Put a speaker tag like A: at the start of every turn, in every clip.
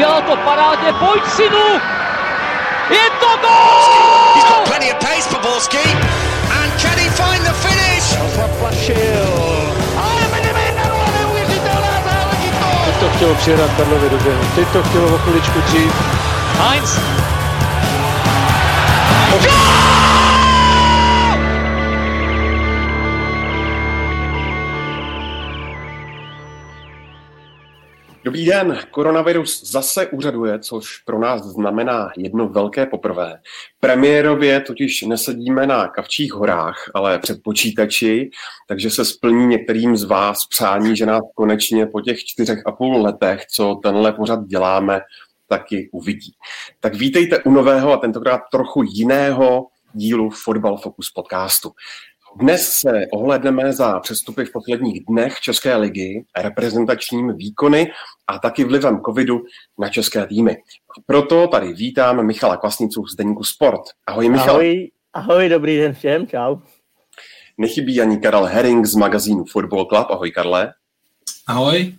A: Udělal to parádně, pojď synu! Je to gol!
B: He's got plenty of pace Borski. And can he find the finish?
A: Zaplašil.
C: Ale 1 neuvěřitelná záležitost!
D: Teď to chtělo přihrát Karlovi do běhu. Teď to chtělo o chviličku dřív.
A: Heinz.
E: Dobrý den, koronavirus zase úřaduje, což pro nás znamená jedno velké poprvé. Premiérově totiž nesedíme na Kavčích horách, ale před počítači, takže se splní některým z vás přání, že nás konečně po těch čtyřech a půl letech, co tenhle pořad děláme, taky uvidí. Tak vítejte u nového a tentokrát trochu jiného dílu Fotbal Focus podcastu. Dnes se ohledneme za přestupy v posledních dnech České ligy, reprezentačními výkony a taky vlivem covidu na české týmy. Proto tady vítám Michala Kvasnicu z Deníku Sport. Ahoj Michal.
F: Ahoj, ahoj, dobrý den všem, čau.
E: Nechybí ani Karel Herring z magazínu Football Club. Ahoj Karle.
G: Ahoj.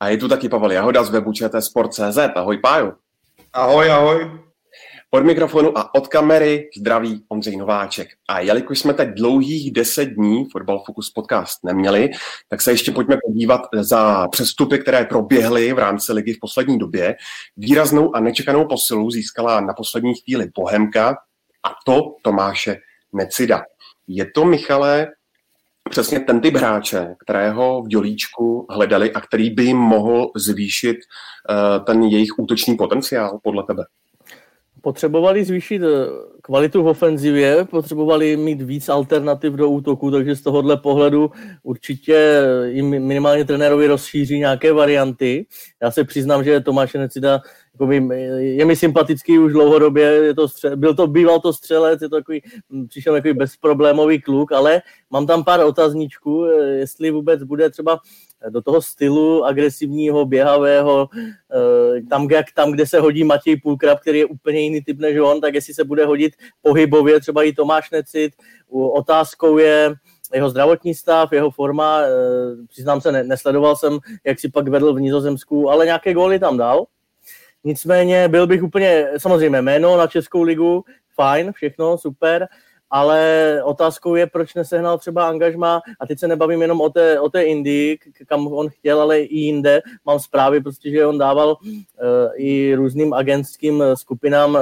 E: A je tu taky Pavel Jahoda z webu ČT Sport.cz. Ahoj Páju.
H: Ahoj, ahoj.
E: Od mikrofonu a od kamery zdraví Ondřej Nováček. A jelikož jsme teď dlouhých deset dní Football Focus podcast neměli, tak se ještě pojďme podívat za přestupy, které proběhly v rámci ligy v poslední době. Výraznou a nečekanou posilu získala na poslední chvíli Bohemka a to Tomáše Necida. Je to, Michale, přesně ten typ hráče, kterého v dělíčku hledali a který by jim mohl zvýšit uh, ten jejich útočný potenciál podle tebe?
F: Potřebovali zvýšit eh, kvalitu v ofenzivě, potřebovali mít víc alternativ do útoku, takže z tohohle pohledu určitě jim minimálně trenérovi rozšíří nějaké varianty. Já se přiznám, že Tomáš Necida je mi sympatický už dlouhodobě, je to střel, byl to, býval to střelec, je to takový, přišel takový bezproblémový kluk, ale mám tam pár otazníčků, eh, jestli vůbec bude třeba do toho stylu agresivního, běhavého, eh, tam, jak, tam, kde se hodí Matěj Půlkrab, který je úplně jiný typ než on, tak jestli se bude hodit pohybově, třeba i Tomáš Necit. Otázkou je, jeho zdravotní stav, jeho forma, eh, přiznám se, nesledoval jsem, jak si pak vedl v Nizozemsku, ale nějaké góly tam dal. Nicméně byl bych úplně, samozřejmě jméno na Českou ligu, fajn, všechno, super, ale otázkou je, proč nesehnal třeba angažma, a teď se nebavím jenom o té, o té Indii, kam on chtěl, ale i jinde. Mám zprávy prostě, že on dával uh, i různým agentským skupinám uh,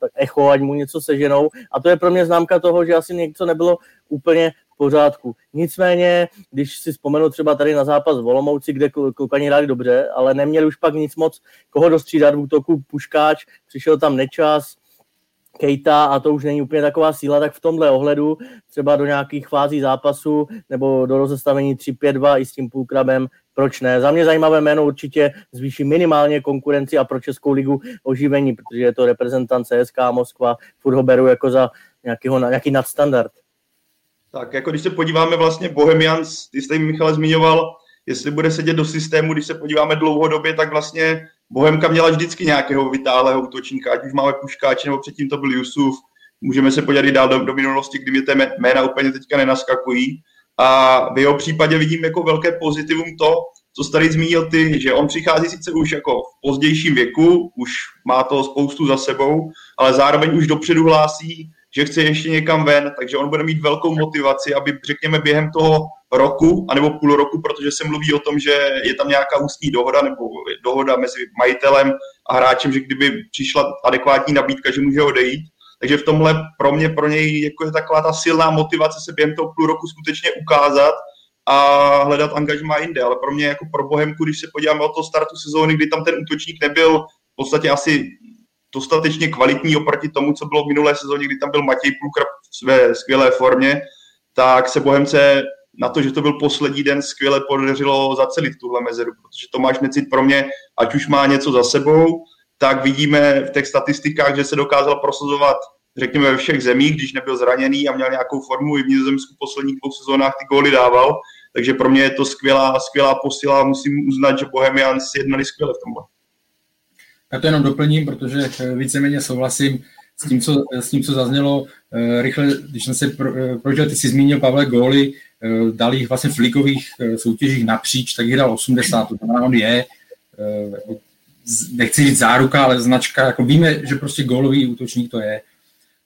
F: tak echo, ať mu něco seženou a to je pro mě známka toho, že asi něco nebylo úplně v pořádku. Nicméně, když si vzpomenu třeba tady na zápas v Olomouci, kde klukani hráli dobře, ale neměli už pak nic moc koho dostřídat v útoku, Puškáč, přišel tam nečas, Kejta a to už není úplně taková síla, tak v tomhle ohledu třeba do nějakých fází zápasu nebo do rozestavení 3-5-2 i s tím půlkrabem, proč ne? Za mě zajímavé jméno určitě zvýší minimálně konkurenci a pro Českou ligu oživení, protože je to reprezentant CSK Moskva, furt ho beru jako za nějakýho, nějaký nadstandard.
H: Tak jako když se podíváme vlastně Bohemians, ty jste jim Michal zmiňoval, jestli bude sedět do systému, když se podíváme dlouhodobě, tak vlastně Bohemka měla vždycky nějakého vytáhlého útočníka, ať už máme Puškáče, nebo předtím to byl Jusuf. Můžeme se podívat i dál do, do minulosti, kdy mě ty jména úplně teďka nenaskakují. A v jeho případě vidím jako velké pozitivum to, co jsi tady zmínil ty, že on přichází sice už jako v pozdějším věku, už má to spoustu za sebou, ale zároveň už dopředu hlásí, že chce ještě někam ven, takže on bude mít velkou motivaci, aby řekněme během toho roku, anebo půl roku, protože se mluví o tom, že je tam nějaká ústní dohoda nebo dohoda mezi majitelem a hráčem, že kdyby přišla adekvátní nabídka, že může odejít. Takže v tomhle pro mě, pro něj jako je taková ta silná motivace se během toho půl roku skutečně ukázat a hledat angažmá jinde. Ale pro mě jako pro Bohemku, když se podíváme o toho startu sezóny, kdy tam ten útočník nebyl v podstatě asi dostatečně kvalitní oproti tomu, co bylo v minulé sezóně, kdy tam byl Matěj Půlkrab v své skvělé formě, tak se Bohemce na to, že to byl poslední den, skvěle podařilo zacelit tuhle mezeru, protože Tomáš Necit pro mě, ať už má něco za sebou, tak vidíme v těch statistikách, že se dokázal prosazovat řekněme ve všech zemích, když nebyl zraněný a měl nějakou formu i v Nizozemsku posledních dvou sezónách ty góly dával, takže pro mě je to skvělá, skvělá posila a musím uznat, že Bohemians jednali skvěle v tomhle.
G: Já to jenom doplním, protože eh, víceméně souhlasím s tím, co, s tím, co zaznělo. Eh, rychle, když jsem se pro, eh, prožil, ty jsi zmínil Pavle góly, dal jich vlastně v ligových soutěžích napříč, tak jich dal 80, to znamená, on je nechci říct záruka, ale značka, jako víme, že prostě gólový útočník to je.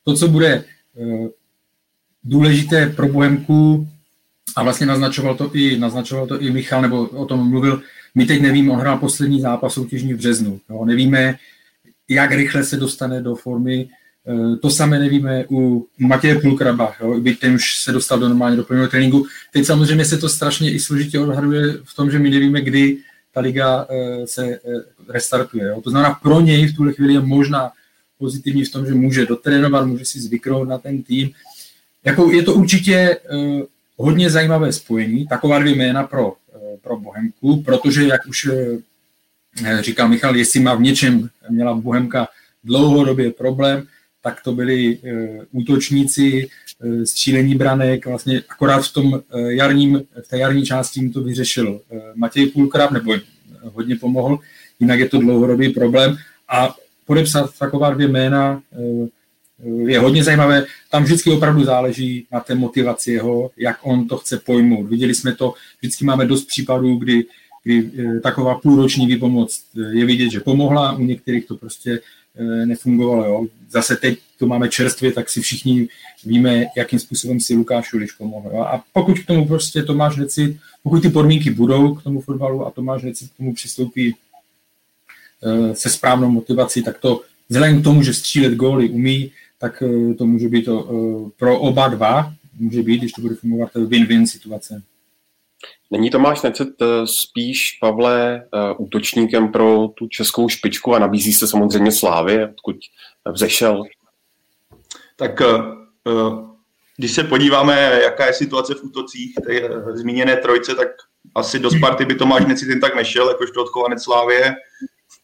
G: To, co bude důležité pro Bohemku, a vlastně naznačoval to i, naznačoval to i Michal, nebo o tom mluvil, my teď nevíme, on hrál poslední zápas soutěžní v březnu. Jo. Nevíme, jak rychle se dostane do formy. E, to samé nevíme u Matěje Pulkraba, jo, byť ten už se dostal do normálně doplňového tréninku. Teď samozřejmě se to strašně i složitě odhaduje v tom, že my nevíme, kdy ta liga e, se e, restartuje. Jo. To znamená, pro něj v tuhle chvíli je možná pozitivní v tom, že může dotrénovat, může si zvyknout na ten tým. Jako je to určitě hodně zajímavé spojení, taková dvě jména pro, pro Bohemku, protože, jak už říkal Michal, jestli má v něčem, měla Bohemka dlouhodobě problém, tak to byli útočníci, střílení branek, vlastně akorát v tom jarním, v té jarní části jim to vyřešil Matěj Půlkrab, nebo hodně pomohl, jinak je to dlouhodobý problém. A podepsat taková dvě jména je hodně zajímavé. Tam vždycky opravdu záleží na té motivaci jeho, jak on to chce pojmout. Viděli jsme to, vždycky máme dost případů, kdy, kdy eh, taková půlroční výpomoc eh, je vidět, že pomohla, u některých to prostě eh, nefungovalo. Jo. Zase teď to máme čerstvě, tak si všichni víme, jakým způsobem si Lukáš Uliš pomohl. Jo. A pokud k tomu prostě Tomáš Necit, pokud ty podmínky budou k tomu fotbalu a Tomáš Necit k tomu přistoupí se správnou motivací, tak to vzhledem k tomu, že střílet góly umí, tak eh, to může být to, eh, pro oba dva, může být, když to bude fungovat, win-win situace.
E: Není Tomáš Necet eh, spíš, Pavle, útočníkem pro tu českou špičku a nabízí se samozřejmě Slávy, odkud vzešel?
H: Tak když se podíváme, jaká je situace v útocích té zmíněné trojce, tak asi do Sparty by Tomáš Necit jen tak nešel, jakožto odchovanec Slávě.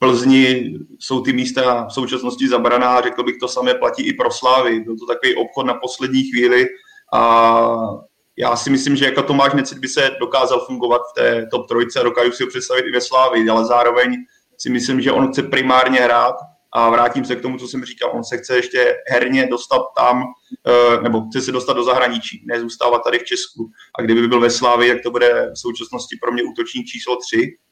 H: Plzni jsou ty místa v současnosti zabraná, řekl bych, to samé platí i pro Slávy. Byl to takový obchod na poslední chvíli a já si myslím, že jako Tomáš Necit by se dokázal fungovat v té top trojce a dokážu si ho představit i ve Slávy, ale zároveň si myslím, že on chce primárně hrát a vrátím se k tomu, co jsem říkal, on se chce ještě herně dostat tam, eh, nebo chce se dostat do zahraničí, nezůstávat tady v Česku. A kdyby byl ve Slávii, jak to bude v současnosti pro mě útočník číslo 3, Eh,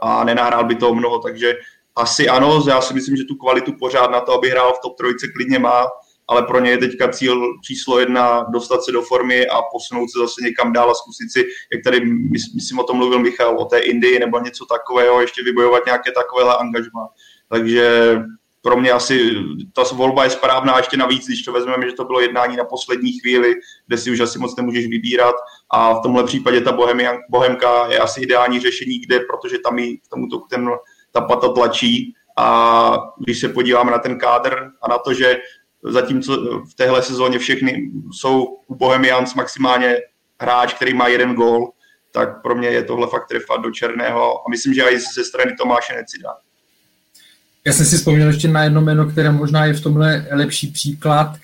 H: a nenahrál by to mnoho, takže asi ano, já si myslím, že tu kvalitu pořád na to, aby hrál v top trojce, klidně má, ale pro ně je teďka cíl číslo jedna dostat se do formy a posunout se zase někam dál a zkusit si, jak tady, myslím, o tom mluvil Michal, o té Indii nebo něco takového, ještě vybojovat nějaké takovéhle angažma. Takže pro mě asi ta volba je správná, ještě navíc, když to vezmeme, že to bylo jednání na poslední chvíli, kde si už asi moc nemůžeš vybírat a v tomhle případě ta Bohemian, Bohemka je asi ideální řešení, kde, protože tam i k tomuto ten, ta pata tlačí a když se podíváme na ten kádr a na to, že zatímco v téhle sezóně všechny jsou u Bohemians maximálně hráč, který má jeden gól, tak pro mě je tohle fakt trefa do černého a myslím, že i ze strany Tomáše Necida.
G: Já jsem si vzpomněl ještě na jedno jméno, které možná je v tomhle lepší příklad.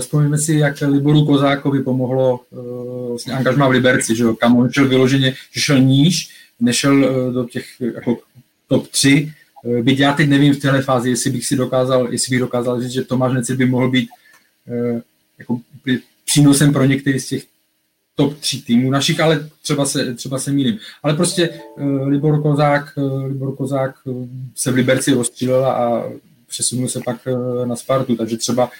G: Vzpomněme si, jak Liboru Kozákovi pomohlo uh, vlastně angažma v Liberci, že kam on šel vyloženě, že šel níž, nešel uh, do těch jako top 3. Uh, byť já teď nevím v téhle fázi, jestli bych si dokázal, jestli bych dokázal říct, že Tomáš Necit by mohl být jako přínosem pro některý z těch top 3 týmů našich, ale třeba se, třeba se mýlím. Ale prostě uh, Libor Kozák, uh, Libor Kozák uh, se v Liberci rozstřílel a přesunul se pak uh, na Spartu, takže třeba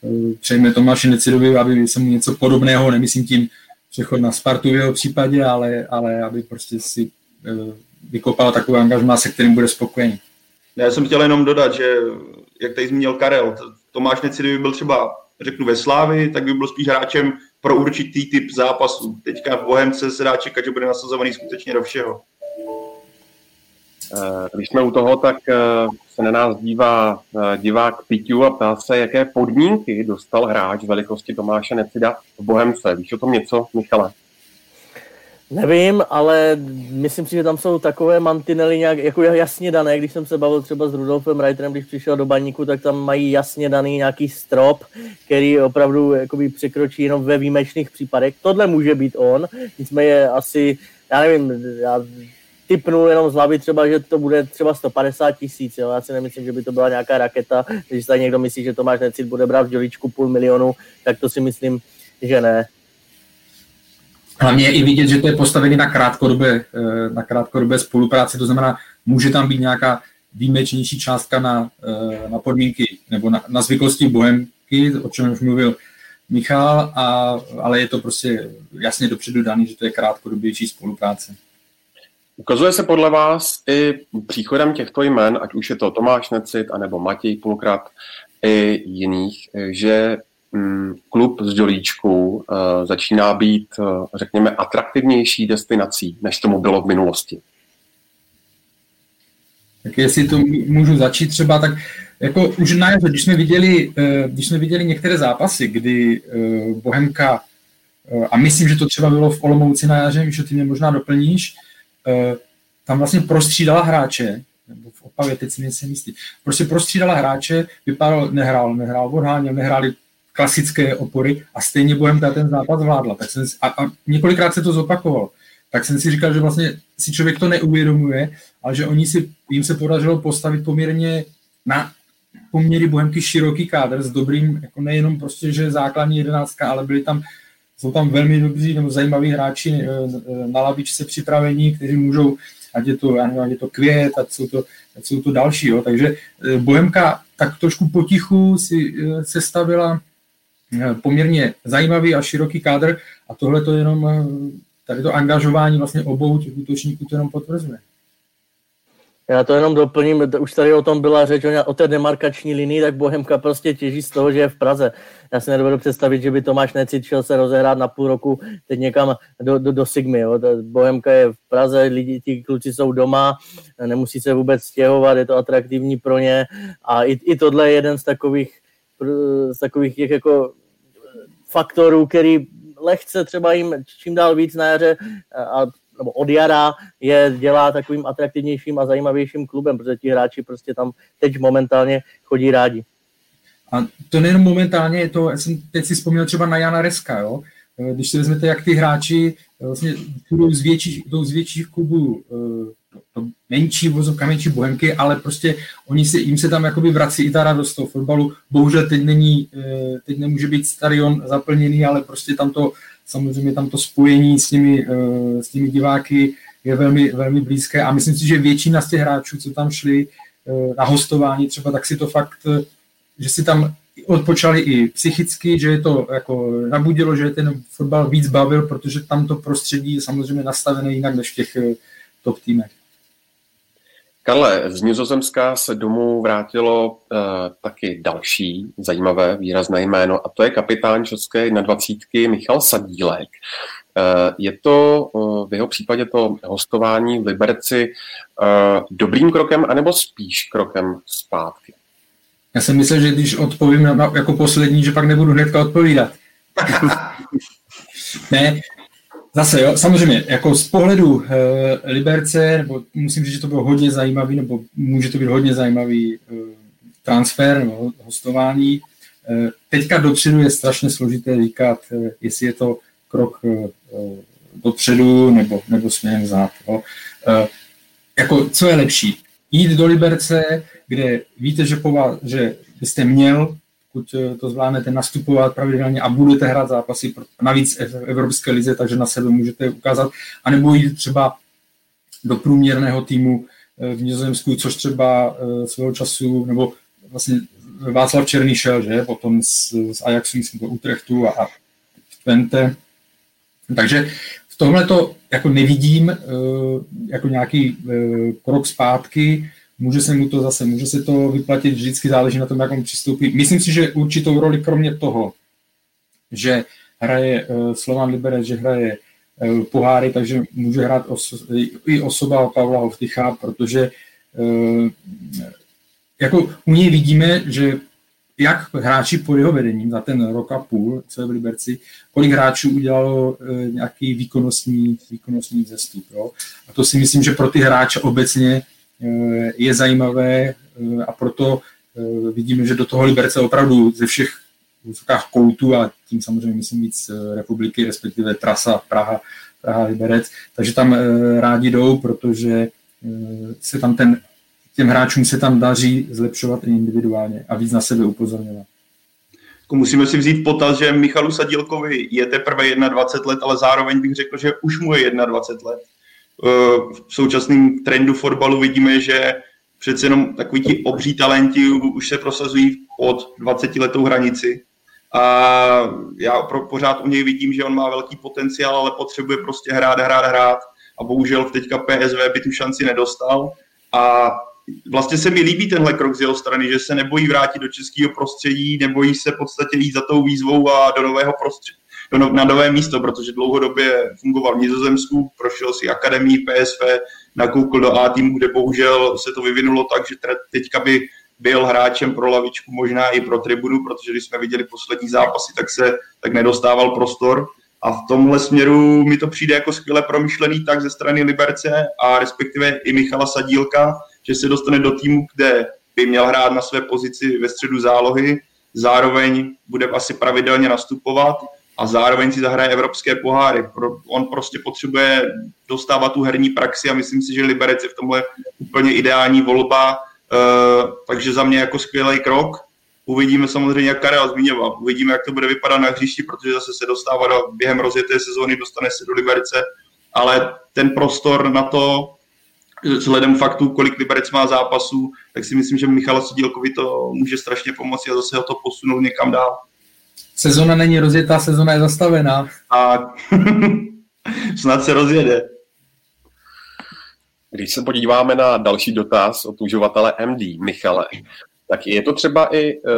G: uh, přejme Tomáši Necidovi, aby se mu něco podobného, nemyslím tím přechod na Spartu v jeho případě, ale, ale aby prostě si uh, vykopal takový angažmá, se kterým bude spokojený.
H: Já jsem chtěl jenom dodat, že jak tady zmínil Karel, Tomáš Necidovi byl třeba, řeknu, ve Slávi, tak by byl spíš hráčem pro určitý typ zápasů. Teďka v Bohemce se dá čekat, že bude nasazovaný skutečně do všeho.
E: Eh, když jsme u toho, tak eh, se na nás dívá eh, divák Piťu a ptá se, jaké podmínky dostal hráč velikosti Tomáše Necida v Bohemce. Víš o tom něco, Michale?
F: Nevím, ale myslím si, že tam jsou takové mantinely nějak jako jasně dané. Když jsem se bavil třeba s Rudolfem Reiterem, když přišel do baníku, tak tam mají jasně daný nějaký strop, který opravdu jakoby překročí jenom ve výjimečných případech. Tohle může být on, nicméně asi, já nevím, já typnul jenom z hlavy třeba, že to bude třeba 150 tisíc, já si nemyslím, že by to byla nějaká raketa, když se někdo myslí, že Tomáš Necit bude brát v děličku půl milionu, tak to si myslím, že ne.
G: Hlavně je i vidět, že to je postavený na krátkodobé, eh, na krátkodobé spolupráci, to znamená, může tam být nějaká výjimečnější částka na, na podmínky nebo na, na zvyklosti Bohemky, o čem už mluvil Michal, a, ale je to prostě jasně dopředu daný, že to je krátkodobější spolupráce.
E: Ukazuje se podle vás i příchodem těchto jmen, ať už je to Tomáš Necit, anebo Matěj Pulkrat, i jiných, že mm, klub z Dolíčku uh, začíná být, uh, řekněme, atraktivnější destinací, než tomu bylo v minulosti.
G: Tak jestli to můžu začít třeba, tak jako už na jaře, když jsme viděli, eh, když jsme viděli některé zápasy, kdy Bohemka, a myslím, že to třeba bylo v Olomouci na jaře, že ty mě možná doplníš, tam vlastně prostřídala hráče, nebo v Opavě, teď si nejsem jistý, prostě prostřídala hráče, vypadal, nehrál, nehrál, odháněl, nehráli klasické opory a stejně Bohemka ten zápas zvládla. Tak jsem, a, a několikrát se to zopakovalo. Tak jsem si říkal, že vlastně si člověk to neuvědomuje, ale že oni si, jim se podařilo postavit poměrně na poměry Bohemky široký kádr s dobrým, jako nejenom prostě, že základní jedenáctka, ale byli tam, jsou tam velmi dobří nebo zajímaví hráči eh, eh, na lavičce připravení, kteří můžou ať je to, ať je to květ, ať jsou to, ať jsou to další. Jo. Takže eh, Bohemka tak trošku potichu si sestavila poměrně zajímavý a široký kádr a tohle to jenom, tady to angažování vlastně obou těch útočníků to jenom potvrzuje.
F: Já to jenom doplním, už tady o tom byla řeč, o té demarkační linii, tak Bohemka prostě těží z toho, že je v Praze. Já si nedovedu představit, že by Tomáš Necit šel se rozehrát na půl roku teď někam do, do, do Sigmy. Jo. Bohemka je v Praze, lidi, ti kluci jsou doma, nemusí se vůbec stěhovat, je to atraktivní pro ně a i, i tohle je jeden z takových, z takových těch jako faktorů, který lehce třeba jim čím dál víc na jaře a nebo od jara je dělá takovým atraktivnějším a zajímavějším klubem, protože ti hráči prostě tam teď momentálně chodí rádi.
G: A to nejen momentálně, je to, já jsem teď si vzpomněl třeba na Jana Reska, jo? Eh, když si vezmete, jak ty hráči eh, vlastně jdou z větších, větších klubů, eh, to menší vozovka, menší bohemky, ale prostě oni se, jim se tam jakoby vrací i ta radost toho fotbalu. Bohužel teď není, teď nemůže být stadion zaplněný, ale prostě tam to, samozřejmě tam to spojení s těmi, s těmi diváky je velmi, velmi blízké a myslím si, že většina z těch hráčů, co tam šli na hostování třeba, tak si to fakt že si tam odpočali i psychicky, že je to jako nabudilo, že je ten fotbal víc bavil, protože tam to prostředí je samozřejmě nastavené jinak než v těch eh, top týmech.
E: Karle, z Nizozemska se domů vrátilo uh, taky další zajímavé výrazné jméno a to je kapitán české na dvacítky Michal Sadílek. Uh, je to uh, v jeho případě to hostování v Liberci dobrým krokem anebo spíš krokem zpátky?
G: Já jsem myslel, že když odpovím na, jako poslední, že pak nebudu hnedka odpovídat. ne, zase jo, samozřejmě, jako z pohledu e, Liberce, nebo musím říct, že to bylo hodně zajímavý, nebo může to být hodně zajímavý e, transfer nebo hostování. E, teďka dopředu je strašně složité říkat, e, jestli je to krok e, dopředu nebo, nebo směrem vzad. Jo. E, jako, co je lepší? Jít do Liberce, kde víte, že, vás, že byste měl, pokud eh, to zvládnete, nastupovat pravidelně a budete hrát zápasy, navíc v Evropské lize, takže na sebe můžete ukázat, anebo jít třeba do průměrného týmu eh, v Nizozemsku, což třeba eh, svého času, nebo vlastně Václav Černý šel, že, potom z, z Ajaxu, myslím, do Utrechtu a, a Twente. Takže v tomhle to jako nevidím jako nějaký krok zpátky, může se mu to zase, může se to vyplatit, vždycky záleží na tom, jak on přistoupí. Myslím si, že určitou roli, kromě toho, že hraje uh, Slovan Liberec, že hraje uh, poháry, takže může hrát oso- i osoba Pavla Hovtycha, protože uh, jako u něj vidíme, že jak hráči pod jeho vedením za ten rok a půl, co je v Liberci, kolik hráčů udělalo nějaký výkonnostní, výkonnostní zestup. Jo? A to si myslím, že pro ty hráče obecně je zajímavé eh, a proto eh, vidíme, že do toho Liberce opravdu ze všech vysokách koutů a tím samozřejmě myslím víc eh, republiky, respektive trasa Praha, Praha Liberec, takže tam rádi jdou, protože se tam ten, těm hráčům se tam daří zlepšovat i individuálně a víc na sebe upozorňovat.
H: Jako musíme si vzít potaz, že Michalu Sadílkovi je teprve 21 let, ale zároveň bych řekl, že už mu je 21 let v současném trendu fotbalu vidíme, že přece jenom takový ti obří talenti už se prosazují pod 20 letou hranici. A já pro, pořád u něj vidím, že on má velký potenciál, ale potřebuje prostě hrát, hrát, hrát. A bohužel teďka PSV by tu šanci nedostal. A vlastně se mi líbí tenhle krok z jeho strany, že se nebojí vrátit do českého prostředí, nebojí se v podstatě jít za tou výzvou a do nového prostředí, no, na nové místo, protože dlouhodobě fungoval v Nizozemsku, prošel si akademii PSV, nakoukl do A týmu, kde bohužel se to vyvinulo tak, že teďka by byl hráčem pro lavičku, možná i pro tribunu, protože když jsme viděli poslední zápasy, tak se tak nedostával prostor. A v tomhle směru mi to přijde jako skvěle promyšlený tak ze strany Liberce a respektive i Michala Sadílka, že se dostane do týmu, kde by měl hrát na své pozici ve středu zálohy, zároveň bude asi pravidelně nastupovat a zároveň si zahraje evropské poháry. On prostě potřebuje dostávat tu herní praxi a myslím si, že Liberec je v tomhle úplně ideální volba, eh, takže za mě jako skvělý krok. Uvidíme samozřejmě, jak Karel zmiňoval, uvidíme, jak to bude vypadat na hřišti, protože zase se dostává do, během rozjeté sezóny, dostane se do Liberce, ale ten prostor na to, vzhledem faktu, kolik Liberec má zápasů, tak si myslím, že Michala Sudílkovi to může strašně pomoci a zase ho to posunout někam dál.
G: Sezona není rozjetá, sezona je zastavená.
H: A snad se rozjede.
E: Když se podíváme na další dotaz od uživatele MD, Michale, tak je to třeba i uh,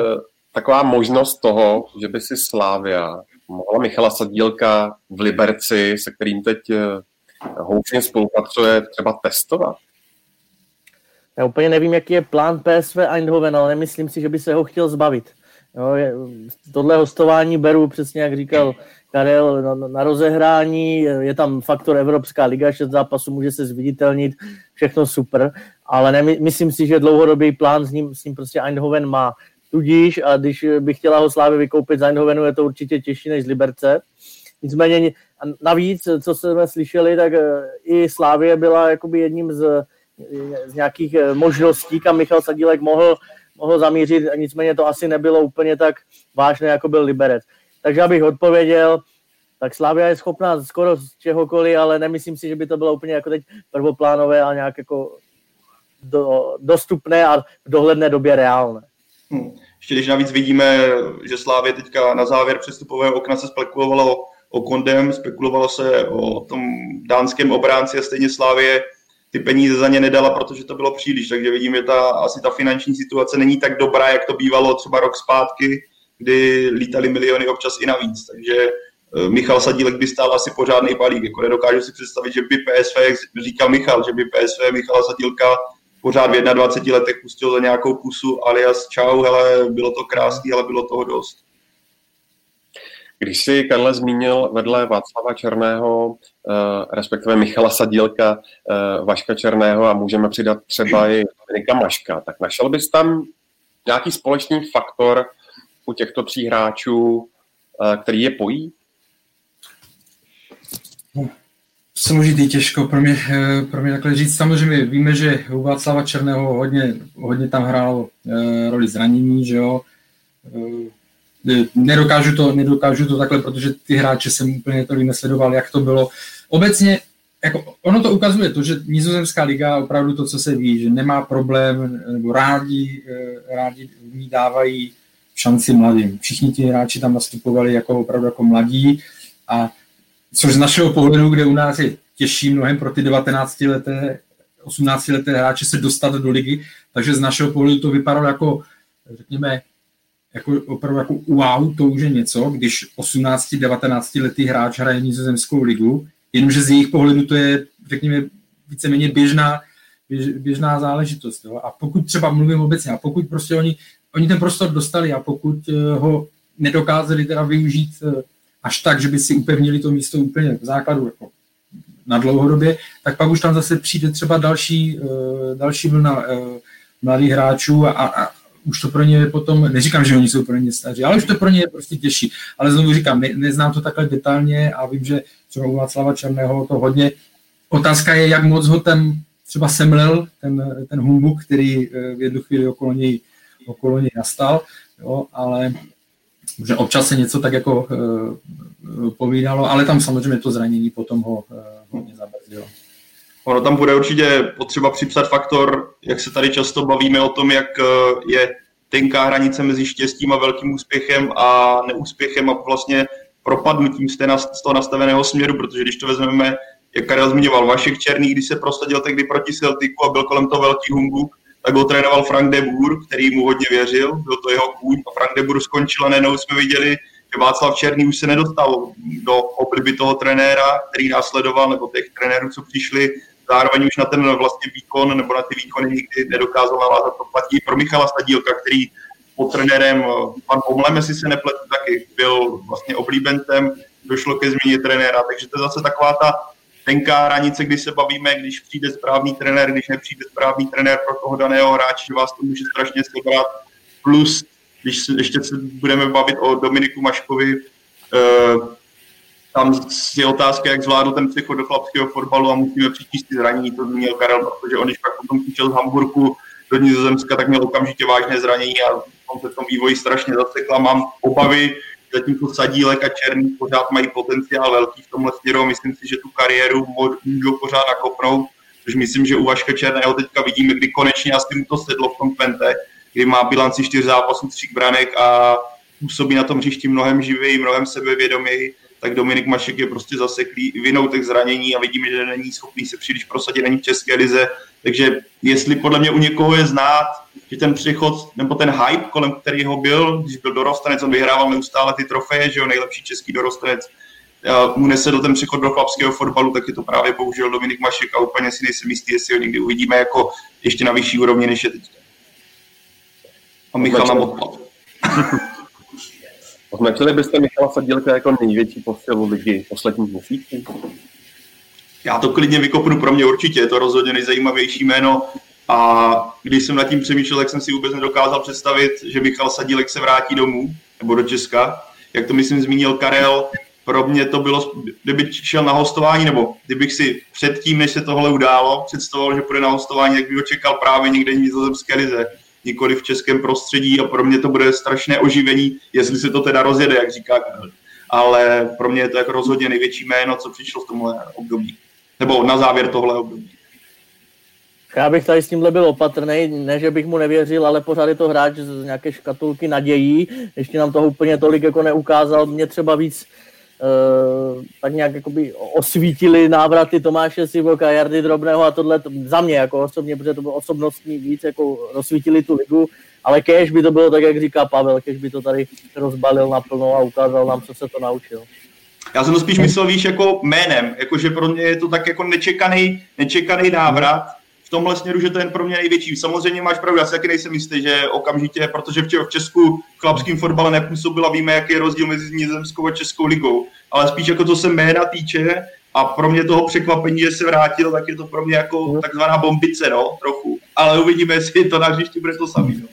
E: taková možnost toho, že by si Slávia mohla Michala Sadílka v Liberci, se kterým teď uh, houčně spolupracuje, třeba testovat?
F: Já úplně nevím, jaký je plán PSV Eindhoven, ale nemyslím si, že by se ho chtěl zbavit. Jo, je, tohle hostování beru přesně, jak říkal Karel, na, na rozehrání, je tam faktor Evropská liga, šest zápasů může se zviditelnit, všechno super, ale ne, myslím si, že dlouhodobý plán s ním, s ním prostě Eindhoven má. Tudíž, a když by chtěla ho Slávy vykoupit z Eindhovenu, je to určitě těžší než z Liberce. Nicméně navíc, co jsme slyšeli, tak eh, i Slávie byla jakoby jedním z, z nějakých eh, možností, kam Michal Sadílek mohl mohl zamířit, nicméně to asi nebylo úplně tak vážné, jako byl Liberec. Takže abych odpověděl, tak Slavia je schopná skoro z čehokoliv, ale nemyslím si, že by to bylo úplně jako teď prvoplánové a nějak jako do, dostupné a v dohledné době reálné.
H: Hmm. Ještě když navíc vidíme, že Slávě teďka na závěr přestupového okna se spekulovalo o Kondem, spekulovalo se o tom dánském obránci a stejně Slávě ty peníze za ně nedala, protože to bylo příliš, takže vidím, že ta, asi ta finanční situace není tak dobrá, jak to bývalo třeba rok zpátky, kdy lítali miliony občas i navíc, takže eh, Michal Sadílek by stál asi pořádný balík. Jako nedokážu si představit, že by PSV, jak říkal Michal, že by PSV Michala Sadílka pořád v 21 letech pustil za nějakou pusu alias čau, hele, bylo to krásný, ale bylo toho dost.
E: Když si Karle zmínil vedle Václava Černého, eh, respektive Michala Sadílka, eh, Vaška Černého a můžeme přidat třeba i Dominika Maška, tak našel bys tam nějaký společný faktor u těchto tří hráčů, eh, který je pojí?
G: Složitý, těžko pro mě, pro mě takhle říct. Samozřejmě víme, že u Václava Černého hodně, hodně tam hrálo roli zranění, že jo nedokážu to, nedokážu to takhle, protože ty hráče jsem úplně to nesledoval, jak to bylo. Obecně jako ono to ukazuje to, že nizozemská liga opravdu to, co se ví, že nemá problém, nebo rádi, eh, rádi v ní dávají šanci mladým. Všichni ti hráči tam nastupovali jako opravdu jako mladí a což z našeho pohledu, kde u nás je těžší mnohem pro ty 19 leté, 18 leté hráče se dostat do ligy, takže z našeho pohledu to vypadalo jako, řekněme, jako opravdu jako wow, to už je něco, když 18-19 letý hráč hraje nizozemskou ligu, jenomže z jejich pohledu to je, řekněme, víceméně běžná, běž, běžná záležitost. Jo? A pokud třeba mluvím obecně, a pokud prostě oni, oni ten prostor dostali a pokud uh, ho nedokázali teda využít uh, až tak, že by si upevnili to místo úplně v základu jako na dlouhodobě, tak pak už tam zase přijde třeba další, uh, další vlna mladých hráčů a, a, už to pro ně je potom, neříkám, že oni jsou pro ně staří, ale už to pro ně je prostě těžší. Ale znovu říkám, ne, neznám to takhle detailně a vím, že třeba u Václava Černého to hodně. Otázka je, jak moc ho ten třeba semlel, ten, ten humbuk, který eh, v jednu chvíli okolo něj, okolo něj nastal, jo, ale že občas se něco tak jako uh, povídalo, ale tam samozřejmě to zranění potom ho uh, hodně zabrzdilo.
H: Ono tam bude určitě potřeba připsat faktor jak se tady často bavíme o tom, jak eh, je tenká hranice mezi štěstím a velkým úspěchem a neúspěchem a vlastně propadnutím z, té, z toho nastaveného směru, protože když to vezmeme, jak Karel zmiňoval, Vašek Černý, když se prosadil tehdy proti Celticu a byl kolem toho velký humbuk, tak ho trénoval Frank de Boer, který mu hodně věřil, byl to jeho kůň a Frank de Boer skončil a nenou jsme viděli, že Václav Černý už se nedostal do obliby toho trenéra, který následoval, nebo těch trenérů, co přišli, zároveň už na ten vlastně výkon, nebo na ty výkony nikdy nedokázal navázat. To platí pro Michala Stadílka, který pod trenérem pan Pomlem, jestli se nepletu, taky byl vlastně oblíbencem, došlo ke změně trenéra, takže to je zase taková ta tenká hranice, kdy se bavíme, když přijde správný trenér, když nepřijde správný trenér pro toho daného hráče, že vás to může strašně sebrat. Plus, když se, ještě se budeme bavit o Dominiku Maškovi, eh, tam je otázka, jak zvládl ten přechod do chlapského fotbalu a musíme přičíst ty zranění, to zmínil Karel, protože on, když pak potom přišel z Hamburgu do Nizozemska, tak měl okamžitě vážné zranění a on se v tom vývoji strašně zasekla. Mám obavy, zatímco Sadílek a Černý pořád mají potenciál velký v tomhle směru. Myslím si, že tu kariéru můžou pořád nakopnout, což myslím, že u Vaška Černého teďka vidíme, kdy konečně asi mu to sedlo v tom Pente, kdy má bilanci čtyř zápasů, tři branek a působí na tom hřišti mnohem živěji, mnohem sebevědoměji, tak Dominik Mašek je prostě zaseklý vinou těch zranění a vidíme, že není schopný se příliš prosadit není v České lize. Takže jestli podle mě u někoho je znát, že ten přechod nebo ten hype, kolem kterého byl, když byl dorostenec, on vyhrával neustále ty trofeje, že jo, nejlepší český dorostenec, mu nesedl ten přechod do chlapského fotbalu, tak je to právě bohužel Dominik Mašek a úplně si nejsem jistý, jestli ho někdy uvidíme jako ještě na vyšší úrovni, než je teď. A Michal nám odpad.
E: Označili byste Michala Sadílka jako největší posilu ligy posledních měsíců?
H: Já to klidně vykopnu, pro mě určitě, je to rozhodně nejzajímavější jméno a když jsem nad tím přemýšlel, tak jsem si vůbec nedokázal představit, že Michal Sadílek se vrátí domů nebo do Česka. Jak to myslím zmínil Karel, pro mě to bylo, kdyby šel na hostování, nebo kdybych si předtím, než se tohle událo, představoval, že půjde na hostování, jak bych ho čekal právě někde v nizozemské lize, nikoli v českém prostředí a pro mě to bude strašné oživení, jestli se to teda rozjede, jak říká Karel. Ale pro mě je to jako rozhodně největší jméno, co přišlo v tomhle období. Nebo na závěr tohle období.
F: Já bych tady s tímhle byl opatrný, ne, že bych mu nevěřil, ale pořád je to hráč z nějaké škatulky nadějí, ještě nám toho úplně tolik jako neukázal. Mě třeba víc tak nějak jakoby osvítili návraty Tomáše Sivoka, Jardy Drobného a tohle to, za mě jako osobně, protože to bylo osobnostní víc, jako rozsvítili tu ligu, ale kež by to bylo tak, jak říká Pavel, kež by to tady rozbalil naplno a ukázal nám, co se to naučil.
H: Já jsem to spíš myslel, víš, jako jménem, jakože pro mě je to tak jako nečekaný, nečekaný návrat, tomhle směru, že to je pro mě největší. Samozřejmě máš pravdu, já si taky nejsem jistý, že okamžitě, protože v Česku v chlapském fotbale nepůsobila, víme, jaký je rozdíl mezi Nizozemskou a Českou ligou, ale spíš jako to se jména týče a pro mě toho překvapení, že se vrátil, tak je to pro mě jako mhm. takzvaná bombice, no, trochu. Ale uvidíme, jestli to na hřišti bude to samý, no.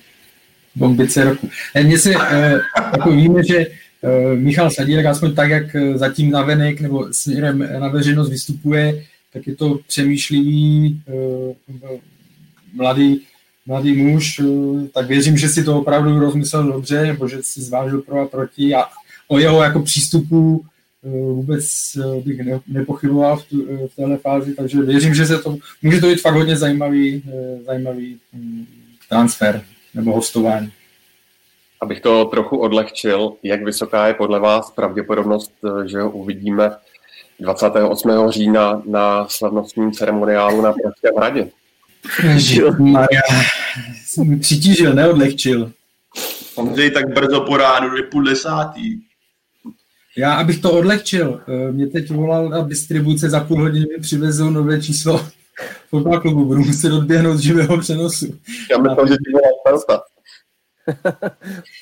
G: Bombice roku. Mně se, eh, jako víme, že eh, Michal Sadílek, aspoň tak, jak zatím na venek nebo směrem na veřejnost vystupuje, tak je to přemýšlivý uh, mladý, mladý muž, uh, tak věřím, že si to opravdu rozmyslel dobře, nebo že si zvážil pro a proti a o jeho jako přístupu uh, vůbec bych ne, nepochyboval v, tu, v téhle fázi, takže věřím, že se to, může to být fakt hodně zajímavý, zajímavý um, transfer nebo hostování.
E: Abych to trochu odlehčil, jak vysoká je podle vás pravděpodobnost, že ho uvidíme 28. října na slavnostním ceremoniálu na Pražském hradě.
G: Maria, jsem mi přitížil, neodlehčil.
H: Ondřej tak brzo po ránu, je půl desátý.
G: Já, abych to odlehčil, eh, mě teď volal na distribuce, za půl hodiny mi přivezou nové číslo fotbal klubu, budu muset odběhnout z živého přenosu.
E: Já myslím, že ti volal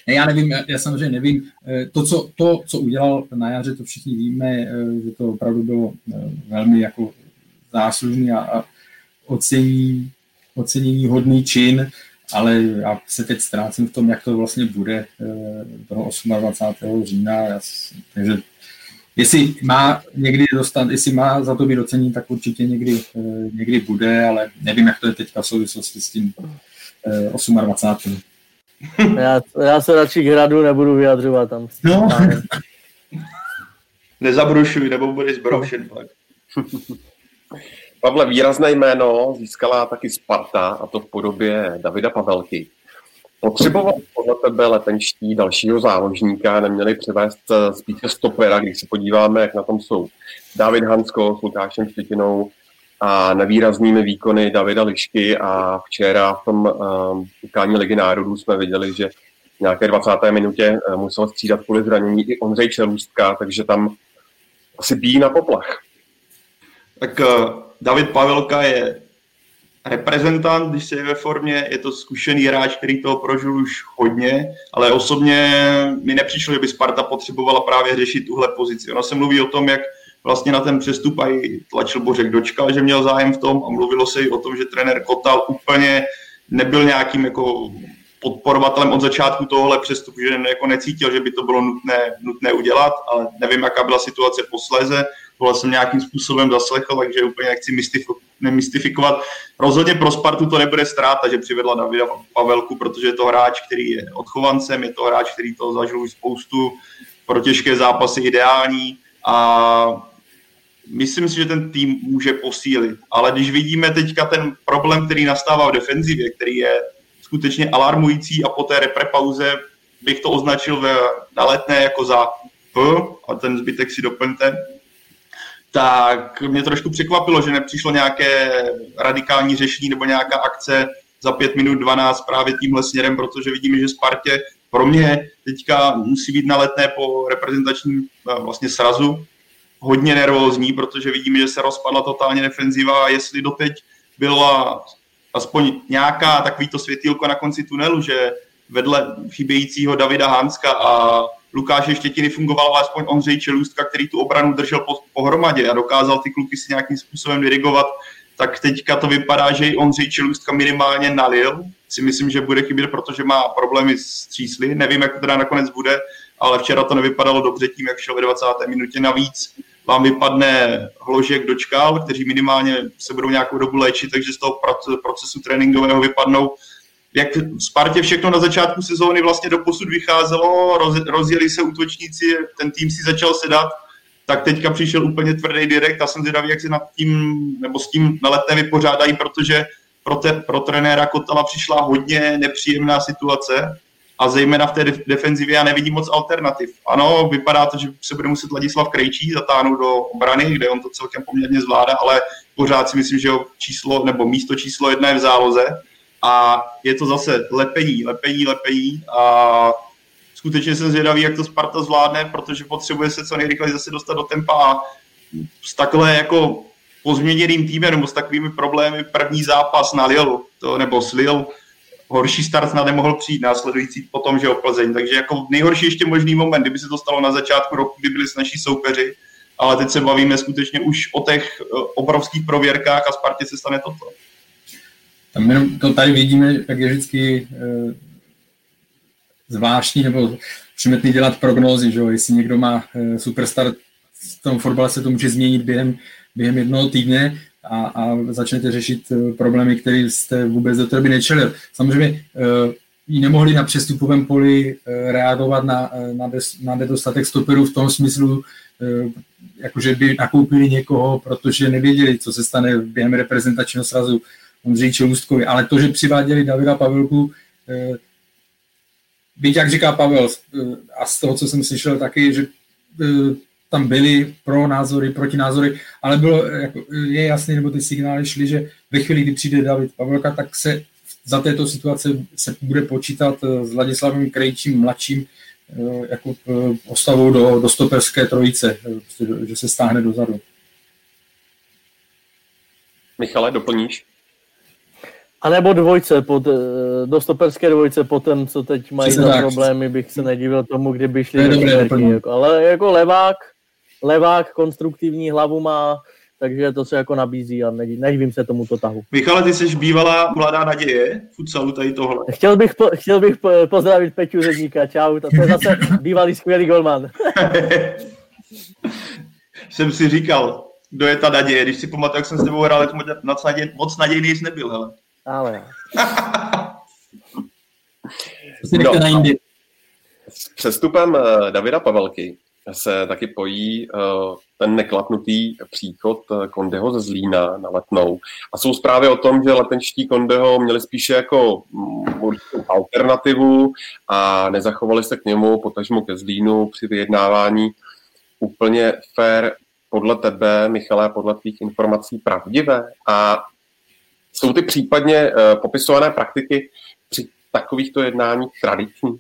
G: ne, já nevím, já, já samozřejmě nevím. Eh, to co, to, co udělal na jaře, to všichni víme, eh, že to opravdu bylo eh, velmi jako záslužný a, a ocení, ocenění hodný čin, ale já se teď ztrácím v tom, jak to vlastně bude toho 28. října. Já, takže jestli má někdy dostat, jestli má za to být ocenění, tak určitě někdy, někdy bude, ale nevím, jak to je teďka v souvislosti s tím 28.
F: Já, já se radši k hradu nebudu vyjadřovat tam.
G: No.
H: Nezabrušuj, nebo budeš zbroušen pak.
E: Pavle, výrazné jméno získala taky Sparta, a to v podobě Davida Pavelky. Potřeboval podle tebe letenští dalšího záložníka, neměli převést eh, spíše stopera, když se podíváme, jak na tom jsou David Hansko s Lukášem Štětinou a nevýraznými výkony Davida Lišky a včera v tom um, utkání Ligy národů jsme viděli, že v nějaké 20. minutě uh, musel střídat kvůli zranění i Ondřej Čelůstka, takže tam asi bíjí na poplach.
H: Tak uh, David Pavelka je reprezentant, když se je ve formě, je to zkušený hráč, který toho prožil už hodně, ale osobně mi nepřišlo, že by Sparta potřebovala právě řešit tuhle pozici. Ono se mluví o tom, jak vlastně na ten přestup i tlačil Bořek Dočka, že měl zájem v tom a mluvilo se i o tom, že trenér Kotal úplně nebyl nějakým jako podporovatelem od začátku tohohle přestupu, že jako necítil, že by to bylo nutné, nutné udělat, ale nevím, jaká byla situace posléze tohle jsem nějakým způsobem zaslechl, takže úplně nechci nemystifikovat. Rozhodně pro Spartu to nebude ztráta, že přivedla Davida Pavelku, protože je to hráč, který je odchovancem, je to hráč, který to zažil už spoustu, pro těžké zápasy ideální a myslím si, že ten tým může posílit. Ale když vidíme teďka ten problém, který nastává v defenzivě, který je skutečně alarmující a po té reprepauze bych to označil ve, na letné jako za P, a ten zbytek si doplňte, tak mě trošku překvapilo, že nepřišlo nějaké radikální řešení nebo nějaká akce za 5 minut 12 právě tímhle směrem, protože vidíme, že Spartě pro mě teďka musí být na letné po reprezentačním eh, vlastně srazu hodně nervózní, protože vidíme, že se rozpadla totálně defenziva a jestli doteď byla aspoň nějaká takovýto světýlko na konci tunelu, že vedle chybějícího Davida Hanska a Lukáše Štětiny fungoval alespoň Ondřej Čelůstka, který tu obranu držel po, pohromadě a dokázal ty kluky si nějakým způsobem dirigovat, tak teďka to vypadá, že i Ondřej Čelůstka minimálně nalil. Si myslím, že bude chybět, protože má problémy s čísly. Nevím, jak to teda nakonec bude, ale včera to nevypadalo dobře tím, jak šel ve 20. minutě navíc. Vám vypadne Hložek dočkal, kteří minimálně se budou nějakou dobu léčit, takže z toho procesu tréninkového vypadnou. Jak v Spartě všechno na začátku sezóny vlastně do posud vycházelo, roz, rozjeli se útočníci, ten tým si začal sedat, tak teďka přišel úplně tvrdý direkt a jsem zvědavý, jak se nad tím, nebo s tím na letné vypořádají, protože pro, te, pro trenéra Kotala přišla hodně nepříjemná situace a zejména v té defenzivě já nevidím moc alternativ. Ano, vypadá to, že se bude muset Ladislav Krejčí zatáhnout do obrany, kde on to celkem poměrně zvládá, ale pořád si myslím, že číslo nebo místo číslo jedna je v záloze a je to zase lepení, lepení, lepení a skutečně jsem zvědavý, jak to Sparta zvládne, protože potřebuje se co nejrychleji zase dostat do tempa a s takhle jako pozměněným týmem nebo s takovými problémy první zápas na Lilu, to, nebo s Lil, horší start snad nemohl přijít následující potom, že o Plzeň. Takže jako nejhorší ještě možný moment, kdyby se to stalo na začátku roku, kdy byli s naší soupeři, ale teď se bavíme skutečně už o těch eh, obrovských prověrkách a Spartě se stane toto.
G: Tam jenom to tady vidíme, jak je vždycky e, zvláštní nebo přimetný dělat prognózy, že jestli někdo má e, superstar, v tom fotbale se to může změnit během, během jednoho týdne a, a začnete řešit e, problémy, které jste vůbec do té doby nečelil. Samozřejmě e, nemohli na přestupovém poli reagovat na, na, des, na nedostatek stoperů v tom smyslu, jakože by nakoupili někoho, protože nevěděli, co se stane během reprezentačního srazu Ondřej Čelůstkovi, ale to, že přiváděli Davida Pavelku, eh, byť jak říká Pavel, eh, a z toho, co jsem slyšel taky, že eh, tam byly pro názory, proti názory, ale bylo, jako, je jasný, nebo ty signály šly, že ve chvíli, kdy přijde David Pavelka, tak se za této situace se bude počítat s Vladislavem Krejčím mladším jako postavou do, do stoperské trojice, prostě, že se stáhne dozadu.
E: Michale, doplníš?
F: A nebo dvojce, pod, eh, do stoperské dvojce potom, co teď mají za problémy, bych se nedivil tomu, kdyby šli do dobré, jako, Ale jako levák, levák konstruktivní hlavu má, takže to se jako nabízí a nedivím se tomuto tahu.
H: Michale, ty jsi bývalá mladá naděje futsalu tady tohle.
F: Chtěl bych, po, chtěl bych pozdravit Peťu Ředníka, čau, to je zase bývalý skvělý golman.
H: jsem si říkal, kdo je ta naděje, když si pamatuju, jak jsem s tebou hrál, moc, naděj, moc nadějný jsi nebyl, hele. Ale...
E: no, přestupem eh, Davida Pavelky se taky pojí ten neklapnutý příchod Kondeho ze Zlína na Letnou. A jsou zprávy o tom, že letenští Kondeho měli spíše jako mm, alternativu a nezachovali se k němu, potažmo ke Zlínu při vyjednávání úplně fair podle tebe, Michale, podle tvých informací pravdivé? A jsou ty případně uh, popisované praktiky při takovýchto jednáních tradiční?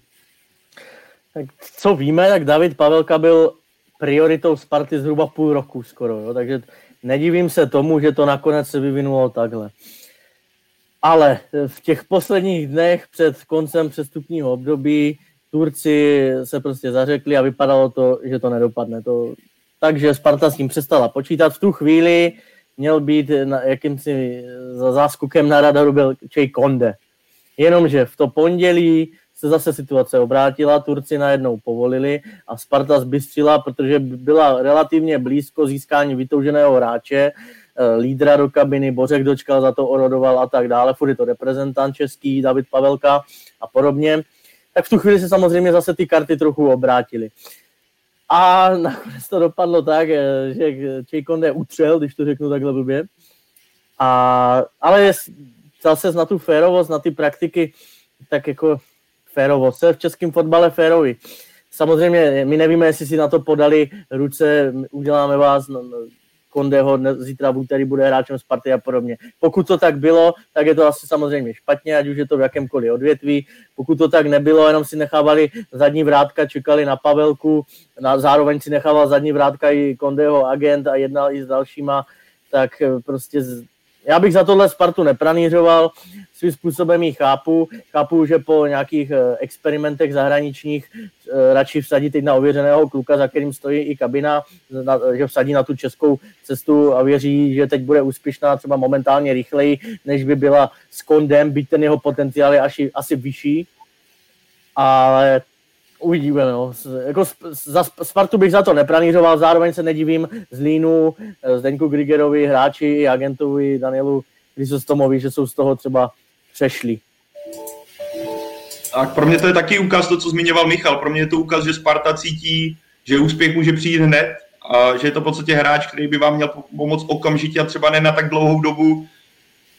F: Tak co víme, tak David Pavelka byl prioritou Sparty zhruba půl roku skoro, jo? takže nedivím se tomu, že to nakonec se vyvinulo takhle. Ale v těch posledních dnech před koncem přestupního období Turci se prostě zařekli a vypadalo to, že to nedopadne. To, takže Sparta s tím přestala počítat. V tu chvíli měl být na, jakýmsi za na radaru byl Čej Konde. Jenomže v to pondělí se zase situace obrátila, Turci najednou povolili a Sparta zbystřila, protože byla relativně blízko získání vytouženého hráče, eh, lídra do kabiny, Bořek dočkal, za to orodoval a tak dále, furt je to reprezentant český, David Pavelka a podobně. Tak v tu chvíli se samozřejmě zase ty karty trochu obrátily. A nakonec to dopadlo tak, eh, že Jay Conde utřel, když to řeknu takhle blbě. A, ale zase na tu férovost, na ty praktiky, tak jako férovost. Se v českém fotbale férovi. Samozřejmě my nevíme, jestli si na to podali ruce, uděláme vás, no, no, Kondeho zítra v úterý bude hráčem Sparty a podobně. Pokud to tak bylo, tak je to asi samozřejmě špatně, ať už je to v jakémkoliv odvětví. Pokud to tak nebylo, jenom si nechávali zadní vrátka, čekali na Pavelku, na, zároveň si nechával zadní vrátka i Kondeho agent a jednal i s dalšíma, tak eh, prostě já bych za tohle Spartu nepranířoval, svým způsobem ji chápu. Chápu, že po nějakých eh, experimentech zahraničních eh, radši vsadí teď na ověřeného kluka, za kterým stojí i kabina, že vsadí na tu českou cestu a věří, že teď bude úspěšná třeba momentálně rychleji, než by byla s Kondem, byť ten jeho potenciál je asi, asi vyšší. Ale Uvidíme, no. Jako za Spartu bych za to nepranířoval, zároveň se nedivím Zlínu, eh, Zdeňku Grigerovi, hráči i agentovi Danielu Krysostomovi, že jsou z toho třeba přešli.
H: Tak pro mě to je taky ukaz to, co zmiňoval Michal. Pro mě je to ukaz, že Sparta cítí, že úspěch může přijít hned a že je to v podstatě hráč, který by vám měl pomoct okamžitě a třeba ne na tak dlouhou dobu,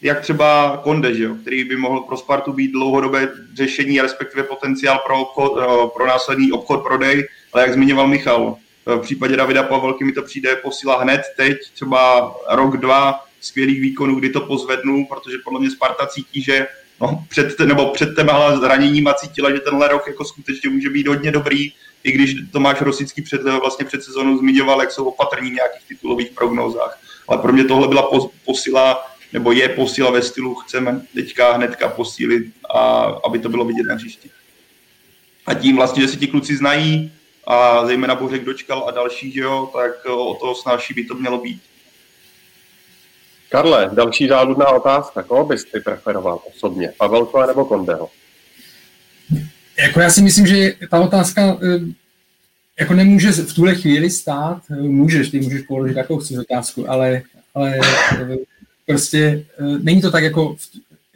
H: jak třeba Konde, že jo, který by mohl pro Spartu být dlouhodobé řešení, respektive potenciál pro, obchod, eh, pro následný obchod, prodej, ale jak zmiňoval Michal, v případě Davida Pavelky mi to přijde posílá hned teď, třeba rok, dva skvělých výkonů, kdy to pozvednu, protože podle mě Sparta cítí, že no, před, nebo před těma a cítila, že tenhle rok jako skutečně může být hodně dobrý, i když Tomáš Rosický před, vlastně před sezónou zmiňoval, jak jsou opatrní v nějakých titulových prognózách. Ale pro mě tohle byla posila nebo je posíla ve stylu, chceme teďka hnedka posílit, a, aby to bylo vidět na hřišti. A tím vlastně, že si ti kluci znají, a zejména Bořek dočkal a další, že jo, tak o to snažší by to mělo být.
E: Karle, další záludná otázka. Koho bys ty preferoval osobně? Pavelko nebo Kondeho?
G: Jako já si myslím, že ta otázka eh, jako nemůže v tuhle chvíli stát, eh, můžeš, ty můžeš položit jakou chceš otázku, ale, ale eh, prostě uh, není to tak jako,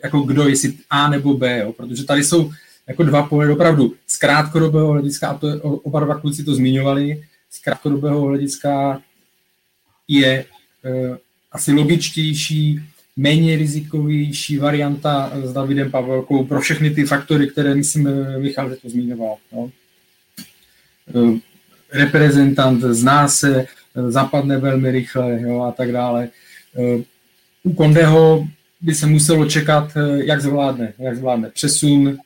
G: jako kdo, jestli A nebo B, jo, protože tady jsou jako dva pohledy opravdu z krátkodobého hlediska, a to je, oba dva kluci to zmiňovali, z krátkodobého hlediska je uh, asi logičtější, méně rizikovější varianta s Davidem Pavelkou pro všechny ty faktory, které myslím, eh, Michal, že to zmiňoval. No. Reprezentant zná se, zapadne velmi rychle jo, a tak dále u Kondeho by se muselo čekat, eh, jak zvládne, jak zvládne přesun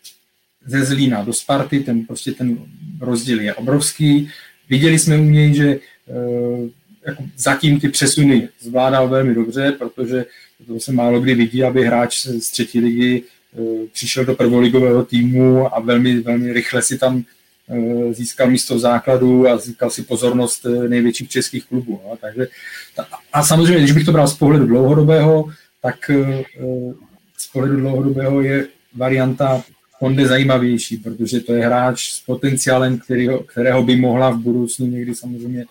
G: ze Zlína do Sparty, ten prostě ten rozdíl je obrovský. Viděli jsme u něj, že eh, jako zatím ty přesuny zvládal velmi dobře, protože to se málo kdy vidí, aby hráč z třetí ligy eh, přišel do prvoligového týmu a velmi, velmi rychle si tam získal místo v základu a získal si pozornost největších českých klubů. No. Takže, a samozřejmě, když bych to bral z pohledu dlouhodobého, tak z pohledu dlouhodobého je varianta Honda zajímavější, protože to je hráč s potenciálem, kterého, kterého by mohla v budoucnu někdy samozřejmě,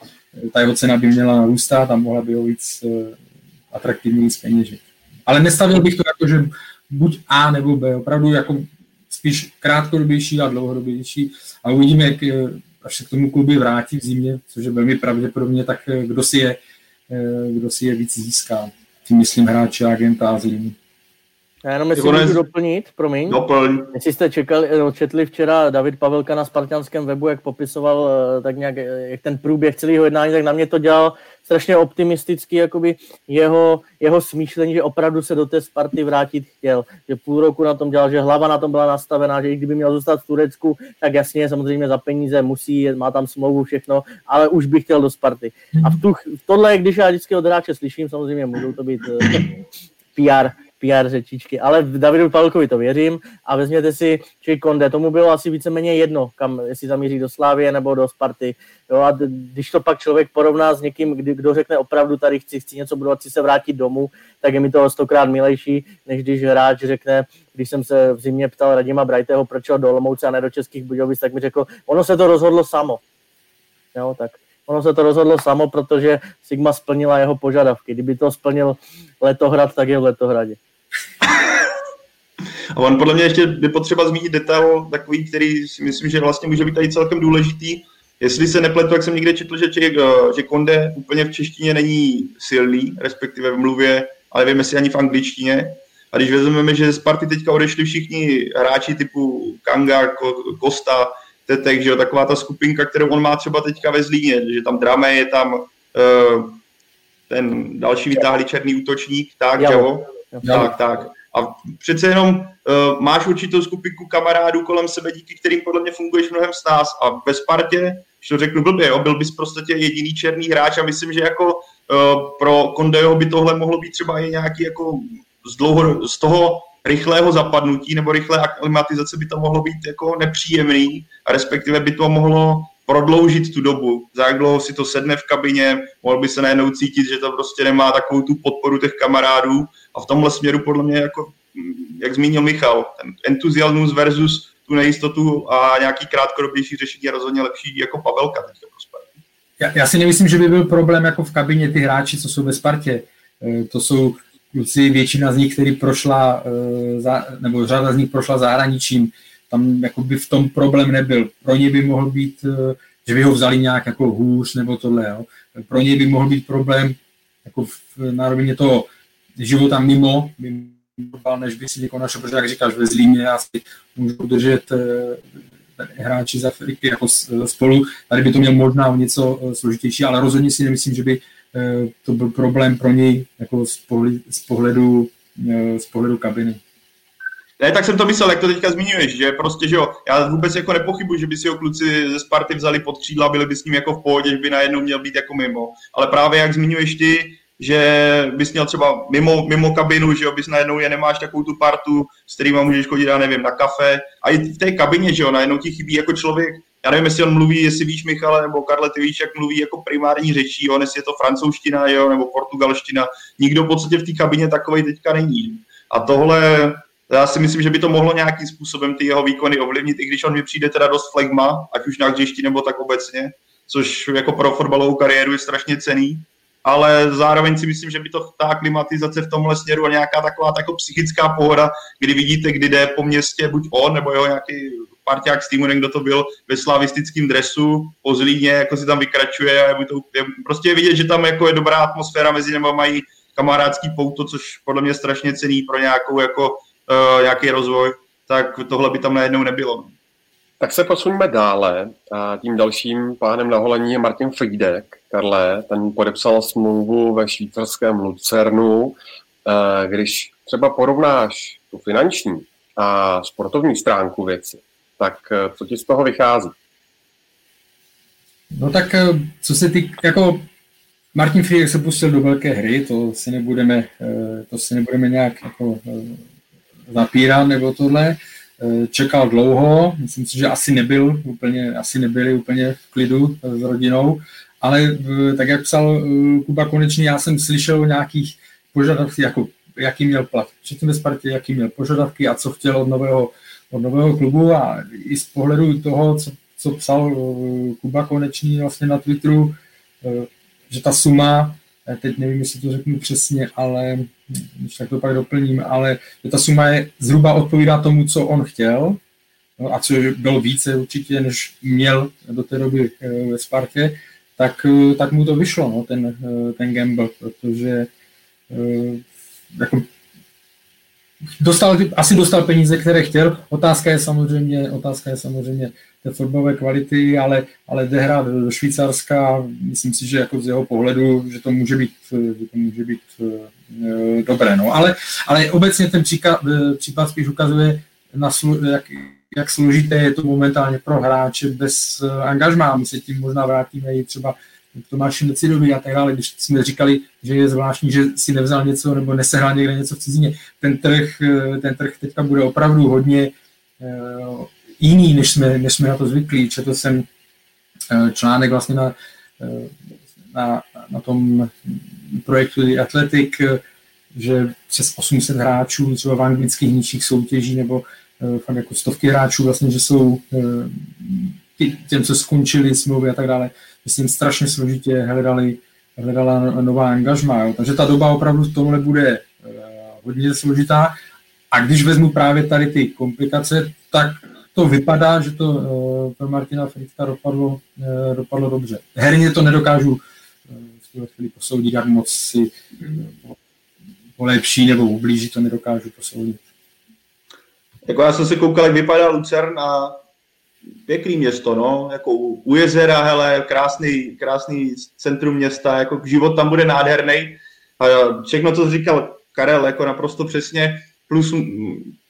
G: ta jeho cena by měla narůstat a mohla by ho víc atraktivněji zpeněžit. Ale nestavil bych to jako, že buď A nebo B, opravdu jako spíš krátkodobější a dlouhodobější a uvidíme, jak eh, až se k tomu kluby vrátí v zimě, což je velmi pravděpodobně, tak kdo si je, kdo si je víc získá. Tím myslím hráče, agenta a zlými.
F: Já jenom jestli můžu doplnit, promiň.
H: Doplň.
F: Jestli jste čekali, no, četli včera David Pavelka na spartianském webu, jak popisoval eh, tak nějak, eh, jak ten průběh celého jednání, tak na mě to dělal strašně optimisticky, jakoby jeho, jeho smýšlení, že opravdu se do té Sparty vrátit chtěl. Že půl roku na tom dělal, že hlava na tom byla nastavená, že i kdyby měl zůstat v Turecku, tak jasně, samozřejmě za peníze musí, má tam smlouvu, všechno, ale už by chtěl do Sparty. A v tu, tohle, když já vždycky od hráče slyším, samozřejmě můžou to být eh, PR, PR řečičky, ale Davidu Palkovi to věřím a vezměte si, či Konde, tomu bylo asi víceméně jedno, kam, jestli zamíří do Slávie nebo do Sparty. Jo, a když to pak člověk porovná s někým, kdy, kdo řekne opravdu tady chci, chci něco budovat, chci se vrátit domů, tak je mi to stokrát milejší, než když hráč řekne, když jsem se v zimě ptal Radima Brajtého, proč do Olomouce a ne do Českých Budějovic, tak mi řekl, ono se to rozhodlo samo. Jo, tak ono se to rozhodlo samo, protože Sigma splnila jeho požadavky. Kdyby to splnil Letohrad, tak je v Letohradě.
H: A on podle mě ještě by potřeba zmínit detail takový, který si myslím, že vlastně může být tady celkem důležitý. Jestli se nepletu, jak jsem někde četl, že, že, že Konde úplně v češtině není silný, respektive v mluvě, ale vím, jestli ani v angličtině. A když vezmeme, že z party teďka odešli všichni hráči typu Kanga, Kosta, Tetek, že jo, taková ta skupinka, kterou on má třeba teďka ve Zlíně, že tam Drame je tam uh, ten další vytáhlý černý útočník, tak, jo, tak, tak. A přece jenom uh, máš určitou skupinku kamarádů kolem sebe, díky kterým podle mě funguješ mnohem s nás. A ve Spartě, když to řeknu blbě, jo, byl bys prostě jediný černý hráč a myslím, že jako uh, pro Kondeho by tohle mohlo být třeba i nějaký jako z, dlouho, z toho rychlého zapadnutí nebo rychlé aklimatizace by to mohlo být jako nepříjemný a respektive by to mohlo prodloužit tu dobu, za jak dlouho si to sedne v kabině, mohl by se najednou cítit, že to prostě nemá takovou tu podporu těch kamarádů a v tomhle směru podle mě, jako, jak zmínil Michal, ten entuziasmus versus tu nejistotu a nějaký krátkodobější řešení je rozhodně lepší jako Pavelka teďka pro
G: Já, já si nemyslím, že by byl problém jako v kabině ty hráči, co jsou ve Spartě. E, to jsou kluci, většina z nich, který prošla, e, nebo řada z nich prošla zahraničím, tam by v tom problém nebyl. Pro ně by mohl být, e, že by ho vzali nějak jako hůř nebo tohle. Jo. Pro ně by mohl být problém jako v, na rovině toho života mimo, mimo než by si někoho našel, protože jak říkáš, ve Zlíně asi můžu udržet eh, hráči z Afriky jako spolu. Tady by to měl možná něco eh, složitější, ale rozhodně si nemyslím, že by eh, to byl problém pro něj jako z, pohledu, z, pohledu, z pohledu kabiny.
H: Ne, tak jsem to myslel, jak to teďka zmiňuješ, že prostě, že jo, já vůbec jako nepochybuji, že by si ho kluci ze Sparty vzali pod křídla, byli by s ním jako v pohodě, že by najednou měl být jako mimo. Ale právě jak zmiňuješ ty, že bys měl třeba mimo, mimo kabinu, že jo, bys najednou je nemáš takovou tu partu, s kterýma můžeš chodit, já nevím, na kafe. A i v té kabině, že jo, najednou ti chybí jako člověk, já nevím, jestli on mluví, jestli víš, Michale, nebo Karle, ty víš, jak mluví jako primární řečí, jo, jestli je to francouzština, jo, nebo portugalština. Nikdo v podstatě v té kabině takovej teďka není. A tohle, já si myslím, že by to mohlo nějakým způsobem ty jeho výkony ovlivnit, i když on mi přijde teda dost flegma, ať už na hřišti nebo tak obecně, což jako pro fotbalovou kariéru je strašně cený ale zároveň si myslím, že by to ta klimatizace v tomhle směru a nějaká taková jako psychická pohoda, kdy vidíte, kdy jde po městě buď on, nebo jeho nějaký parťák z týmu, kdo to byl ve slavistickém dresu, po Zlíně, jako si tam vykračuje a je to, je, prostě je vidět, že tam jako je dobrá atmosféra mezi nimi, mají kamarádský pouto, což podle mě strašně cený pro nějakou jako, uh, nějaký rozvoj, tak tohle by tam najednou nebylo.
E: Tak se posuneme dále. A tím dalším pánem na holení je Martin Friedek. Karle, ten podepsal smlouvu ve švýcarském Lucernu. Když třeba porovnáš tu finanční a sportovní stránku věci, tak e, co ti z toho vychází?
G: No tak e, co se ty, jako Martin Friedek se pustil do velké hry, to si nebudeme, e, to si nebudeme nějak jako zapírat nebo tohle. Eh, čekal dlouho, myslím si, že asi nebyl úplně, asi nebyli úplně v klidu s rodinou, ale eh, tak jak psal eh, Kuba Konečný, já jsem slyšel o nějakých požadavcích, jako jaký měl plat předtím ve Spartě, jaký měl požadavky a co chtěl od nového, od nového klubu a i z pohledu toho, co, co psal Kuba Konečný vlastně na Twitteru, že ta suma teď nevím, jestli to řeknu přesně, ale když tak to pak doplním, ale ta suma je zhruba odpovídá tomu, co on chtěl no, a co bylo více určitě, než měl do té doby ve Spartě, tak, tak mu to vyšlo, no, ten, ten gamble, protože jako dostal, asi dostal peníze, které chtěl. Otázka je samozřejmě, otázka je samozřejmě té fotbalové kvality, ale, ale jde hrát do Švýcarska, myslím si, že jako z jeho pohledu, že to může být, že to může být e, dobré. No. Ale, ale obecně ten příklad, případ spíš ukazuje, na slu, jak, jak složité je to momentálně pro hráče bez angažmá. My se tím možná vrátíme i třeba k Tomáši Necidovi a tak dále, když jsme říkali, že je zvláštní, že si nevzal něco nebo nesehrál někde něco v cizině. Ten trh, ten trh teďka bude opravdu hodně jiný, než jsme, než jsme na to zvyklí. Četl jsem eh, článek vlastně na, eh, na, na tom projektu The Athletic, eh, že přes 800 hráčů třeba v anglických nižších soutěží nebo fakt jako stovky hráčů vlastně, že jsou těm, co skončili smlouvy a tak dále, myslím, strašně složitě hledali, hledala nová angažma. Jo. Takže ta doba opravdu v tomhle bude hodně složitá. A když vezmu právě tady ty komplikace, tak to vypadá, že to uh, pro Martina Fritka dopadlo, uh, dopadlo dobře. Herně to nedokážu uh, v tuhle chvíli posoudit, jak moc si polepší nebo ublíží, to nedokážu posoudit.
H: Jako já jsem si koukal, jak vypadá Lucern a pěkný město, no, jako u jezera, hele, krásný, krásný centrum města, jako život tam bude nádherný. A všechno, co říkal Karel, jako naprosto přesně, plus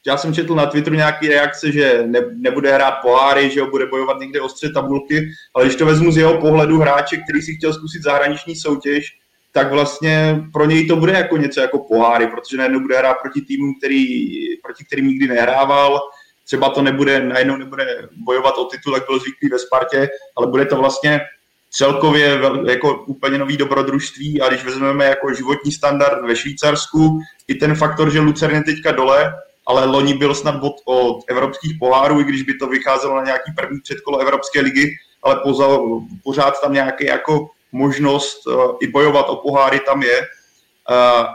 H: já jsem četl na Twitteru nějaký reakce, že ne, nebude hrát poháry, že ho bude bojovat někde o střed tabulky, ale když to vezmu z jeho pohledu hráče, který si chtěl zkusit zahraniční soutěž, tak vlastně pro něj to bude jako něco jako poháry, protože najednou bude hrát proti týmům, který, proti kterým nikdy nehrával, třeba to nebude, najednou nebude bojovat o titul, jak byl zvyklý ve Spartě, ale bude to vlastně celkově jako úplně nový dobrodružství. A když vezmeme jako životní standard ve Švýcarsku, i ten faktor, že Lucern je teďka dole, ale loni byl snad od, od evropských pohárů, i když by to vycházelo na nějaký první předkolo Evropské ligy, ale poza, pořád tam nějaký jako možnost uh, i bojovat o poháry tam je. Uh,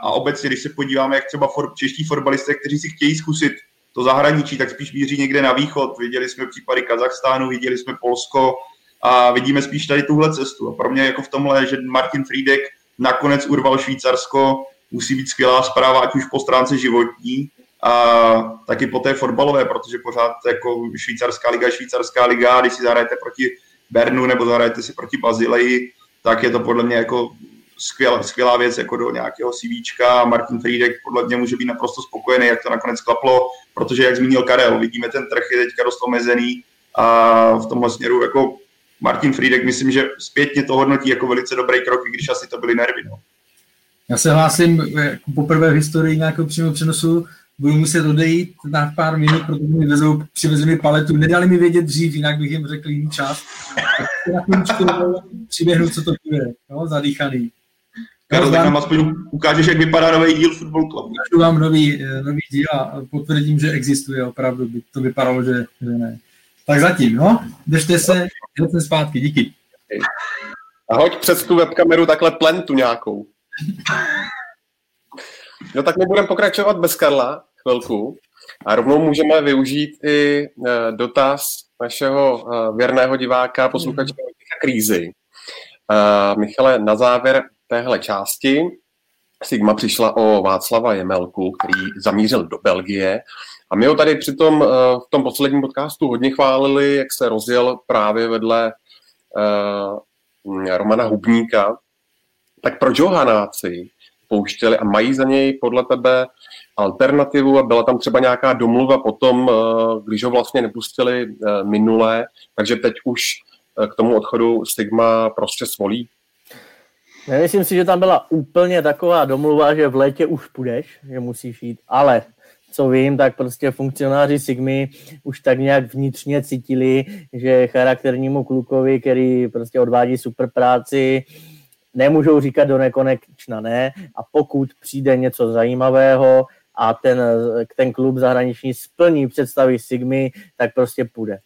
H: a obecně, když se podíváme, jak třeba for, čeští fotbalisté, kteří si chtějí zkusit to zahraničí, tak spíš míří někde na východ. Viděli jsme případy Kazachstánu, viděli jsme Polsko a vidíme spíš tady tuhle cestu. A pro mě jako v tomhle, že Martin Friedek nakonec urval Švýcarsko, musí být skvělá zpráva, ať už po stránce životní, a taky po té fotbalové, protože pořád jako švýcarská liga švýcarská liga, když si zahrajete proti Bernu nebo zahrajete si proti Bazileji, tak je to podle mě jako skvělá, skvělá věc jako do nějakého CVčka Martin Friedek podle mě může být naprosto spokojený, jak to nakonec klaplo, protože jak zmínil Karel, vidíme ten trh je teďka dost omezený a v tomhle směru jako Martin Friedek myslím, že zpětně to hodnotí jako velice dobrý krok, i když asi to byly nervy. No.
G: Já se hlásím jako poprvé v historii nějakého přímého přenosu budu muset odejít na pár minut, protože mi vezou, přivezli mi paletu. Nedali mi vědět dřív, jinak bych jim řekl jiný čas. Na přiběhnu, co to bude, no, zadýchaný.
H: Karol, tak nám aspoň ukážeš, jak vypadá nový díl Football Club.
G: Ukážu vám nový, eh, nový díl a potvrdím, že existuje opravdu. By to vypadalo, že, že ne. Tak zatím, no. Držte se, jdete zpátky, díky.
E: A hoď přes tu webkameru takhle plentu nějakou. No tak my budeme pokračovat bez Karla chvilku a rovnou můžeme využít i eh, dotaz našeho eh, věrného diváka, posluchače Vojtěcha Krízy. Uh, Michale, na závěr téhle části Sigma přišla o Václava Jemelku, který zamířil do Belgie. A my ho tady přitom v tom posledním podcastu hodně chválili, jak se rozjel právě vedle Romana Hubníka. Tak proč ho Hanáci pouštěli a mají za něj podle tebe alternativu a byla tam třeba nějaká domluva potom, eh, když ho vlastně nepustili eh, minulé, takže teď už eh, k tomu odchodu Stigma prostě svolí?
F: Nemyslím si, že tam byla úplně taková domluva, že v létě už půjdeš, že musíš jít, ale co vím, tak prostě funkcionáři Sigmy už tak nějak vnitřně cítili, že charakternímu klukovi, který prostě odvádí super práci, nemůžou říkat do nekonečna ne a pokud přijde něco zajímavého a ten, ten klub zahraniční splní představy Sigmy, tak prostě půjde.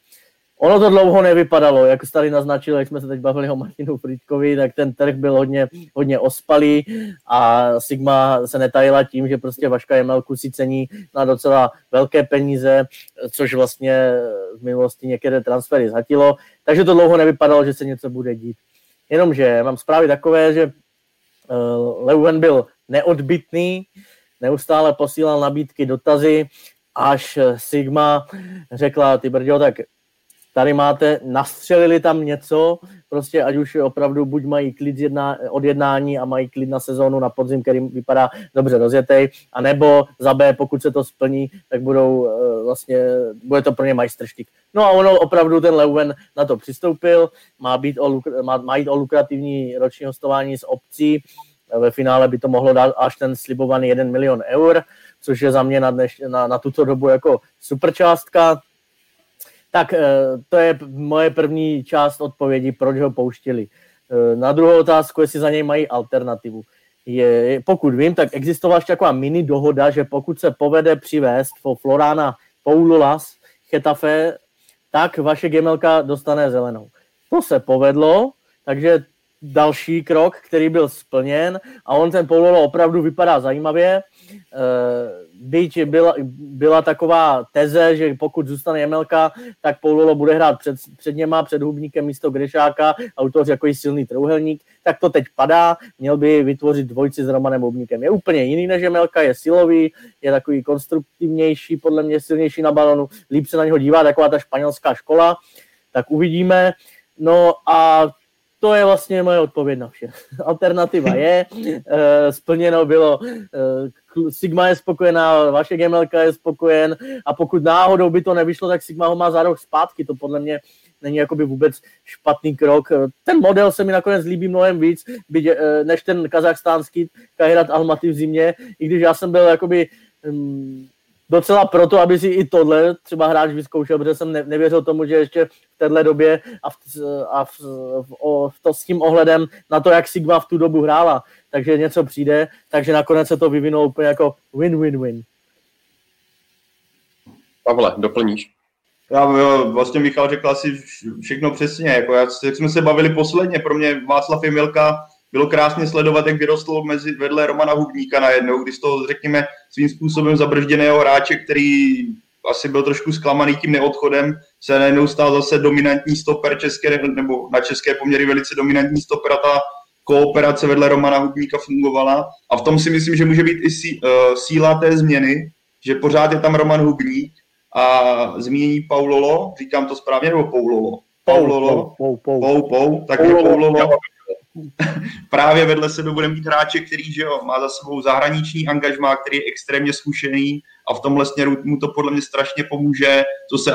F: Ono to dlouho nevypadalo, jak tady naznačil, jak jsme se teď bavili o Martinu Fritkovi, tak ten trh byl hodně, hodně ospalý a Sigma se netajila tím, že prostě Vaška Jemelku si cení na docela velké peníze, což vlastně v minulosti některé transfery zhatilo, takže to dlouho nevypadalo, že se něco bude dít. Jenomže mám zprávy takové, že uh, Leuven byl neodbitný, neustále posílal nabídky, dotazy, až Sigma řekla, ty brďo, tak tady máte, nastřelili tam něco, prostě ať už opravdu buď mají klid jedna, od jednání a mají klid na sezónu na podzim, který vypadá dobře rozjetej, a nebo za B, pokud se to splní, tak budou eh, vlastně, bude to pro ně majstrštík. No a ono opravdu ten Leuven na to přistoupil, má, být o, má, má jít o lukrativní roční hostování s obcí, ve finále by to mohlo dát až ten slibovaný 1 milion eur, což je za mě na, dneš, na, na tuto dobu jako super částka. Tak eh, to je moje první část odpovědi, proč ho pouštili. Eh, na druhou otázku, jestli za něj mají alternativu. Je, pokud vím, tak existovala ještě taková mini dohoda, že pokud se povede přivést po Florana Poulolas Chetafe, tak vaše gemelka dostane zelenou. To se povedlo, takže další krok, který byl splněn a on ten Poulolo opravdu vypadá zajímavě. Eh, byť byla, byla taková teze, že pokud zůstane Jemelka, tak Poulolo bude hrát před, před něma, před Hubníkem místo Grešáka a utvoří jako silný trouhelník, tak to teď padá, měl by vytvořit dvojci s Romanem Hubníkem. Je úplně jiný než Jemelka, je silový, je takový konstruktivnější, podle mě silnější na balonu, líp se na něho dívá, taková ta španělská škola, tak uvidíme. No a to je vlastně moje odpověď na vše. Alternativa je, e, splněno bylo, e, Sigma je spokojená, vaše Gemelka je spokojen a pokud náhodou by to nevyšlo, tak Sigma ho má za rok zpátky, to podle mě není jakoby vůbec špatný krok. Ten model se mi nakonec líbí mnohem víc, byť, e, než ten kazachstánský Kahirat Almaty v zimě, i když já jsem byl jakoby um, docela proto, aby si i tohle třeba hráč vyzkoušel, protože jsem ne, nevěřil tomu, že ještě v téhle době a, v, a v, v, o, v to s tím ohledem na to, jak Sigma v tu dobu hrála, takže něco přijde, takže nakonec se to vyvinulo úplně jako win-win-win.
E: Pavle, doplníš?
H: Já vlastně Michal řekl asi všechno přesně. Jako já, jak jsme se bavili posledně, pro mě Václav Jemilka bylo krásně sledovat, jak vyrostl mezi vedle Romana Hubníka najednou, když to, řekněme, svým způsobem zabržděného hráče, který asi byl trošku zklamaný tím neodchodem, se najednou stál zase dominantní stoper české, nebo na české poměry velice dominantní stoper a ta kooperace vedle Romana Hubníka fungovala. A v tom si myslím, že může být i sí, uh, síla té změny, že pořád je tam Roman Hubník a zmínění Paulolo, říkám to správně, nebo Paulolo? Paulolo, Pou, pou, pou, pou, pou takže Paulolo, právě vedle sebe bude mít hráče, který že jo, má za sebou zahraniční angažmá, který je extrémně zkušený a v tomhle směru mu to podle mě strašně pomůže, co se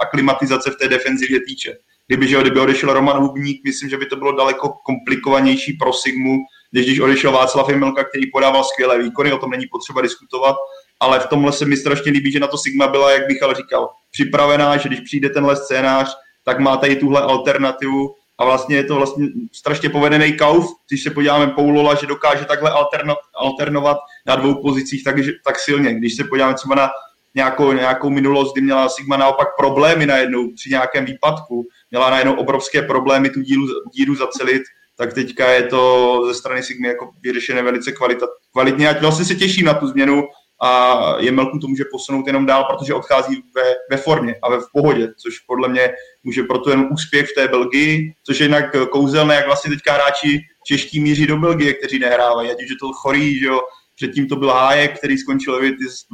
H: aklimatizace v té, defenzivě týče. Kdyby, že jo, kdyby odešel Roman Hubník, myslím, že by to bylo daleko komplikovanější pro Sigmu, než když odešel Václav Jemilka, který podával skvělé výkony, o tom není potřeba diskutovat, ale v tomhle se mi strašně líbí, že na to Sigma byla, jak Michal říkal, připravená, že když přijde tenhle scénář, tak máte i tuhle alternativu a vlastně je to vlastně strašně povedený kauf, když se podíváme Poulola, že dokáže takhle alterno, alternovat na dvou pozicích tak, tak silně. Když se podíváme třeba na nějakou, nějakou minulost, kdy měla Sigma naopak problémy najednou při nějakém výpadku, měla najednou obrovské problémy tu díru, díru zacelit, tak teďka je to ze strany Sigmy jako vyřešené velice kvalita, kvalitně. Ať vlastně se těším na tu změnu, a Jemelku to může posunout jenom dál, protože odchází ve, ve formě a ve v pohodě, což podle mě může proto jen úspěch v té Belgii, což je jinak kouzelné, jak vlastně teďka hráči čeští míří do Belgie, kteří nehrávají, ať už je to chorý, že jo, předtím to byl Hájek, který skončil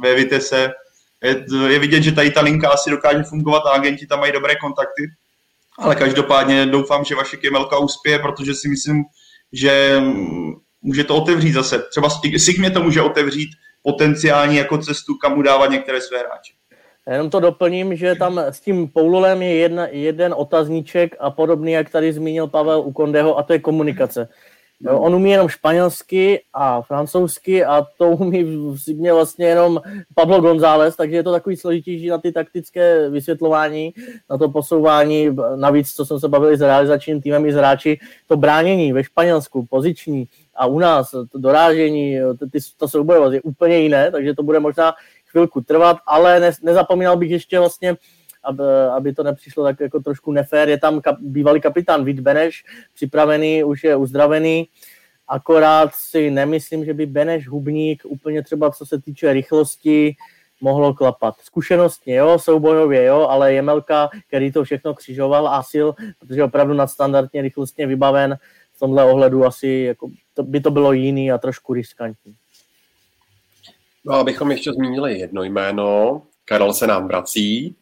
H: ve Vitesse. Je, je vidět, že tady ta linka asi dokáže fungovat a agenti tam mají dobré kontakty, ale každopádně doufám, že vaše Jemelka uspěje, protože si myslím, že může to otevřít zase. Třeba Sigmě to může otevřít potenciální jako cestu, kam udávat některé své hráče.
F: Jenom to doplním, že tam s tím Poululem je jedna, jeden otazníček a podobný, jak tady zmínil Pavel u Kondeho, a to je komunikace. No. On umí jenom španělsky a francouzsky a to umí mě vlastně jenom Pablo González, takže je to takový složitější na ty taktické vysvětlování, na to posouvání, navíc, co jsem se bavil s realizačním týmem i s hráči, to bránění ve Španělsku, poziční, a u nás to dorážení, ty, to soubojovost je úplně jiné, takže to bude možná chvilku trvat, ale ne, nezapomínal bych ještě vlastně, aby, aby to nepřišlo tak jako trošku nefér. Je tam kap, bývalý kapitán Vít Beneš, připravený, už je uzdravený, akorát si nemyslím, že by Beneš Hubník úplně třeba co se týče rychlosti mohlo klapat. Zkušenostně, jo, soubojově, jo, ale Jemelka, který to všechno křižoval a sil, protože opravdu nadstandardně rychlostně vybaven, v tomhle ohledu asi jako, to, by to bylo jiný a trošku riskantní.
E: No, abychom ještě zmínili jedno jméno. Karel se nám vrací.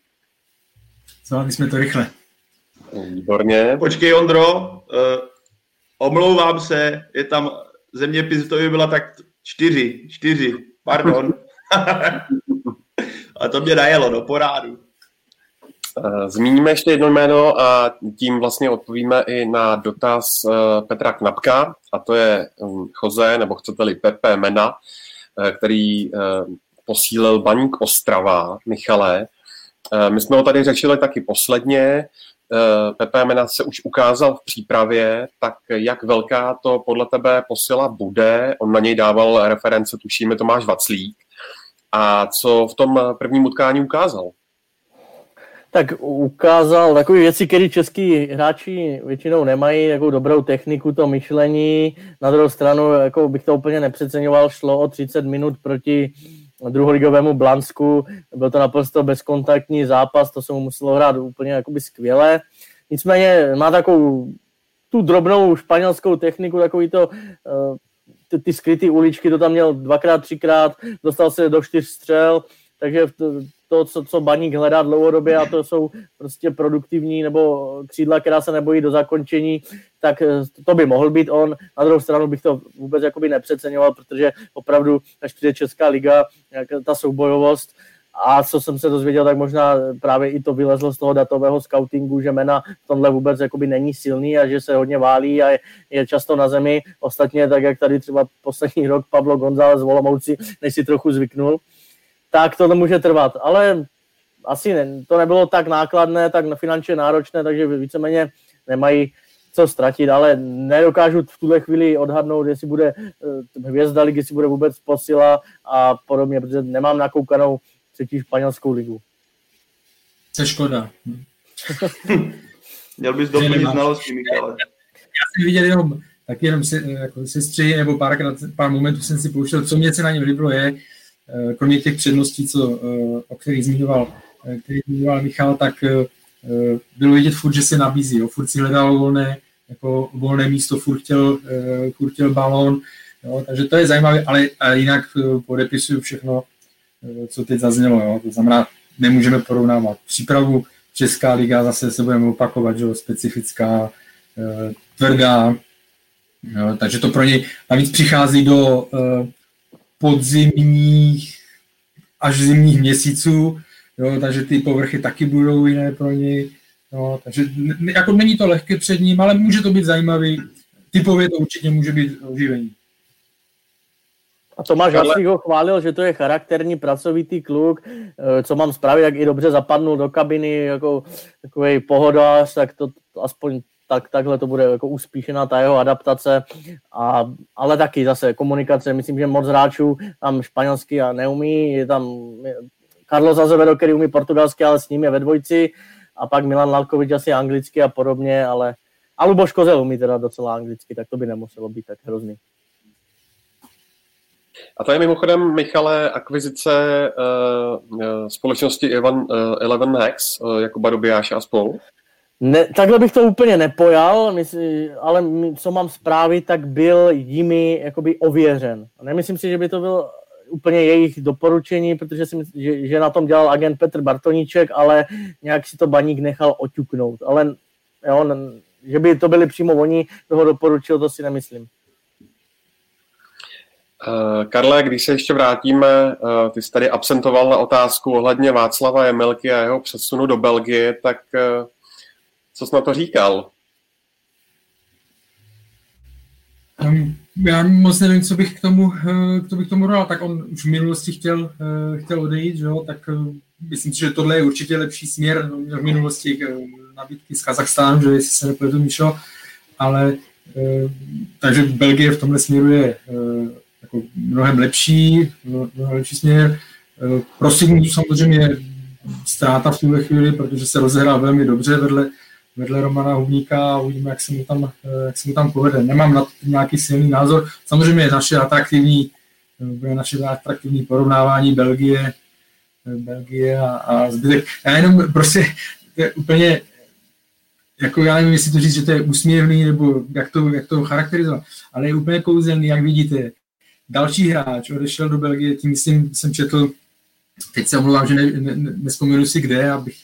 G: Zvládli jsme to rychle.
E: Výborně.
H: Počkej, Ondro, uh, omlouvám se, je tam zeměpis, to by byla tak čtyři, čtyři, pardon. a to mě najelo, do porádu.
E: Eh, zmíníme ještě jedno jméno a tím vlastně odpovíme i na dotaz eh, Petra Knapka, a to je hm, Jose, nebo chcete-li Pepe Mena, eh, který posílil Baník Ostrava, Michale. My jsme ho tady řešili taky posledně. Pepe Mena se už ukázal v přípravě, tak jak velká to podle tebe posila bude? On na něj dával reference, tušíme Tomáš Vaclík. A co v tom prvním utkání ukázal?
F: Tak ukázal takové věci, které český hráči většinou nemají, jako dobrou techniku, to myšlení. Na druhou stranu, jako bych to úplně nepřeceňoval, šlo o 30 minut proti druholigovému Blansku. Byl to naprosto bezkontaktní zápas, to se mu muselo hrát úplně jakoby skvěle. Nicméně má takovou tu drobnou španělskou techniku, takový to, eh, ty, ty skryté uličky, to tam měl dvakrát, třikrát, dostal se do čtyř střel, takže to, co, co baník hledá dlouhodobě a to jsou prostě produktivní nebo křídla, která se nebojí do zakončení, tak eh, to by mohl být on. Na druhou stranu bych to vůbec jakoby nepřeceňoval, protože opravdu, až přijde Česká liga, ta soubojovost, a co jsem se dozvěděl, tak možná právě i to vylezlo z toho datového scoutingu, že Mena v tomhle vůbec jakoby není silný a že se hodně válí a je, je často na zemi. Ostatně tak, jak tady třeba poslední rok Pablo González z Olomouci, než si trochu zvyknul tak to může trvat. Ale asi ne, to nebylo tak nákladné, tak finančně náročné, takže víceméně nemají co ztratit, ale nedokážu v tuhle chvíli odhadnout, jestli bude eh, hvězda ligy, jestli bude vůbec posila a podobně, protože nemám nakoukanou třetí španělskou ligu.
G: To je škoda.
H: Měl bys doplnit znalosti, Michale.
G: Já jsem viděl jenom, tak jenom se, jako sestři, nebo párkrát, pár momentů jsem si pouštěl, co mě se na něm líbilo je, Eh, kromě těch předností, co, eh, o kterých zmiňoval, eh, který zmiňoval Michal, tak bylo vidět furt, že se nabízí. Jo. Furt si hledal volné, jako volné místo, furt chtěl, furt chtěl balón, jo. takže to je zajímavé, ale jinak podepisuju všechno, co teď zaznělo. Jo. To znamená, nemůžeme porovnávat přípravu. Česká liga zase se budeme opakovat, že jo, specifická, tvrdá, jo, takže to pro něj navíc přichází do podzimních až zimních měsíců, jo, takže ty povrchy taky budou jiné pro něj. Jo, takže jako není to lehké před ním, ale může to být zajímavý. Typově to určitě může být oživení.
F: A Tomáš Haslík ho chválil, že to je charakterní, pracovitý kluk, eh, co mám zprávy, jak i dobře zapadnul do kabiny, jako takový pohodář, tak to, to aspoň tak takhle to bude jako uspíšená ta jeho adaptace, a, ale taky zase komunikace, myslím, že moc hráčů tam španělsky a neumí, je tam Carlos Azevedo, který umí portugalsky, ale s ním je ve dvojci, a pak Milan Lalkovič asi anglicky a podobně, ale a Luboš Kozel umí teda docela anglicky, tak to by nemuselo být tak hrozný.
E: A to je mimochodem, Michale, akvizice uh, společnosti Eleven, uh, Eleven Hacks, uh, jako Barobiáš a spolu?
F: Ne, takhle bych to úplně nepojal, mysl, ale co mám zprávy, tak byl jimi jakoby ověřen. Nemyslím si, že by to byl úplně jejich doporučení, protože si myslím, že, že na tom dělal agent Petr Bartoníček, ale nějak si to baník nechal oťuknout. Ale jo, že by to byli přímo oni, kdo ho doporučil, to si nemyslím.
E: Uh, Karle, když se ještě vrátíme, uh, ty jsi tady absentoval na otázku ohledně Václava Jemelky a jeho přesunu do Belgie, tak uh, co jsi na to říkal?
G: Já moc nevím, co bych k tomu, uh, co bych k tomu dal. Tak on už v minulosti chtěl, uh, chtěl odejít, že jo? tak uh, myslím si, že tohle je určitě lepší směr. V minulosti nabídky z Kazachstánu, že jestli se nepletu, Míšo, ale takže Belgie v tomhle směru je jako mnohem lepší, mnohem lepší směr. Pro Sigmu samozřejmě ztráta v tuhle chvíli, protože se rozehrál velmi dobře vedle, vedle Romana Hubníka a uvidíme, jak se mu tam, jak se mu tam povede. Nemám na to nějaký silný názor. Samozřejmě je naše atraktivní, bude naše atraktivní porovnávání Belgie, Belgie a, a zbytek. Já jenom prostě to je úplně jako já nevím, jestli to říct, že to je úsměvný, nebo jak to, jak to charakterizovat, ale je úplně kouzelný, jak vidíte. Další hráč odešel do Belgie, tím myslím, jsem četl, teď se omlouvám, že ne, ne, nespomenu si kde, abych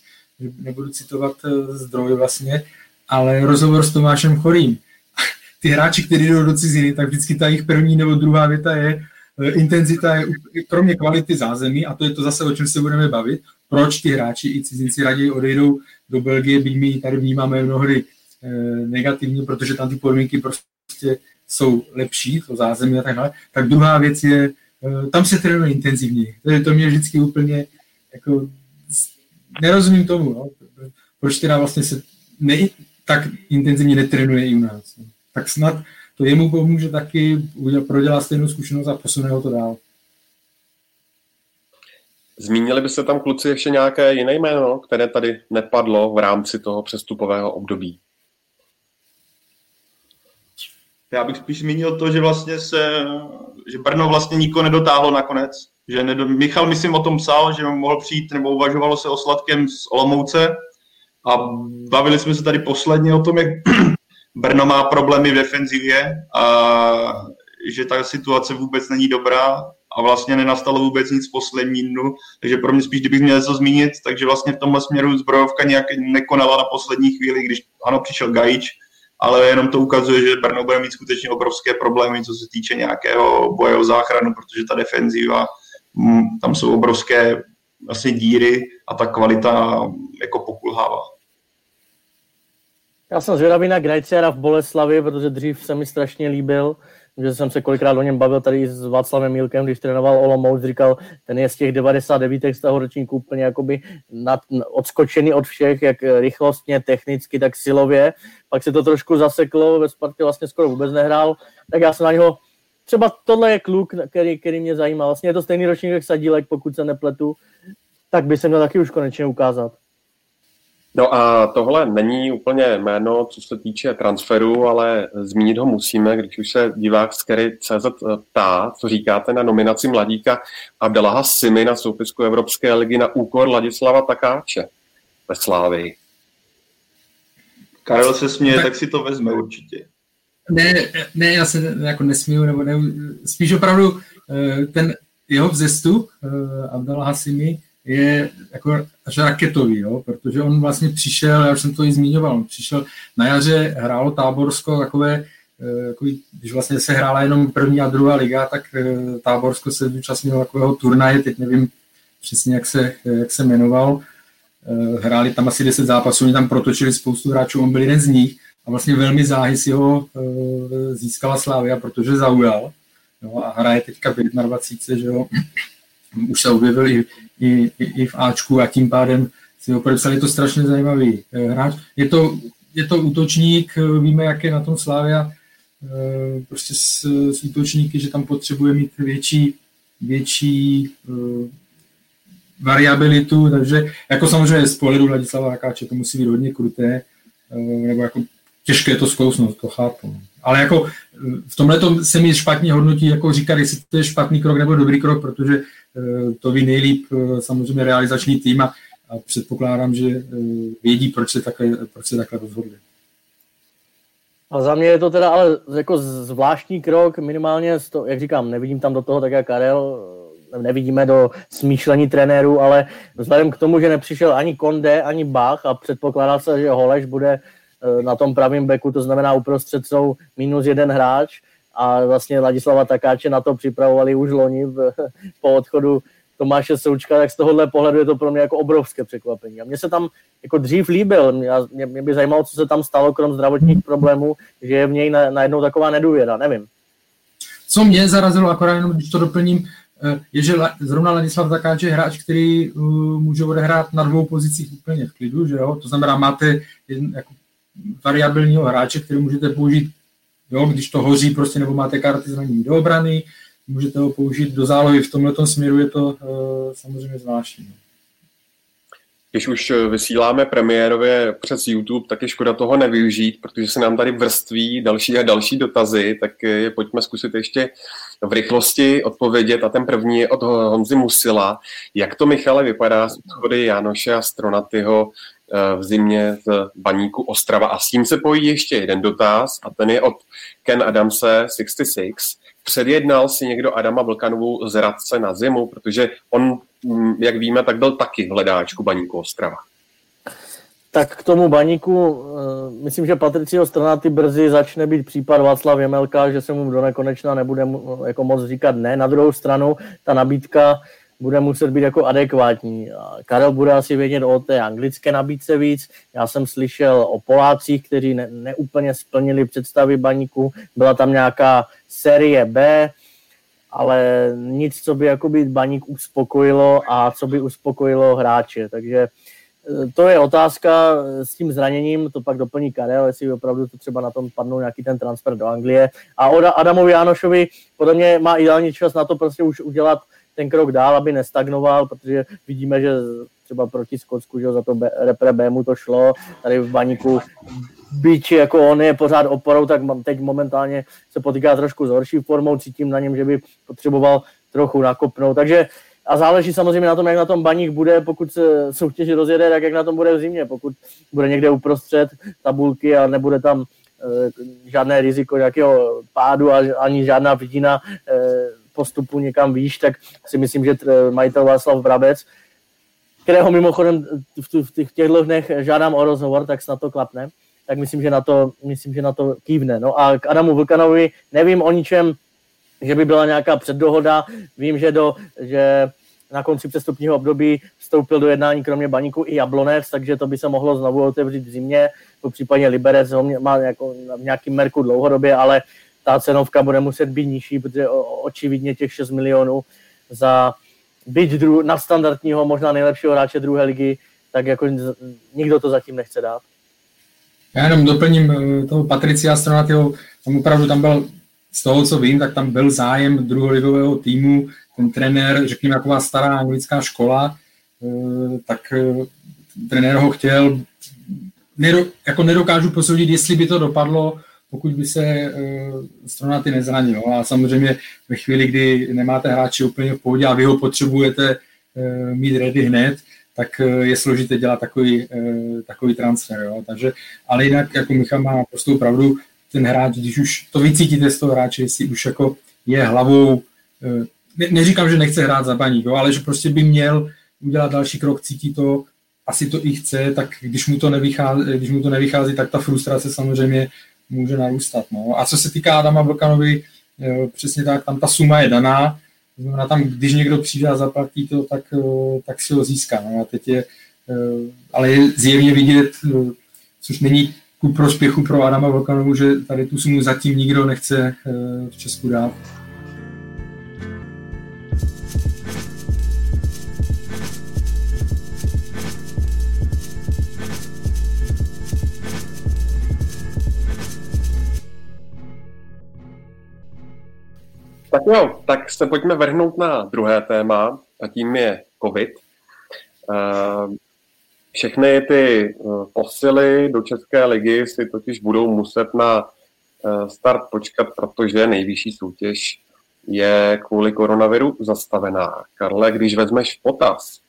G: nebudu citovat uh, zdroj vlastně, ale rozhovor s Tomášem Chorým. Ty hráči, kteří jdou do ciziny, tak vždycky ta jejich první nebo druhá věta je, uh, intenzita je kromě kvality zázemí, a to je to zase, o čem se budeme bavit, proč ty hráči i cizinci raději odejdou do Belgie, byť my tady vnímáme mnohdy e, negativně, protože tam ty podmínky prostě jsou lepší, to zázemí a tak dále. Tak druhá věc je, tam se trénuje intenzivně. To mě vždycky úplně jako nerozumím tomu, no. proč teda vlastně se ne, tak intenzivně netrénuje i u nás. No. Tak snad to jemu pomůže taky prodělat stejnou zkušenost a posune ho to dál.
E: Zmínili by se tam kluci ještě nějaké jiné jméno, které tady nepadlo v rámci toho přestupového období?
H: Já bych spíš zmínil to, že vlastně se, že Brno vlastně nikoho nedotáhlo nakonec. Že nedo, Michal, myslím, o tom psal, že mohl přijít, nebo uvažovalo se o Sladkem z Olomouce. A bavili jsme se tady posledně o tom, jak Brno má problémy v defenzivě a že ta situace vůbec není dobrá a vlastně nenastalo vůbec nic poslední dnu, takže pro mě spíš, kdybych měl něco zmínit, takže vlastně v tomhle směru zbrojovka nějak nekonala na poslední chvíli, když ano, přišel Gajič, ale jenom to ukazuje, že Brno bude mít skutečně obrovské problémy, co se týče nějakého boje o záchranu, protože ta defenziva, mm, tam jsou obrovské vlastně díry a ta kvalita jako pokulhává.
F: Já jsem zvědavý na Grajciara v Boleslavi, protože dřív se mi strašně líbil že jsem se kolikrát o něm bavil tady s Václavem Milkem, když trénoval Olomouc, říkal, ten je z těch 99 z toho ročníku úplně jakoby nad, odskočený od všech, jak rychlostně, technicky, tak silově. Pak se to trošku zaseklo, ve Spartě vlastně skoro vůbec nehrál, tak já jsem na něho třeba tohle je kluk, který, který mě zajímá. Vlastně je to stejný ročník jak Sadílek, pokud se nepletu, tak by se měl taky už konečně ukázat.
E: No a tohle není úplně jméno, co se týče transferu, ale zmínit ho musíme, když už se divák z CZ ptá, co říkáte na nominaci mladíka Abdelaha Simy na soupisku Evropské ligy na úkor Ladislava Takáče ve Slávii.
H: Karel se směje, tak si to vezme určitě.
G: Ne, ne, já se jako nesmíju, nebo ne, spíš opravdu eh, ten jeho vzestup eh, Abdallah Hasimi je jako až raketový, jo? protože on vlastně přišel, já už jsem to i zmiňoval, on přišel na jaře, hrálo Táborsko takové, eh, takový, když vlastně se hrála jenom první a druhá liga, tak eh, Táborsko se zúčastnilo takového turnaje, teď nevím přesně, jak se, jak se jmenoval, eh, hráli tam asi 10 zápasů, oni tam protočili spoustu hráčů, on byl jeden z nich a vlastně velmi záhy si ho získala Slávia, protože zaujal. Jo, a hraje teďka v 21, že jo, už se objevil i, i, i v Ačku a tím pádem si ho podepsali. Je to strašně zajímavý eh, hráč. Je to, je to útočník, eh, víme, jak je na tom Slávia, eh, prostě s, s útočníky, že tam potřebuje mít větší, větší variabilitu, takže jako samozřejmě z pohledu Vladislava Rakáče to musí být hodně kruté, nebo jako těžké to zkousnout, to chápu. Ale jako v tomhle se mi špatně hodnotí, jako říkat, jestli to je špatný krok nebo dobrý krok, protože to ví nejlíp eh, samozřejmě realizační tým a, předpokládám, že eh, vědí, proč se takhle, proč se takhle rozhodli.
F: A za mě je to teda ale jako zvláštní krok, minimálně, to, jak říkám, nevidím tam do toho tak jak Karel, nevidíme do smýšlení trenérů, ale vzhledem k tomu, že nepřišel ani Konde, ani Bach a předpokládá se, že Holeš bude Eh, na tom pravém beku, to znamená uprostřed jsou minus jeden hráč a vlastně Ladislava Takáče na to připravovali už loni v, po odchodu Tomáše Součka, tak z tohohle pohledu je to pro mě jako obrovské překvapení. A mně se tam jako dřív líbil, mě, mě by zajímalo, co se tam stalo, krom zdravotních problémů, že je v něj najednou taková nedůvěra, nevím.
G: Co mě zarazilo, akorát jenom když to doplním, eh, je, že zrovna Ladislav Takáč je hráč, který uh, může odehrát na dvou pozicích úplně v klidu, že jo? To znamená, máte jeden, jako variabilního hráče, který můžete použít, jo, když to hoří prostě, nebo máte karty zranění do obrany, můžete ho použít do zálohy. V tomhle směru je to uh, samozřejmě zvláštní.
E: když už vysíláme premiérově přes YouTube, tak je škoda toho nevyužít, protože se nám tady vrství další a další dotazy, tak je pojďme zkusit ještě v rychlosti odpovědět. A ten první je od Honzy Musila. Jak to, Michale, vypadá s odchody Janoše a Stronatyho eh, v zimě z baníku Ostrava? A s tím se pojí ještě jeden dotaz a ten je od Ken Adamse 66. Předjednal si někdo Adama Vlkanovu z Radce na zimu, protože on, mm, jak víme, tak byl taky v hledáčku baníku Ostrava.
F: Tak k tomu baníku, eh, myslím, že Patricio Stranaty brzy začne být případ Václav Jemelka, že se mu do nekonečna nebude jako moc říkat ne. Na druhou stranu ta nabídka bude muset být jako adekvátní. Karel bude asi vědět o té anglické nabídce víc. Já jsem slyšel o Polácích, kteří ne, neúplně splnili představy baníku. Byla tam nějaká série B, ale nic, co by jakoby baník uspokojilo a co by uspokojilo hráče. Takže e, to je otázka s tím zraněním, to pak doplní Karel, jestli opravdu to třeba na tom padnou nějaký ten transfer do Anglie. A Adamovi Jánošovi podle mě má ideální čas na to prostě už udělat ten krok dál, aby nestagnoval, protože vidíme, že třeba proti Skotsku, že za to B, repre B mu to šlo, tady v baníku byť jako on je pořád oporou, tak teď momentálně se potýká trošku s horší formou, cítím na něm, že by potřeboval trochu nakopnout, takže a záleží samozřejmě na tom, jak na tom baník bude, pokud se soutěž rozjede, tak jak na tom bude v zimě, pokud bude někde uprostřed tabulky a nebude tam e, žádné riziko nějakého pádu a ani žádná vidina e, postupu někam výš, tak si myslím, že majitel Václav Brabec, kterého mimochodem v těch těchto dnech žádám o rozhovor, tak snad to klapne, tak myslím, že na to, myslím, že na to kývne. No a k Adamu Vlkanovi nevím o ničem, že by byla nějaká předdohoda. Vím, že, do, že na konci přestupního období vstoupil do jednání kromě baníku i Jablonec, takže to by se mohlo znovu otevřít v zimě, po případě Liberec ho má jako v nějakým merku dlouhodobě, ale ta cenovka bude muset být nižší, protože očividně těch 6 milionů za byť dru, nadstandardního, možná nejlepšího hráče druhé ligy, tak jako nikdo to zatím nechce dát.
G: Já jenom doplním eh, toho Patricia Stronatio, tam opravdu tam byl, z toho, co vím, tak tam byl zájem druholigového týmu, ten trenér, řekněme, taková stará anglická škola, eh, tak eh, trenér ho chtěl, jako nedokážu posoudit, jestli by to dopadlo, pokud by se uh, Stronaty nezranil. No a samozřejmě ve chvíli, kdy nemáte hráče úplně v pohodě a vy ho potřebujete uh, mít ready hned, tak uh, je složité dělat takový, uh, takový transfer. Jo. Takže, ale jinak, jako Michal má prostou pravdu, ten hráč, když už to vycítíte z toho hráče, jestli už jako je hlavou, uh, ne, neříkám, že nechce hrát za baník, jo, ale že prostě by měl udělat další krok, cítí to, asi to i chce, tak když mu to nevychází, když mu to nevychází tak ta frustrace samozřejmě může narůstat. No. A co se týká Adama Vlkanovi, eh, přesně tak, tam ta suma je daná, znamená tam, když někdo přijde a zaplatí to, tak, eh, tak si ho získá. No. A teď je, eh, ale je zjevně vidět, což není ku prospěchu pro Adama Vlkanovu, že tady tu sumu zatím nikdo nechce v Česku dát.
E: Tak jo, tak se pojďme vrhnout na druhé téma a tím je COVID. Eh, všechny ty eh, posily do České ligy si totiž budou muset na eh, start počkat, protože nejvyšší soutěž je kvůli koronaviru zastavená. Karle, když vezmeš potaz,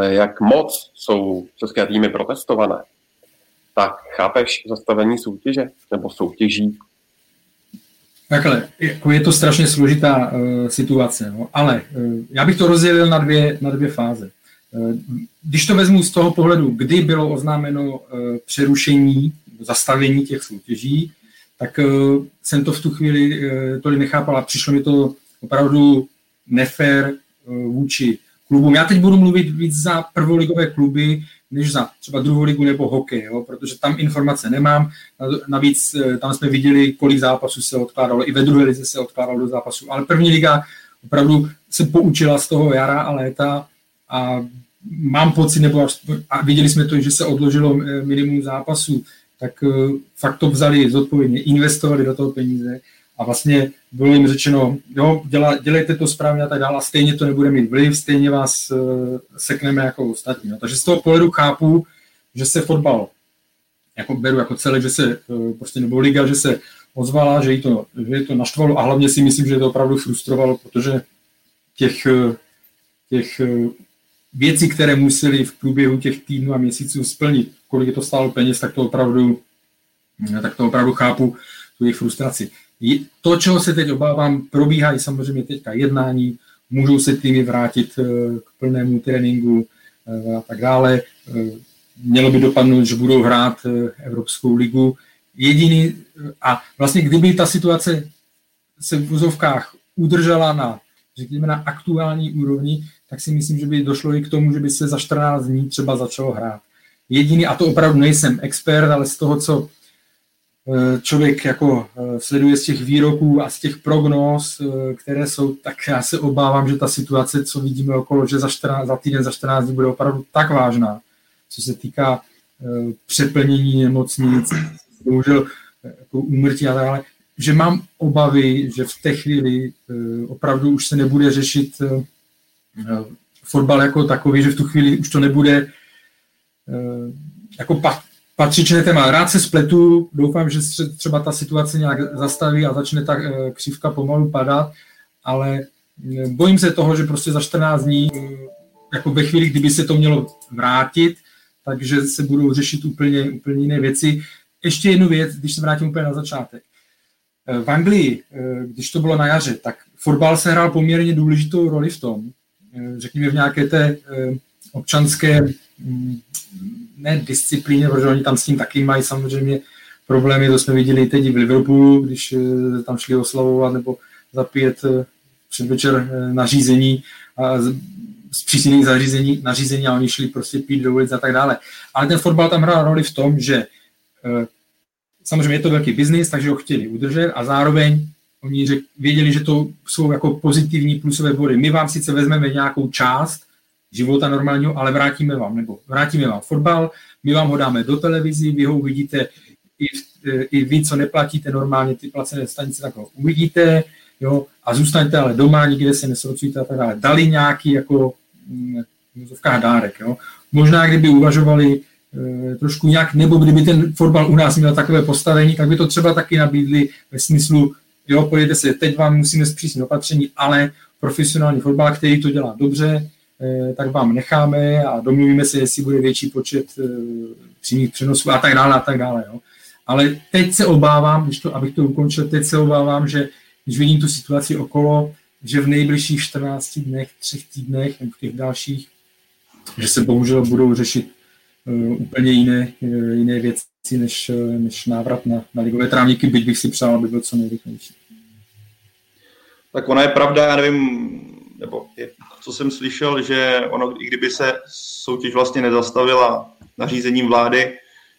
E: jak moc jsou české týmy protestované, tak chápeš zastavení soutěže nebo soutěží
G: Takhle, jako je to strašně složitá uh, situace, no, ale uh, já bych to rozdělil na dvě, na dvě fáze. Uh, když to vezmu z toho pohledu, kdy bylo oznámeno uh, přerušení, zastavení těch soutěží, tak uh, jsem to v tu chvíli uh, tolik a přišlo mi to opravdu nefér uh, vůči klubům. Já teď budu mluvit víc za prvoligové kluby, než za třeba druhou ligu nebo hokej, jo, protože tam informace nemám. Navíc eh, tam jsme viděli, kolik zápasů se odkládalo, i ve druhé lize se odkládalo do zápasu, ale první liga opravdu se poučila z toho jara a léta a mám pocit, nebo a viděli jsme to, že se odložilo eh, minimum zápasů, tak eh, fakt to vzali zodpovědně, investovali do toho peníze a vlastně bylo jim řečeno, jo, děla, dělejte to správně a tak dále a stejně to nebude mít vliv, stejně vás uh, sekneme jako ostatní. No. Takže z toho pohledu chápu, že se fotbal jako beru jako celé, že se uh, prostě nebo liga, že se ozvala, že, jí to, že je to naštvalo a hlavně si myslím, že je to opravdu frustrovalo, protože těch, uh, těch věcí, které museli v průběhu těch týdnů a měsíců splnit, kolik to stálo peněz, tak to opravdu, tak to opravdu chápu, tu jejich frustraci. To, čeho se teď obávám, probíhají samozřejmě teďka jednání, můžou se týmy vrátit eh, k plnému tréninku eh, a tak dále. Eh, mělo by dopadnout, že budou hrát Evropskou ligu. Jediný, a vlastně kdyby ta situace se v vozovkách udržela na, řekněme, na aktuální úrovni, tak si myslím, že by došlo i k tomu, že by se za 14 dní třeba začalo hrát. Jediný, a to opravdu nejsem expert, ale z toho, co člověk jako eh, sleduje z těch výroků a z těch prognóz, eh, které jsou, tak já se obávám, že ta situace, co vidíme okolo, že za, 14, za týden, za 14 dní bude opravdu tak vážná, co se týká přeplnění nemocnic, bohužel jako úmrtí a tak dále, že mám obavy, že v té chvíli opravdu už se nebude řešit fotbal jako takový, že v tu chvíli už to nebude jako patřičné téma. Rád se spletu, doufám, že se třeba ta situace nějak zastaví a začne ta eh, křivka pomalu padat, ale eh, bojím se toho, že prostě za 14 dní, eh, jako ve chvíli, kdyby se to mělo vrátit, takže se budou řešit úplně, úplně jiné věci. Ještě jednu věc, když se vrátím úplně na začátek. V Anglii, když to bylo na jaře, tak fotbal se hrál poměrně důležitou roli v tom, řekněme v nějaké té občanské mm, ne disciplíně, protože oni tam s tím taky mají samozřejmě problémy, to jsme viděli teď v Liverpoolu, když eh, tam šli oslavovat nebo zapíjet eh, předvečer eh, nařízení a zpřísněných zařízení, nařízení a oni šli prostě pít do ulic a tak dále. Ale ten fotbal tam hrál roli v tom, že samozřejmě je to velký biznis, takže ho chtěli udržet a zároveň oni řek, věděli, že to jsou jako pozitivní plusové body. My vám sice vezmeme nějakou část, života normálního, ale vrátíme vám, nebo vrátíme vám fotbal, my vám ho dáme do televizi, vy ho uvidíte i, i vy, co neplatíte normálně ty placené stanice, tak ho uvidíte, jo, a zůstaňte ale doma, nikde se nesrocujte a tak dále. Dali nějaký jako mm, dárek, jo. Možná, kdyby uvažovali e, trošku nějak, nebo kdyby ten fotbal u nás měl takové postavení, tak by to třeba taky nabídli ve smyslu, jo, pojďte se, teď vám musíme zpřísnit opatření, ale profesionální fotbal, který to dělá dobře, tak vám necháme a domluvíme se, jestli bude větší počet eh, přímých přenosů a tak dále a tak dále. Jo. Ale teď se obávám, když to, abych to ukončil, teď se obávám, že když vidím tu situaci okolo, že v nejbližších 14 dnech, třech týdnech nebo v těch dalších, že se bohužel budou řešit uh, úplně jiné, uh, jiné věci než, uh, než návrat na, na ligové trávníky, byť bych si přál, aby byl co nejrychlejší.
H: Tak ona je pravda, já nevím, nebo je co jsem slyšel, že ono, i kdyby se soutěž vlastně nezastavila nařízením vlády,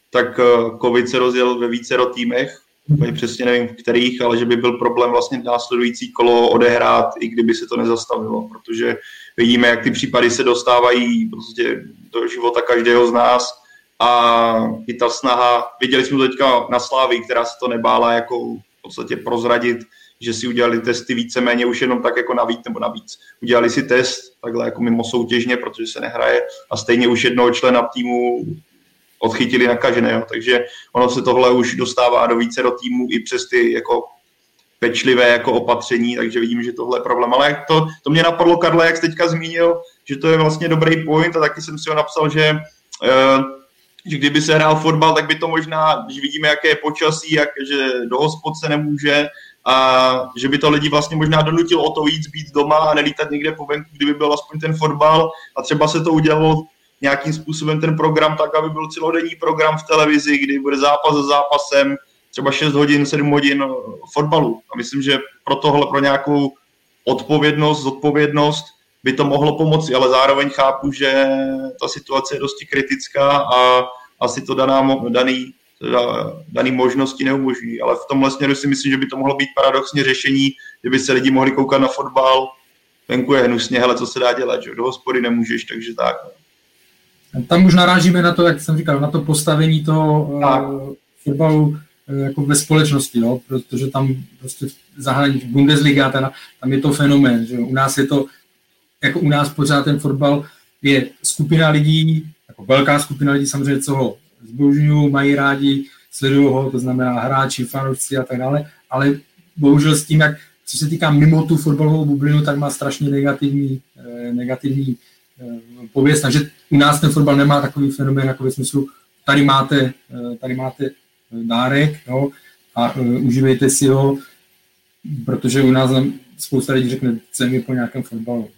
H: tak eh, COVID se rozjel ve více týmech, úplně přesně nevím v kterých, ale že by byl problém vlastně následující kolo odehrát, i kdyby se to nezastavilo, protože vidíme, jak ty případy se dostávají prostě do života každého z nás a i ta snaha, viděli jsme to teďka na Slávii, která se to nebála jako v podstatě prozradit, že si udělali testy víceméně už jenom tak jako navíc nebo navíc. Udělali si test takhle jako mimo soutěžně, protože se nehraje a stejně už jednoho člena týmu odchytili nakaženého, takže ono se tohle už dostává do více do týmu i přes ty jako pečlivé jako opatření, takže vidím, že tohle je problém. Ale to, to mě napadlo, Karle, jak jsi teďka zmínil, že to je vlastně dobrý point a taky jsem si ho napsal, že uh, že kdyby se hrál fotbal, tak by to možná, když vidíme, jaké je počasí, jak, že do hospod se nemůže, a že by to lidi vlastně možná donutilo o to víc být doma a nelítat někde po venku, kdyby byl aspoň ten fotbal a třeba se to udělalo nějakým způsobem ten program tak, aby byl celodenní program v televizi, kdy bude zápas za zápasem, třeba 6 hodin, 7 hodin fotbalu. A myslím, že pro tohle, pro nějakou odpovědnost, zodpovědnost by to mohlo pomoci, ale zároveň chápu, že ta situace je dosti kritická a asi to daná, daný dané možnosti neumožňují. Ale v tomhle směru si myslím, že by to mohlo být paradoxně řešení, kdyby se lidi mohli koukat na fotbal, venku je hnusně, hele, co se dá dělat, že do hospody nemůžeš, takže tak.
G: Tam už narážíme na to, jak jsem říkal, na to postavení toho uh, fotbalu jako ve společnosti, no, protože tam prostě v zahraničí Bundesliga, teda, tam je to fenomén, že u nás je to, jako u nás pořád ten fotbal je skupina lidí, jako velká skupina lidí samozřejmě, co ho zbožňují, mají rádi, sledují ho, to znamená hráči, fanoušci a tak dále, ale bohužel s tím, jak co se týká mimo tu fotbalovou bublinu, tak má strašně negativní, eh, negativní eh, pověst. Takže u nás ten fotbal nemá takový fenomén, jako ve smyslu, tady máte, eh, tady máte dárek jo, a uh, užívejte si ho, protože u nás spousta lidí řekne, chceme mi po nějakém fotbalu.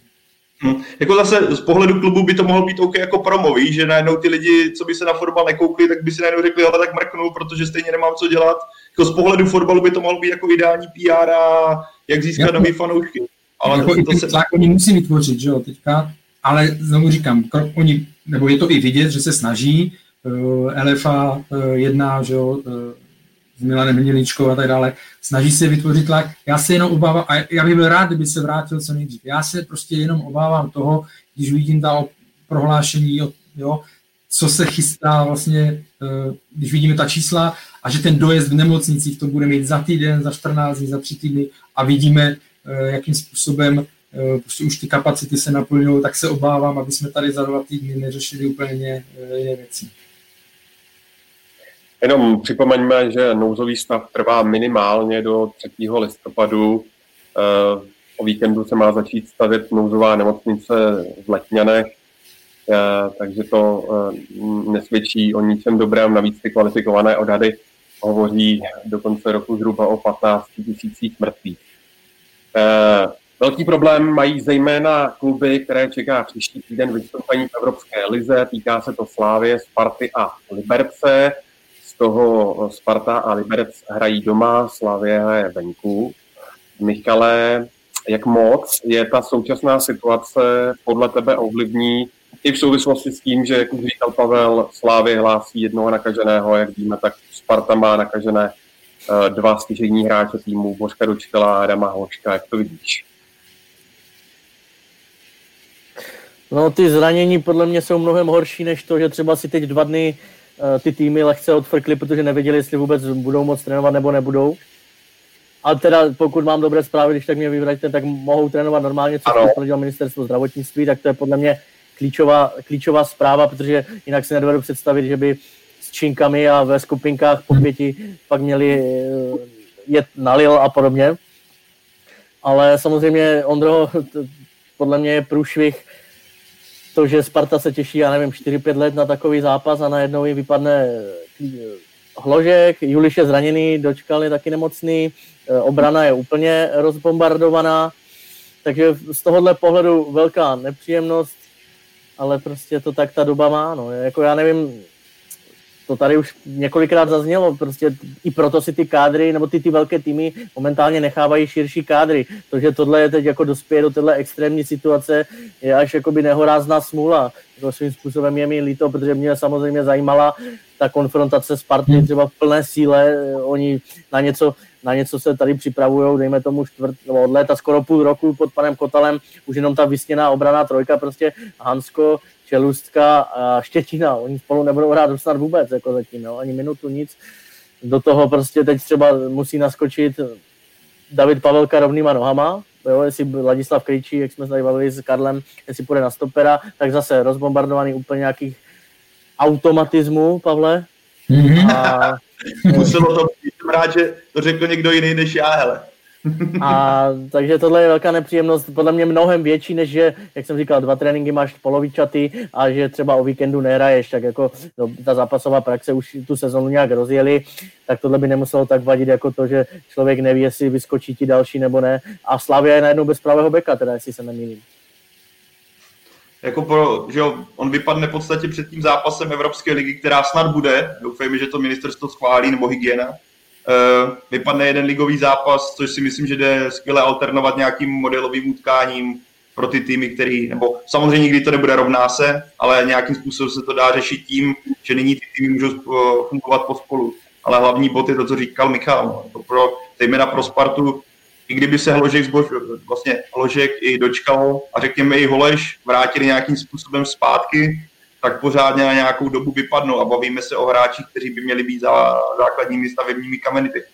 H: Hmm. Jako zase z pohledu klubu by to mohlo být OK jako promo, víš, že najednou ty lidi, co by se na fotbal nekoukli, tak by si najednou řekli, ale tak mrknu, protože stejně nemám co dělat. Jako z pohledu fotbalu by to mohlo být jako ideální PR a jak získat jako, nový fanoušky.
G: Ale jako to, to se... oni musí vytvořit, že jo, teďka, ale znovu říkám, oni, nebo je to i vidět, že se snaží, uh, LFA uh, jedná, že jo, uh, s Milanem Hniličkou a tak dále, snaží se vytvořit tlak. Já se jenom obávám, a já bych byl rád, kdyby se vrátil co nejdřív. Já se prostě jenom obávám toho, když vidím ta prohlášení, jo, co se chystá vlastně, když vidíme ta čísla a že ten dojezd v nemocnicích to bude mít za týden, za 14 dní, za tři týdny a vidíme, jakým způsobem prostě už ty kapacity se naplňují, tak se obávám, aby jsme tady za dva týdny neřešili úplně jiné věci.
E: Jenom připomeňme, že nouzový stav trvá minimálně do 3. listopadu. Eh, o víkendu se má začít stavět nouzová nemocnice v Letňanech, eh, takže to eh, nesvědčí o ničem dobrém. Navíc ty kvalifikované odhady hovoří do konce roku zhruba o 15 tisících mrtvých. Velký problém mají zejména kluby, které čeká příští týden vystoupení v Evropské lize. Týká se to Slávě, Sparty a Liberce toho Sparta a Liberec hrají doma, Slavě je venku. Michale, jak moc je ta současná situace podle tebe ovlivní i v souvislosti s tím, že, jak už říkal Pavel, Slávě hlásí jednoho nakaženého, jak víme, tak Sparta má nakažené uh, dva stěžení hráče týmu, Božka Dočkala a Adama Hoška, jak to vidíš?
F: No ty zranění podle mě jsou mnohem horší než to, že třeba si teď dva dny Eh, ty týmy lehce odfrkly, protože nevěděli, jestli vůbec budou moc trénovat nebo nebudou. A teda pokud mám dobré zprávy, když tak mě vyvraťte, tak mohou trénovat normálně, co potvrdilo ministerstvo zdravotnictví, tak to je podle mě klíčová, klíčová zpráva, protože jinak si nedovedu představit, že by s činkami a ve skupinkách po pěti pak měli eh, jet na Lil a podobně. Ale samozřejmě Ondro, podle mě je průšvih to, že Sparta se těší, já nevím, 4-5 let na takový zápas a najednou jim vypadne eh, Hložek, Juliš je zraněný, Dočkal je taky nemocný, eh, obrana je úplně rozbombardovaná, takže z tohohle pohledu velká nepříjemnost, ale prostě to tak ta doba má, no. Jako já nevím, to tady už několikrát zaznělo, prostě i proto si ty kádry, nebo ty, ty velké týmy momentálně nechávají širší kádry. To, že tohle je teď jako dospěje do téhle extrémní situace, je až jakoby nehorázná smůla. To svým způsobem je mi líto, protože mě samozřejmě zajímala ta konfrontace s partnery hmm. třeba v plné síle, oni na něco, na něco se tady připravují, dejme tomu čtvrt, nebo od léta skoro půl roku pod panem Kotalem, už jenom ta vysněná obraná trojka, prostě Hansko, Čelustka a Štětina. Oni spolu nebudou hrát snad vůbec, jako zatím, jo? ani minutu, nic. Do toho prostě teď třeba musí naskočit David Pavelka rovnýma nohama, jo, jestli Ladislav Krejčí, jak jsme se tady bavili s Karlem, jestli půjde na stopera, tak zase rozbombardovaný úplně nějakých automatismů, Pavle.
H: Mm-hmm. A... Muselo to být, rád, že to řekl někdo jiný než já, hele.
F: A takže tohle je velká nepříjemnost, podle mě mnohem větší, než že, jak jsem říkal, dva tréninky máš polovičatý a že třeba o víkendu nehraješ, tak jako no, ta zápasová praxe už tu sezonu nějak rozjeli, tak tohle by nemuselo tak vadit jako to, že člověk neví, jestli vyskočí ti další nebo ne. A Slavia je najednou bez pravého beka, teda jestli se nemýlím.
H: Jako pro, že jo, on vypadne v podstatě před tím zápasem Evropské ligy, která snad bude. Doufejme, že to ministerstvo schválí nebo hygiena Eh, vypadne jeden ligový zápas, což si myslím, že jde skvěle alternovat nějakým modelovým utkáním pro ty týmy, který, nebo samozřejmě nikdy to nebude rovná se, ale nějakým způsobem se to dá řešit tím, že nyní ty týmy můžou eh, fungovat pospolu. Ale hlavní bod je to, co říkal Michal. No. To pro, zejména pro Spartu, i kdyby se Hložek, zbož, vlastně Hložek i dočkal a řekněme i Holeš vrátili nějakým způsobem zpátky, tak pořádně na nějakou dobu vypadnou a bavíme se o hráčích, kteří by měli být za základními stavebními kameny těch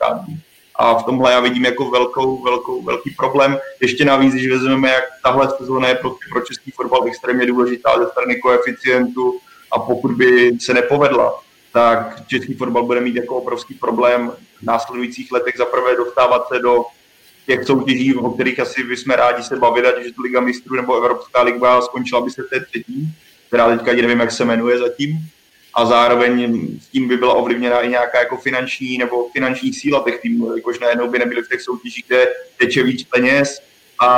H: A v tomhle já vidím jako velkou, velkou, velký problém. Ještě navíc, když vezmeme, jak tahle sezóna je pro, pro český fotbal extrémně důležitá ze strany koeficientu a pokud by se nepovedla, tak český fotbal bude mít jako obrovský problém v následujících letech za prvé dostávat se do těch soutěží, o kterých asi bychom rádi se bavili, ať je to Liga mistrů nebo Evropská liga, skončila by se té třetí, která teďka nevím, jak se jmenuje zatím. A zároveň s tím by byla ovlivněna i nějaká jako finanční nebo finanční síla těch týmů, jakož najednou by nebyly v těch soutěžích, kde teče víc peněz. A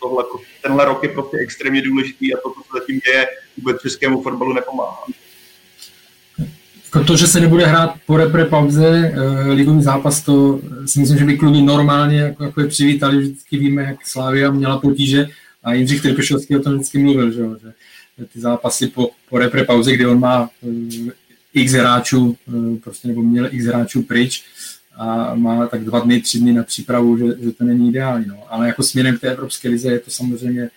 H: tohle, tenhle rok je prostě extrémně důležitý a to, co se zatím děje, vůbec českému fotbalu nepomáhá.
G: To, že se nebude hrát po repre pauze uh, ligový zápas, to si myslím, že by kluby normálně jako, jako je přivítali. Vždycky víme, jak Slávia měla potíže a Jindřich Trpišovský o tom vždycky mluvil, že, že ty zápasy po, po repre pauze, kdy on má uh, x hráčů, uh, prostě nebo měl x hráčů pryč a má tak dva dny, tři dny na přípravu, že, že to není ideální. No. Ale jako směrem k té Evropské lize je to samozřejmě,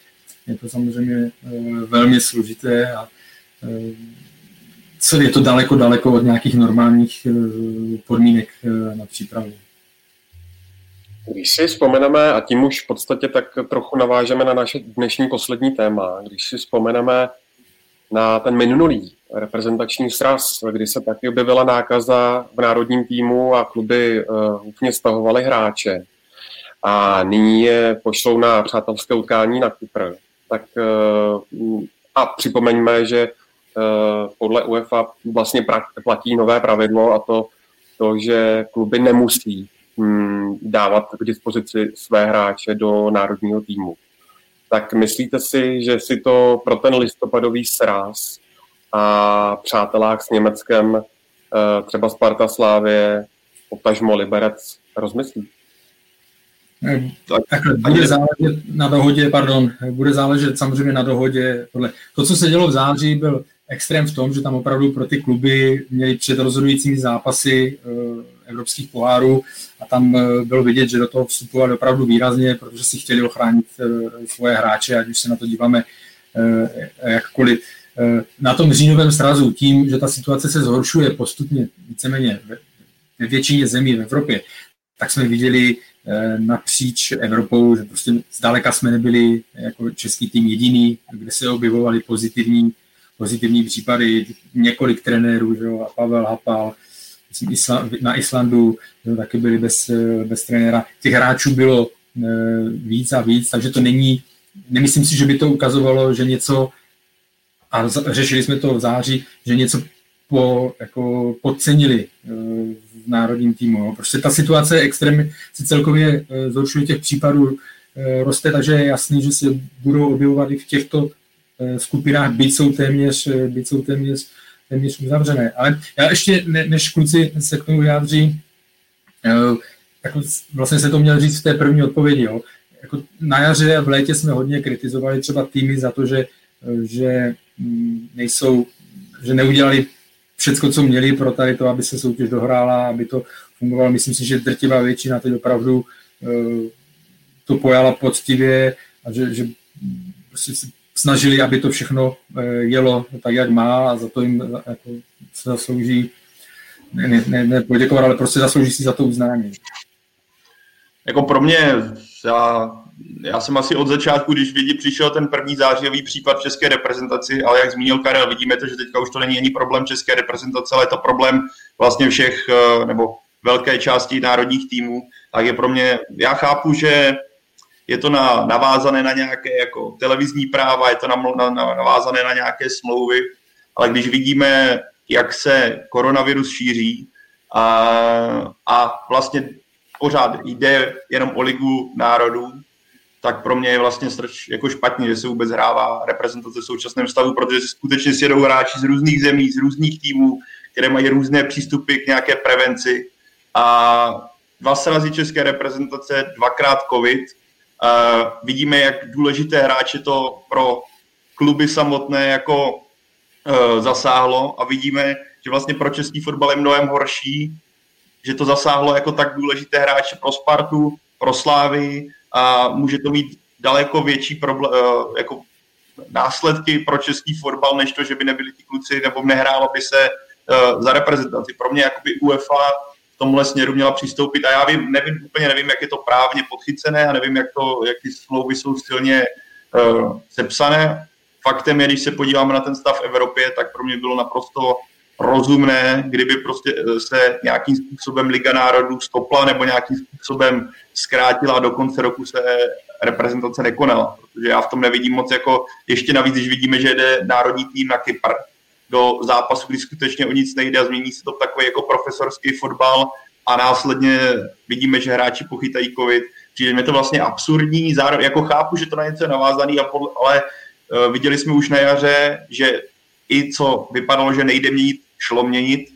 G: je to samozřejmě velmi složité a co je to daleko, daleko od nějakých normálních eh, podmínek eh, na přípravu.
E: Když si vzpomeneme, a tím už v podstatě tak trochu navážeme na naše dnešní poslední téma, když si vzpomeneme na ten minulý reprezentační sraz, kdy se taky objevila nákaza v národním týmu a kluby uh, úplně stahovaly hráče a nyní je pošlou na přátelské utkání na Kypr, tak a připomeňme, že Eh, podle UEFA vlastně platí nové pravidlo a to, to že kluby nemusí hm, dávat k dispozici své hráče do národního týmu. Tak myslíte si, že si to pro ten listopadový sraz a přátelák s Německem eh, třeba Sparta Slávě, potažmo Liberec rozmyslí?
G: Eh, takhle, bude záležet na dohodě, pardon, bude záležet samozřejmě na dohodě. Podle. To, co se dělo v září, byl extrém v tom, že tam opravdu pro ty kluby měli před rozhodujícími zápasy uh, evropských pohárů a tam uh, bylo vidět, že do toho vstupovali opravdu výrazně, protože si chtěli ochránit uh, svoje hráče, ať už se na to díváme jakkoliv. Na tom říjnovém srazu tím, že ta situace se zhoršuje postupně víceméně ve většině zemí v Evropě, tak jsme viděli napříč Evropou, že prostě zdaleka jsme nebyli jako český tým jediný, kde se objevovali pozitivní pozitivní případy, několik trenérů, že jo, a Pavel Hapal, na Islandu že, taky byli bez, bez trenéra. Těch hráčů bylo e, víc a víc, takže to není, nemyslím si, že by to ukazovalo, že něco, a řešili jsme to v září, že něco po, jako podcenili e, v národním týmu. Jo. Prostě ta situace extrémně, se celkově e, zhoršuje těch případů, roste, takže je jasný, že se budou objevovat i v těchto skupinách, byť jsou téměř, eh, byť jsou téměř, téměř uzavřené. Ale já ještě, ne, než kluci se k tomu vyjádří, eh, tak vlastně se to měl říct v té první odpovědi. Jo. Jako na jaře a v létě jsme hodně kritizovali třeba týmy za to, že, že mm, nejsou, že neudělali všechno, co měli pro tady to, aby se soutěž dohrála, aby to fungovalo. Myslím si, že drtivá většina teď opravdu to pojala poctivě a že, že prostě snažili, aby to všechno eh, jelo tak, jak má a za to jim jako, se zaslouží ne, ne, ne, ne poděkovat, ale prostě zaslouží si za to uznání.
H: Jako pro mě, já, já jsem asi od začátku, když vidí, přišel ten první zářivý případ v české reprezentaci, ale jak zmínil Karel, vidíme to, že teďka už to není ani problém české reprezentace, ale je to problém vlastně všech, eh, nebo velké části národních týmů, tak je pro mě, já chápu, že je to na, navázané na nějaké jako televizní práva, je to na, na, na, navázané na nějaké smlouvy, ale když vidíme, jak se koronavirus šíří a, a vlastně pořád jde jenom o ligu národů, tak pro mě je vlastně strač, jako špatně, že se vůbec hrává reprezentace v současném stavu, protože skutečně si jedou hráči z různých zemí, z různých týmů, které mají různé přístupy k nějaké prevenci. A dva srazy české reprezentace, dvakrát covid, Uh, vidíme, jak důležité hráče to pro kluby samotné jako uh, zasáhlo a vidíme, že vlastně pro český fotbal je mnohem horší, že to zasáhlo jako tak důležité hráče pro Spartu, pro Slávy a může to mít daleko větší problém, uh, jako následky pro český fotbal, než to, že by nebyli ti kluci nebo nehrálo by se za reprezentaci. Pro mě jakoby UEFA tomhle směru měla přistoupit a já vím, nevím, úplně nevím, jak je to právně podchycené a nevím, jak, to, jak ty smlouvy jsou silně uh, sepsané. Faktem je, když se podíváme na ten stav v Evropě, tak pro mě bylo naprosto rozumné, kdyby prostě se nějakým způsobem Liga národů stopla nebo nějakým způsobem zkrátila a do konce roku se reprezentace nekonala, protože já v tom nevidím moc jako, ještě navíc, když vidíme, že jde národní tým na Kypr do zápasu, kdy skutečně o nic nejde a změní se to takový jako profesorský fotbal a následně vidíme, že hráči pochytají covid. Přijde mi to vlastně absurdní, zároveň jako chápu, že to na něco je navázaný, ale uh, viděli jsme už na jaře, že i co vypadalo, že nejde měnit, šlo měnit,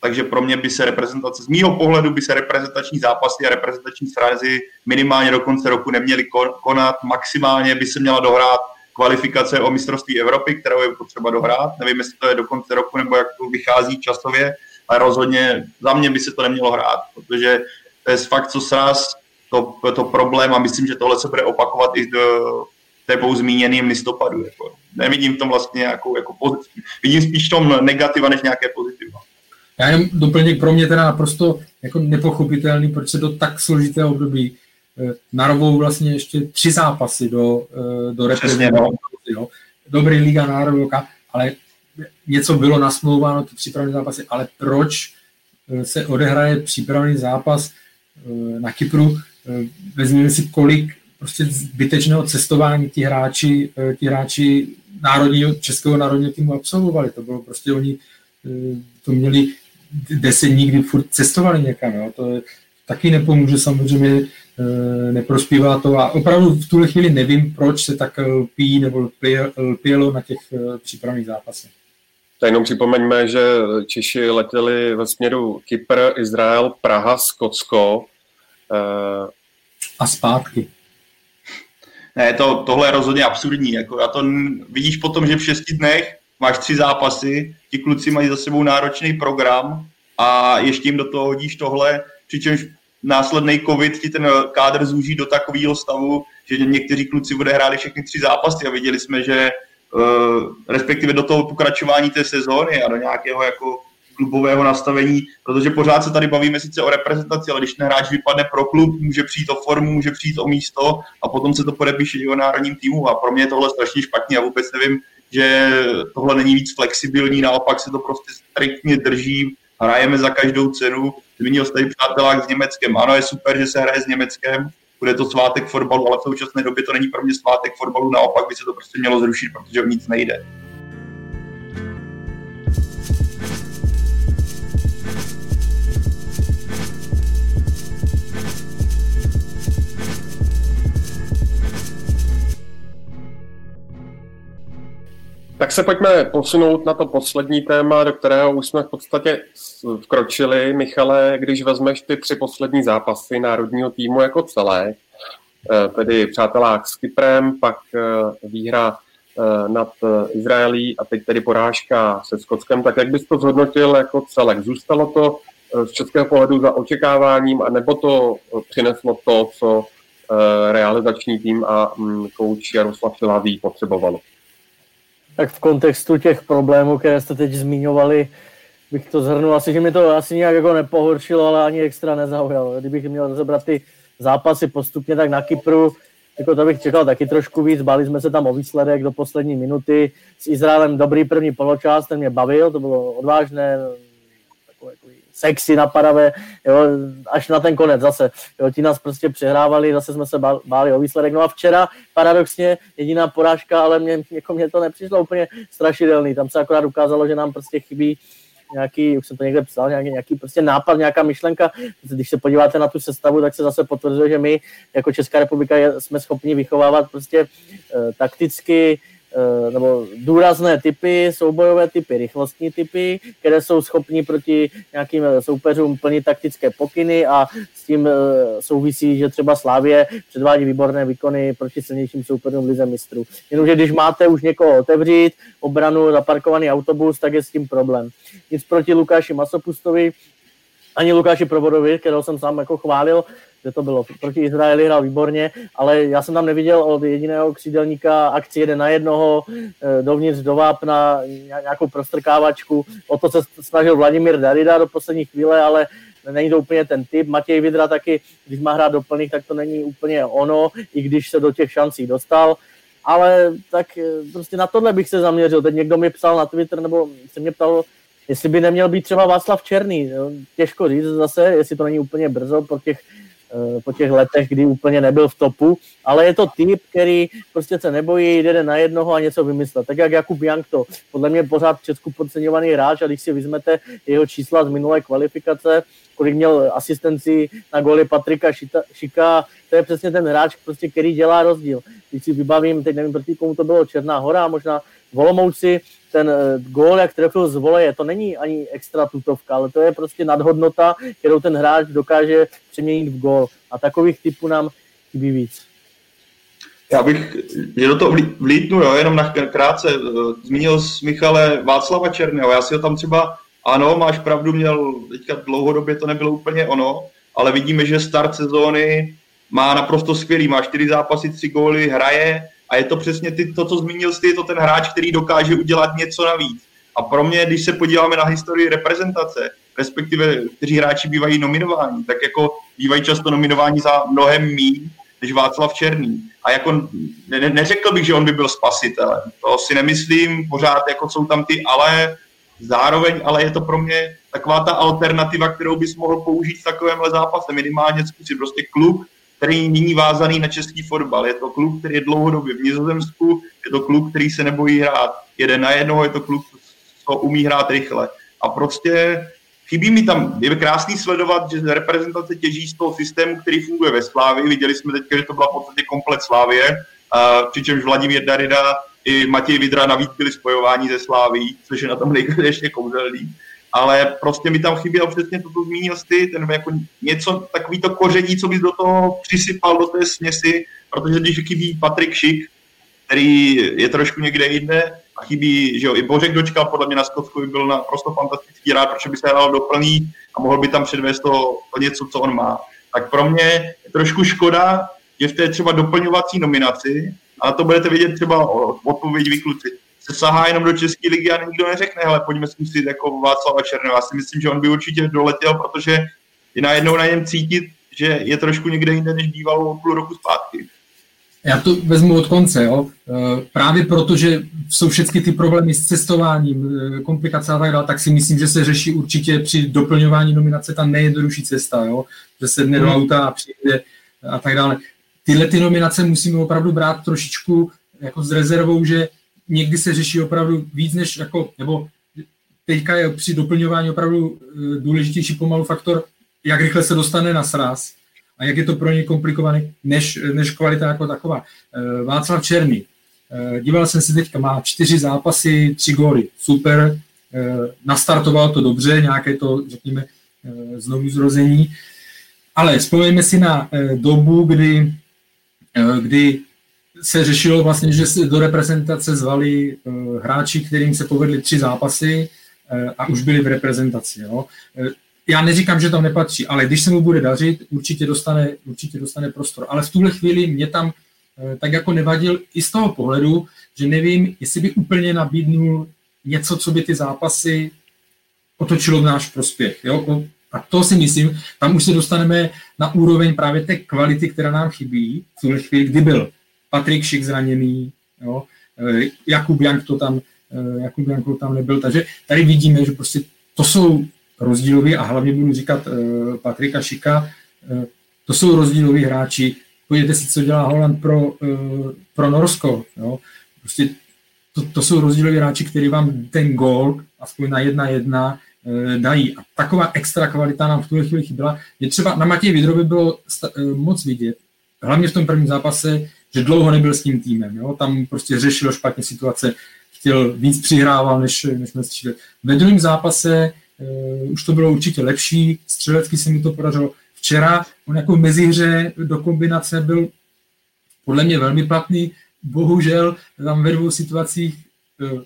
H: takže pro mě by se reprezentace, z mýho pohledu by se reprezentační zápasy a reprezentační srazy minimálně do konce roku neměly konat, maximálně by se měla dohrát kvalifikace o mistrovství Evropy, kterou je potřeba dohrát. Nevím, jestli to je do konce roku nebo jak to vychází časově, ale rozhodně za mě by se to nemělo hrát, protože to je fakt co sraz, to, to problém a myslím, že tohle se bude opakovat i do tebou zmíněným listopadu. Jako. Nevidím v tom vlastně nějakou, jako, vidím spíš tom negativa než nějaké pozitiva.
G: Já jenom doplněk pro mě teda naprosto jako nepochopitelný, proč se do tak složitého období narovou vlastně ještě tři zápasy do, eh, do reprezentace. No. Dobrý Liga národovka, ale něco bylo nasmlouváno, ty přípravné zápasy, ale proč eh, se odehraje přípravný zápas na Kypru, vezměme si, kolik prostě zbytečného cestování ti hráči, ti hráči národního, českého národního týmu absolvovali. To bylo prostě oni to měli kde se nikdy furt cestovali někam. Jo. To je, taky nepomůže samozřejmě, neprospívá to a opravdu v tuhle chvíli nevím, proč se tak lpí nebo lpělo na těch e, přípravných zápasech.
E: Tak jenom připomeňme, že Češi letěli ve směru Kypr, Izrael, Praha, Skotsko.
G: A zpátky.
H: Ne, to, tohle je rozhodně absurdní. Jako, a to vidíš potom, že v šesti dnech máš tři zápasy, ti kluci mají za sebou náročný program a ještě jim do toho hodíš tohle, přičemž následný covid ti ten kádr zúží do takového stavu, že někteří kluci odehráli všechny tři zápasy a viděli jsme, že uh, respektive do toho pokračování té sezóny a do nějakého jako klubového nastavení, protože pořád se tady bavíme sice o reprezentaci, ale když ten hráč vypadne pro klub, může přijít o formu, může přijít o místo a potom se to podepíše i o národním týmu. A pro mě je tohle strašně špatně. A vůbec nevím, že tohle není víc flexibilní, naopak se to prostě striktně drží, hrajeme za každou cenu. Zmínil jste přátelák s Německem. Ano, je super, že se hraje s Německem, bude to svátek fotbalu, ale v současné době to není pro mě svátek fotbalu, naopak by se to prostě mělo zrušit, protože o nic nejde.
E: Tak se pojďme posunout na to poslední téma, do kterého už jsme v podstatě vkročili. Michale, když vezmeš ty tři poslední zápasy národního týmu jako celé, eh, tedy přátelák s Kyprem, pak eh, výhra eh, nad Izraelí a teď tedy porážka se Skotskem, tak jak bys to zhodnotil jako celek? Zůstalo to z českého pohledu za očekáváním, anebo to přineslo to, co realizační tým a mm, kouč Jaroslav Šilavý potřebovalo?
F: Tak v kontextu těch problémů, které jste teď zmiňovali, bych to zhrnul asi, že mi to asi nějak jako nepohoršilo, ale ani extra nezaujalo. Kdybych měl rozebrat ty zápasy postupně, tak na Kypru, jako to bych čekal taky trošku víc, bali jsme se tam o výsledek do poslední minuty. S Izraelem dobrý první poločas, ten mě bavil, to bylo odvážné, takové jako sexy napadavé, jo, až na ten konec zase. Jo, ti nás prostě přehrávali, zase jsme se báli o výsledek. No a včera paradoxně jediná porážka, ale mě, jako mě to nepřišlo úplně strašidelný. Tam se akorát ukázalo, že nám prostě chybí nějaký, už jsem to někde psal, nějaký, nějaký prostě nápad, nějaká myšlenka. Když se podíváte na tu sestavu, tak se zase potvrzuje, že my jako Česká republika jsme schopni vychovávat prostě e, takticky nebo důrazné typy, soubojové typy, rychlostní typy, které jsou schopni proti nějakým eh, soupeřům plnit taktické pokyny a s tím eh, souvisí, že třeba Slávě předvádí výborné výkony proti silnějším soupeřům Lize mistrů. Jenomže když máte už někoho otevřít, obranu, zaparkovaný autobus, tak je s tím problém. Nic proti Lukáši Masopustovi, ani Lukáši Provodovi, kterého jsem sám jako chválil, že to bylo. Proti Izraeli hrál výborně, ale já jsem tam neviděl od jediného křídelníka akci jeden na jednoho, eh, dovnitř do vápna, nějakou prostrkávačku. O to se snažil Vladimír Darida do poslední chvíle, ale není to úplně ten typ. Matěj Vidra taky, když má hrát doplných, tak to není úplně ono, i když se do těch šancí dostal. Ale tak eh, prostě na tohle bych se zaměřil. Teď někdo mi psal na Twitter, nebo se mě ptal, jestli by neměl být třeba Václav Černý. Těžko říct zase, jestli to není úplně brzo po těch Eh, po těch letech, kdy úplně nebyl v topu, ale je to typ, který prostě se nebojí, jde na jednoho a něco vymyslet. Tak jak Jakub to podle mě pořád v Česku podceňovaný hráč a když si vezmete jeho čísla z minulé kvalifikace, kolik měl asistenci na góly Patrika Šita, Šika, to je přesně ten hráč, prostě, který dělá rozdíl. Když si vybavím, teď nevím, proti komu to bylo, Černá hora, možná Volomouci, ten eh, gól, jak trefil z voleje, to není ani extra tutovka, ale to je prostě nadhodnota, kterou ten hráč dokáže přeměnit v gól. A takových typů nám chybí víc.
H: Já bych, že do toho vlítnu, jo, jenom na krátce, eh, zmínil s Michale Václava Černého, já si ho tam třeba, ano, máš pravdu, měl, teďka dlouhodobě to nebylo úplně ono, ale vidíme, že start sezóny má naprosto skvělý, má čtyři zápasy, tři góly, hraje, a je to přesně ty, to, co zmínil jsi, je to ten hráč, který dokáže udělat něco navíc. A pro mě, když se podíváme na historii reprezentace, respektive kteří hráči bývají nominováni, tak jako bývají často nominováni za mnohem míň než Václav Černý. A jako ne, neřekl bych, že on by byl spasitelem. To si nemyslím, pořád jako jsou tam ty ale, zároveň, ale je to pro mě taková ta alternativa, kterou bys mohl použít v takovémhle zápase, minimálně zkusit prostě klub, který není vázaný na český fotbal. Je to klub, který je dlouhodobě v Nizozemsku, je to klub, který se nebojí hrát jeden na jednoho, je to klub, co umí hrát rychle. A prostě chybí mi tam, je krásný sledovat, že reprezentace těží z toho systému, který funguje ve Slávii. Viděli jsme teď, že to byla v podstatě komplet Slávie, přičemž Vladimír Darida i Matěj Vidra navíc byli spojování ze Sláví, což je na tom ještě kouzelný ale prostě mi tam chybělo přesně to, co zmínil ty, ten jako něco, takový to koření, co bys do toho přisypal, do té směsi, protože když chybí Patrik Šik, který je trošku někde jinde, a chybí, že jo, i Bořek dočkal, podle mě na Skotsku by byl naprosto fantastický rád, protože by se hrál doplný a mohl by tam předvést to, to něco, co on má. Tak pro mě je trošku škoda, že v té třeba doplňovací nominaci, a to budete vidět třeba odpověď vy kluci, se sahá jenom do České ligy a nikdo neřekne, ale pojďme zkusit jako Václava Černého. Já si myslím, že on by určitě doletěl, protože je najednou na něm cítit, že je trošku někde jinde, než bývalo půl roku zpátky.
G: Já to vezmu od konce, jo. E, právě proto, že jsou všechny ty problémy s cestováním, e, komplikace a tak dále, tak si myslím, že se řeší určitě při doplňování nominace ta nejjednodušší cesta, jo. že se dne do hmm. auta a přijde a tak dále. Tyhle ty nominace musíme opravdu brát trošičku jako s rezervou, že někdy se řeší opravdu víc než jako, nebo teďka je při doplňování opravdu eh, důležitější pomalu faktor, jak rychle se dostane na sraz a jak je to pro ně komplikovaný, než, než kvalita jako taková. Eh, Václav Černý, eh, díval jsem si teďka, má čtyři zápasy, tři góly, super, nastartoval to dobře, nějaké to, řekněme, znovu zrození, ale vzpomeňme si na dobu, kdy, kdy se řešilo vlastně, že se do reprezentace zvali uh, hráči, kterým se povedly tři zápasy uh, a už byli v reprezentaci. Jo. Uh, já neříkám, že tam nepatří, ale když se mu bude dařit, určitě dostane, určitě dostane prostor. Ale v tuhle chvíli mě tam tak jako nevadil i z toho pohledu, že nevím, jestli by úplně nabídnul něco, co by ty zápasy otočilo v náš prospěch. Jo? A to si myslím, tam už se dostaneme na úroveň právě té kvality, která nám chybí v tuhle chvíli, kdy byl Patrik Šik zraněný, jo, e, Jakub Jank to tam, e, Jakub Jank to tam nebyl, takže tady vidíme, že prostě to jsou rozdíloví a hlavně budu říkat e, Patrika Šika, to jsou rozdíloví hráči. Podívejte si, co dělá Holland pro, pro Norsko. Jo. Prostě to, to jsou rozdíloví hráči, kteří vám ten gol, aspoň na jedna jedna, dají. A taková extra kvalita nám v tuhle chvíli chyběla. Je třeba na Matěji Vidrovi bylo moc vidět, hlavně v tom prvním zápase, že dlouho nebyl s tím týmem. Jo? Tam prostě řešil špatně situace, chtěl víc přihrával, než, než jsme střílet. Ve druhém zápase uh, už to bylo určitě lepší, střelecky se mu to podařilo. Včera on jako mezihře do kombinace byl podle mě velmi platný, bohužel tam ve dvou situacích uh,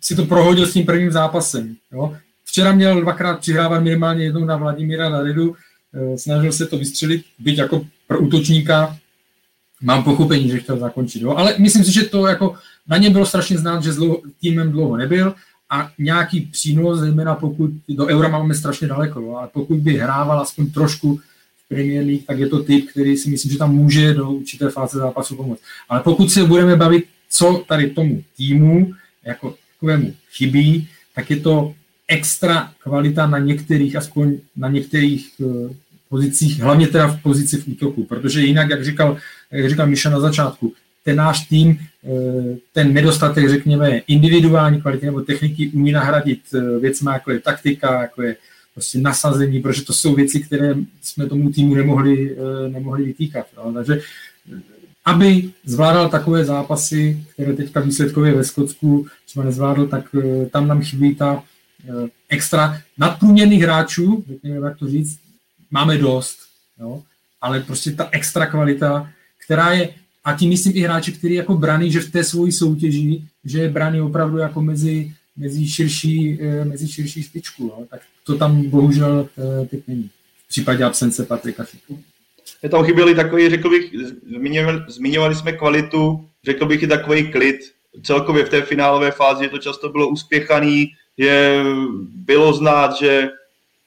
G: si to prohodil s tím prvním zápasem. Jo? včera měl dvakrát přihrávat minimálně jednou na Vladimíra Naridu, snažil se to vystřelit, byť jako pro útočníka mám pochopení, že chtěl zakončit. Jo? Ale myslím si, že to jako na něm bylo strašně znát, že s týmem dlouho nebyl a nějaký přínos, zejména pokud do eura máme strašně daleko, jo? ale pokud by hrával aspoň trošku v Premier League, tak je to typ, který si myslím, že tam může do určité fáze zápasu pomoct. Ale pokud se budeme bavit, co tady tomu týmu jako takovému chybí, tak je to extra kvalita na některých, aspoň na některých eh, pozicích, hlavně teda v pozici v útoku, protože jinak, jak říkal, jak říkal Miša na začátku, ten náš tým, eh, ten nedostatek, řekněme, individuální kvality nebo techniky umí nahradit eh, věcmi, jako je taktika, jako je prostě nasazení, protože to jsou věci, které jsme tomu týmu nemohli, eh, nemohli vytýkat. No. Takže aby zvládal takové zápasy, které teďka výsledkově ve Skotsku jsme nezvládl, tak tam nám chybí ta extra nadprůměrných hráčů, řekněme, jak to říct, máme dost, jo? ale prostě ta extra kvalita, která je, a tím myslím i hráči, který jako braný, že v té svoji soutěži, že je braný opravdu jako mezi, mezi, širší, eh, mezi širší špičku, jo? tak to tam bohužel eh, teď není. V případě absence Patrika Fiku.
H: Je tam chyběli takový, řekl bych, zmiňovali, zmiňovali jsme kvalitu, řekl bych i takový klid. Celkově v té finálové fázi to často bylo uspěchaný, je, bylo znát, že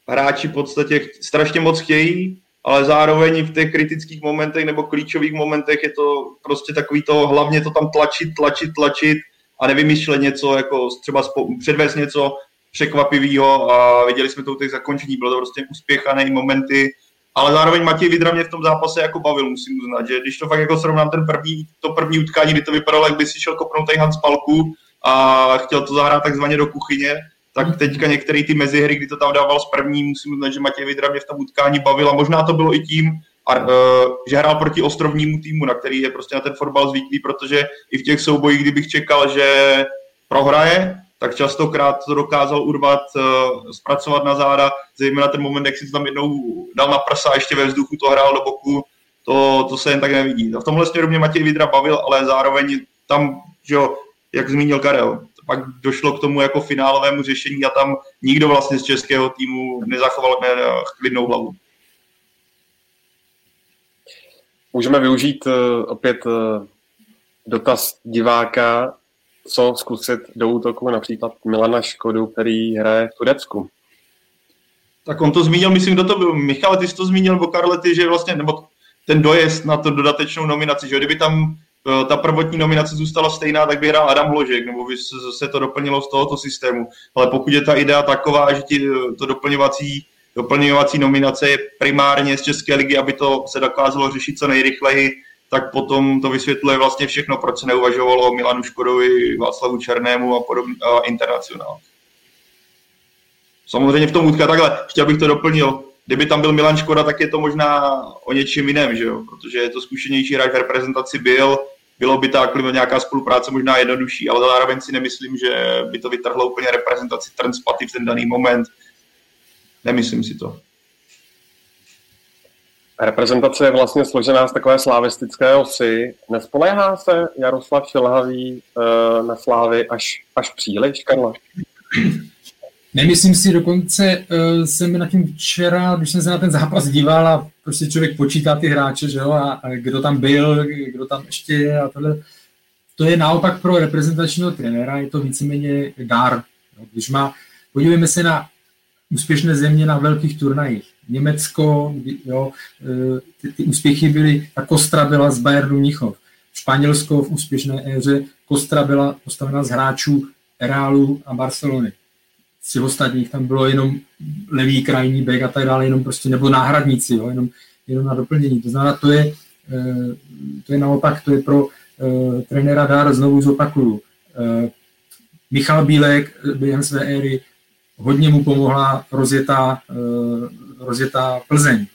H: hráči v podstatě strašně moc chtějí, ale zároveň v těch kritických momentech nebo klíčových momentech je to prostě takový to, hlavně to tam tlačit, tlačit, tlačit a nevymýšlet něco, jako třeba předvést něco překvapivého a viděli jsme to u těch zakončení, bylo to prostě uspěchané momenty, ale zároveň Matěj Vidra mě v tom zápase jako bavil, musím uznat, že když to fakt jako srovnám ten první, to první utkání, kdy to vypadalo, jak by si šel kopnout Hans Palku a chtěl to zahrát takzvaně do kuchyně, tak teďka některé ty mezihry, kdy to tam dával z první, musím uznat, že Matěj Vidra mě v tom utkání bavil a možná to bylo i tím, a, uh, že hrál proti ostrovnímu týmu, na který je prostě na ten fotbal zvyklý, protože i v těch soubojích, kdybych čekal, že prohraje, tak častokrát to dokázal urvat, uh, zpracovat na záda, zejména ten moment, jak si to tam jednou dal na prsa a ještě ve vzduchu to hrál do boku, to, to se jen tak nevidí. A v tomhle směru mě Matěj Vidra bavil, ale zároveň tam, že jo, jak zmínil Karel, pak došlo k tomu jako finálovému řešení a tam nikdo vlastně z českého týmu nezachoval klidnou hlavu.
E: Můžeme využít uh, opět uh, dotaz diváka, co zkusit do útoku například Milana Škodu, který hraje v Turecku.
H: Tak on to zmínil, myslím, kdo to byl. Michal, ty jsi to zmínil, nebo Karle, ty, že vlastně, nebo ten dojezd na to dodatečnou nominaci, že kdyby tam Eh, ta prvotní nominace zůstala stejná, tak by hrál Adam Hložek, nebo by se to doplnilo z tohoto systému. Ale pokud je ta idea taková, že ti eh, to doplňovací, doplňovací nominace je primárně z České ligy, aby to se dokázalo řešit co nejrychleji, tak potom to vysvětluje vlastně všechno, proč se neuvažovalo o Milanu Škodovi, Václavu Černému a podobně, a internacionál. Samozřejmě v tom útka takhle, chtěl bych to doplnil, kdyby tam byl Milan Škoda, tak je to možná o něčem jiném, že jo? protože je to zkušenější hráč v reprezentaci byl, bylo by ta nějaká spolupráce možná jednodušší, ale zároveň si nemyslím, že by to vytrhlo úplně reprezentaci Transpaty v ten daný moment. Nemyslím si to.
E: Reprezentace je vlastně složená z takové slavistické osy. Nespoléhá se Jaroslav Šilhavý uh, na slávy až, až příliš, Karla?
G: Nemyslím si, dokonce uh, jsem na tím včera, když jsem se na ten zápas díval a prostě člověk počítá ty hráče, že jo, a, a kdo tam byl, kdo tam ještě je a tohle. To je naopak pro reprezentačního trenéra, je to víceméně dar. Jo. Když má, podívejme se na úspěšné země na velkých turnajích. Německo, jo, e, ty, ty úspěchy byly, ta Kostra byla z Bayernu Mnichov. Španělsko v úspěšné éře, Kostra byla postavena z hráčů Realu a Barcelony z těch ostatních tam bylo jenom levý krajní back a tak dále, jenom prostě, nebo náhradníci, jo, jenom, jenom na doplnění. To znamená, to je, eh, to je naopak, to je pro uh, trenéra Dár, znovu zopakuju. Uh, Michal Bílek během své éry hodně mu pomohla rozjetá, rozjetá Plzeň,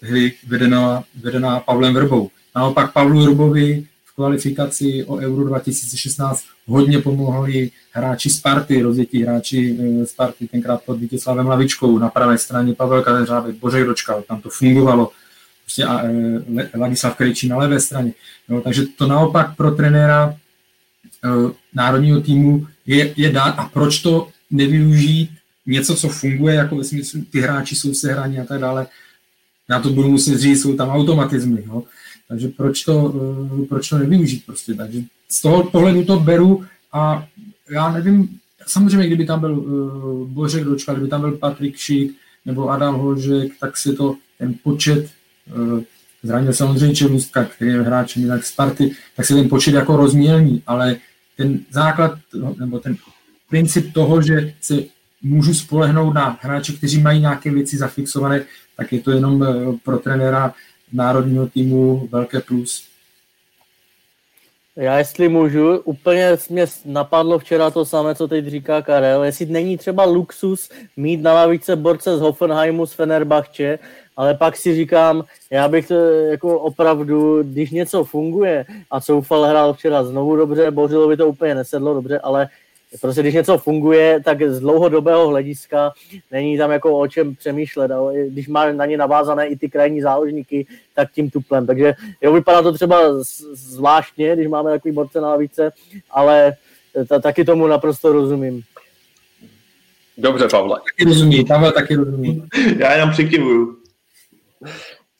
G: tehdy vedená, vedená Pavlem Vrbou. Naopak Pavlu Vrbovi kvalifikaci o Euro 2016 hodně pomohli hráči Sparty, rozjetí hráči eh, Sparty, tenkrát pod Vítězslavem Lavičkou, na pravé straně Pavel Kadeřávek, Bořek Dočkal, tam to fungovalo, prostě a e, Ladislav Krejčí na levé straně. No, takže to naopak pro trenéra e, národního týmu je, je dát. A proč to nevyužít? Něco, co funguje, jako ve smyslu, ty hráči jsou sehraní a tak dále, já to budu muset říct, jsou tam automatizmy, jo? Takže proč to, eh, proč to nevyužít prostě, takže z toho pohledu to beru a já nevím, samozřejmě, kdyby tam byl uh, Bořek Dočka, kdyby tam byl Patrik Šík nebo Adam Holžek, tak se to, ten počet, uh, zranil samozřejmě Čelůstka, který je hráčem jinak Sparty, tak se ten počet jako rozmělní, ale ten základ, nebo ten princip toho, že se můžu spolehnout na hráče, kteří mají nějaké věci zafixované, tak je to jenom pro trenéra národního týmu velké plus.
F: Já jestli můžu, úplně mě napadlo včera to samé, co teď říká Karel, jestli není třeba luxus mít na lavice borce z Hoffenheimu, z Fenerbahče, ale pak si říkám, já bych to jako opravdu, když něco funguje a Soufal hrál včera znovu dobře, Bořilovi to úplně nesedlo dobře, ale prostě když něco funguje, tak z dlouhodobého hlediska není tam jako o čem přemýšlet. Když má na ně navázané i ty krajní záložníky, tak tím tuplem. Takže jo, vypadá to třeba zvláštně, když máme takový borce na lavice, ale ta, taky tomu naprosto rozumím.
E: Dobře, Pavle.
G: Taky rozumí, Pavel taky rozumí.
H: Já jenom přikivuju.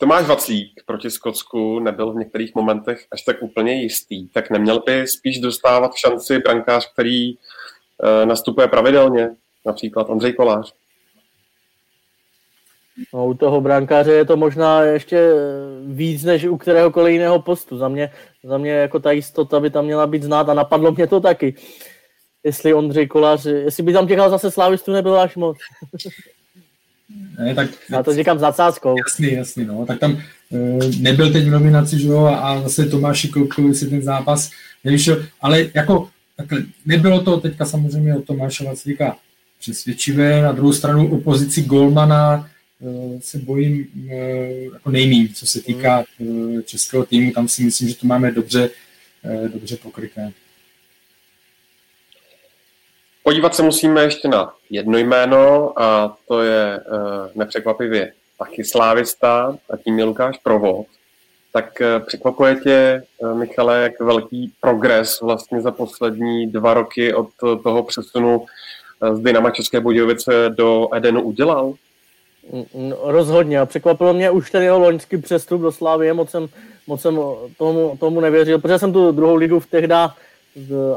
E: Tomáš Vaclík proti Skotsku nebyl v některých momentech až tak úplně jistý, tak neměl by spíš dostávat šanci brankář, který nastupuje pravidelně, například Ondřej Kolář.
F: No, u toho brankáře je to možná ještě víc než u kteréhokoliv jiného postu. Za mě, za mě jako ta jistota by tam měla být znát a napadlo mě to taky. Jestli Ondřej Kolář, jestli by tam těch zase slávistů nebylo až moc.
G: Ne, tak,
F: Já to říkám za cáskou.
G: Jasný, jasný, no. Tak tam e, nebyl teď v nominaci, že jo, a zase Tomáši Koupkovi si ten zápas nevyšel, ale jako Takhle, nebylo to teďka samozřejmě od Tomáše Vaclíka přesvědčivé. Na druhou stranu o pozici Golmana eh, se bojím eh, jako nejmín, co se týká eh, českého týmu. Tam si myslím, že to máme dobře, dobře pokryté.
E: Podívat se musíme ještě na jedno jméno a to je nepřekvapivě taky slávista a tím je Lukáš Provod tak eh, překvapuje tě, eh, Michale, jak velký progres vlastně za poslední dva roky od toho přesunu eh, z Dynama České Budějovice do Edenu udělal?
F: No, rozhodně. Překvapilo mě už ten jeho loňský přestup do Slávy. Moc jsem, moc jsem tomu, tomu nevěřil, protože jsem tu druhou ligu v tehda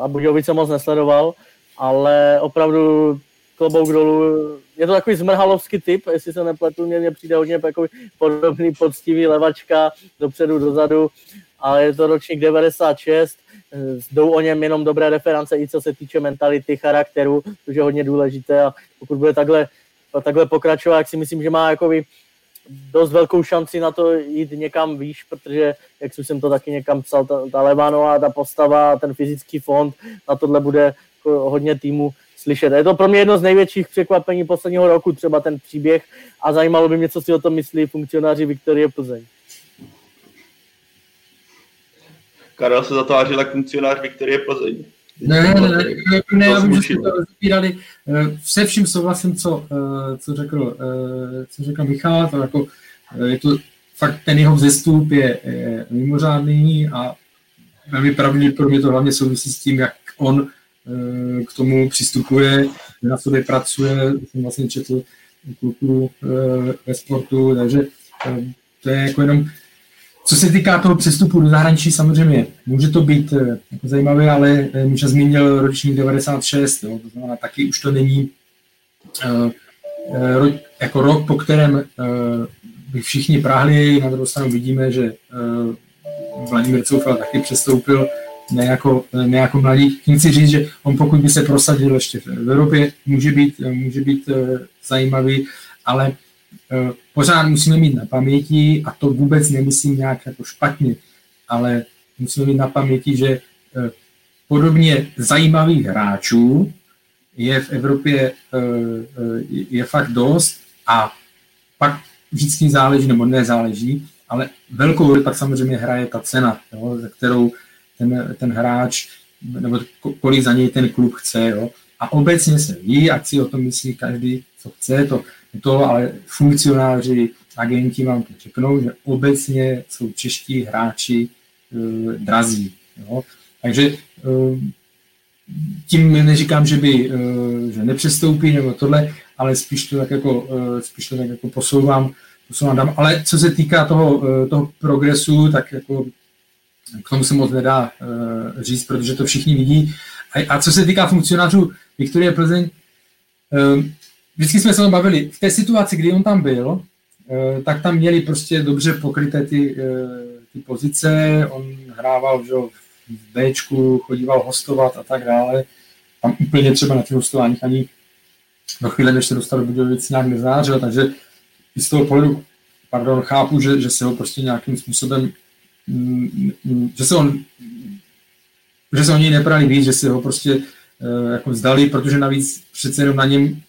F: a Budějovice moc nesledoval, ale opravdu klobouk dolů je to takový zmrhalovský typ, jestli se nepletu, mě, mě přijde hodně takový podobný, poctivý levačka dopředu, dozadu, ale je to ročník 96, jdou o něm jenom dobré reference, i co se týče mentality, charakteru, což je hodně důležité a pokud bude takhle, takhle pokračovat, tak si myslím, že má jakoby dost velkou šanci na to jít někam výš, protože, jak jsem to taky někam psal, ta, ta Levanová, ta postava, ten fyzický fond, na tohle bude jako hodně týmu slyšet. Je to pro mě jedno z největších překvapení posledního roku, třeba ten příběh a zajímalo by mě, co si o tom myslí funkcionáři Viktorie Plzeň.
H: Karel se zatvářil jako funkcionář Viktorie Plzeň.
G: Ne, ne, ne, ne, ne já vím, že jsme to rozbírali. Eh, se vším souhlasím, co, eh, co, řekl, eh, co řekl Michal, to jako, je to fakt ten jeho vzestup je, je mimořádný a velmi pravděpodobně to hlavně souvisí s tím, jak on k tomu přistupuje, na sobě pracuje, jsem vlastně četl kluku eh, ve sportu, takže eh, to je jako jenom, co se týká toho přestupu do zahraničí, samozřejmě může to být jako zajímavé, ale Míša zmínil ročník 96, jo, to znamená, taky už to není jako rok, po kterém by všichni práhli, na druhou stranu vidíme, že Vladimír Coufal taky přestoupil ne jako, ne jako mladý. Tím chci říct, že on pokud by se prosadil ještě v Evropě, může být, může být uh, zajímavý, ale uh, pořád musíme mít na paměti, a to vůbec nemyslím nějak jako špatně, ale musíme mít na paměti, že uh, podobně zajímavých hráčů je v Evropě je fakt dost a pak vždycky záleží, nebo nezáleží, ale velkou roli pak samozřejmě hraje ta cena, jo, za kterou ten, ten hráč, nebo kolik za něj ten klub chce. Jo. A obecně se ví, ať si o tom myslí každý, co chce, to, to ale funkcionáři, agenti vám to řeknou, že obecně jsou čeští hráči e, drazí. Jo. Takže e, tím neříkám, že by e, že nepřestoupí nebo tohle, ale spíš to tak jako, spíš to tak jako posouvám, posouvám dám. Ale co se týká toho, toho progresu, tak jako k tomu se moc nedá říct, protože to všichni vidí. A, a co se týká funkcionářů Viktorie Plzeň, vždycky jsme se o tom bavili. V té situaci, kdy on tam byl, Eh, tak tam měli prostě dobře pokryté ty, eh, ty pozice, on hrával že, v Bčku, chodíval hostovat a tak dále. Tam úplně třeba na těch hostováních ani do chvíle, než se dostal do Budějovic, nějak nezářil, takže z toho pohledu, pardon, chápu, že, že se ho prostě nějakým způsobem, že se on že se o něj nebrali víc, že si ho prostě uh, jako vzdali, protože navíc přece jenom na něm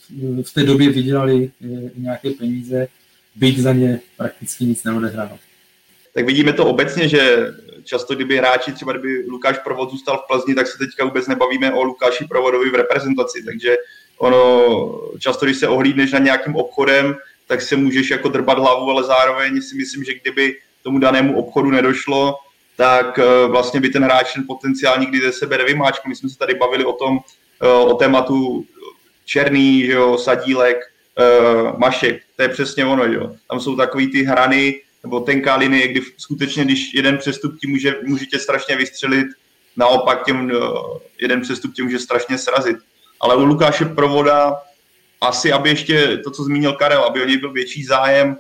G: v té době vydělali nějaké peníze, byť za ně prakticky nic neodehrál.
H: Tak vidíme to obecně, že často, kdyby hráči, třeba kdyby Lukáš Provod zůstal v Plzni, tak se teďka vůbec nebavíme o Lukáši Provodovi v reprezentaci, takže ono, často, když se ohlídneš na nějakým obchodem, tak se můžeš jako drbat hlavu, ale zároveň si myslím, že kdyby tomu danému obchodu nedošlo, tak eh, vlastně by ten hráč ten potenciál nikdy ze sebe nevymáčkal. My jsme se tady bavili o tom, eh, o tématu Černý, že jo, Sadílek, uh, Mašek, to je přesně ono, jo. Tam jsou takový ty hrany, nebo tenká linie, kdy skutečně, když jeden přestup ti může, může tě strašně vystřelit, naopak těm, jeden přestup tě může strašně srazit. Ale u Lukáše Provoda asi, aby ještě to, co zmínil Karel, aby o něj byl větší zájem,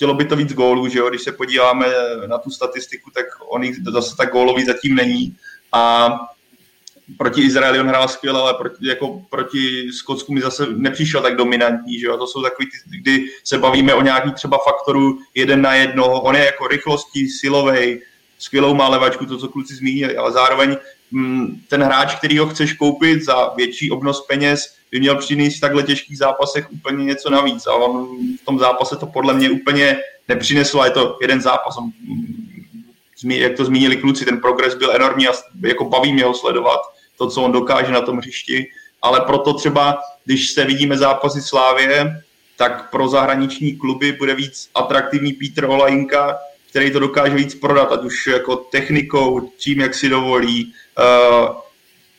H: chtělo by to víc gólů, že jo? když se podíváme na tu statistiku, tak on jich zase tak gólový zatím není. A proti Izraeli on hrál skvěle, ale proti, jako proti Skotsku mi zase nepřišel tak dominantní, že jo? to jsou takový, kdy se bavíme o nějaký třeba faktoru jeden na jedno, on je jako rychlostí, silovej, skvělou má levačku, to, co kluci zmínili, ale zároveň mm, ten hráč, který ho chceš koupit za větší obnos peněz, by měl přinést v takhle těžkých zápasech úplně něco navíc a on v tom zápase to podle mě úplně nepřinesl a je to jeden zápas. On, mm, jak to zmínili kluci, ten progres byl enormní a jako baví mě ho sledovat to, co on dokáže na tom hřišti, ale proto třeba, když se vidíme zápasy Slávě, tak pro zahraniční kluby bude víc atraktivní Petr Olajinka, který to dokáže víc prodat, ať už jako technikou, tím, jak si dovolí. Uh,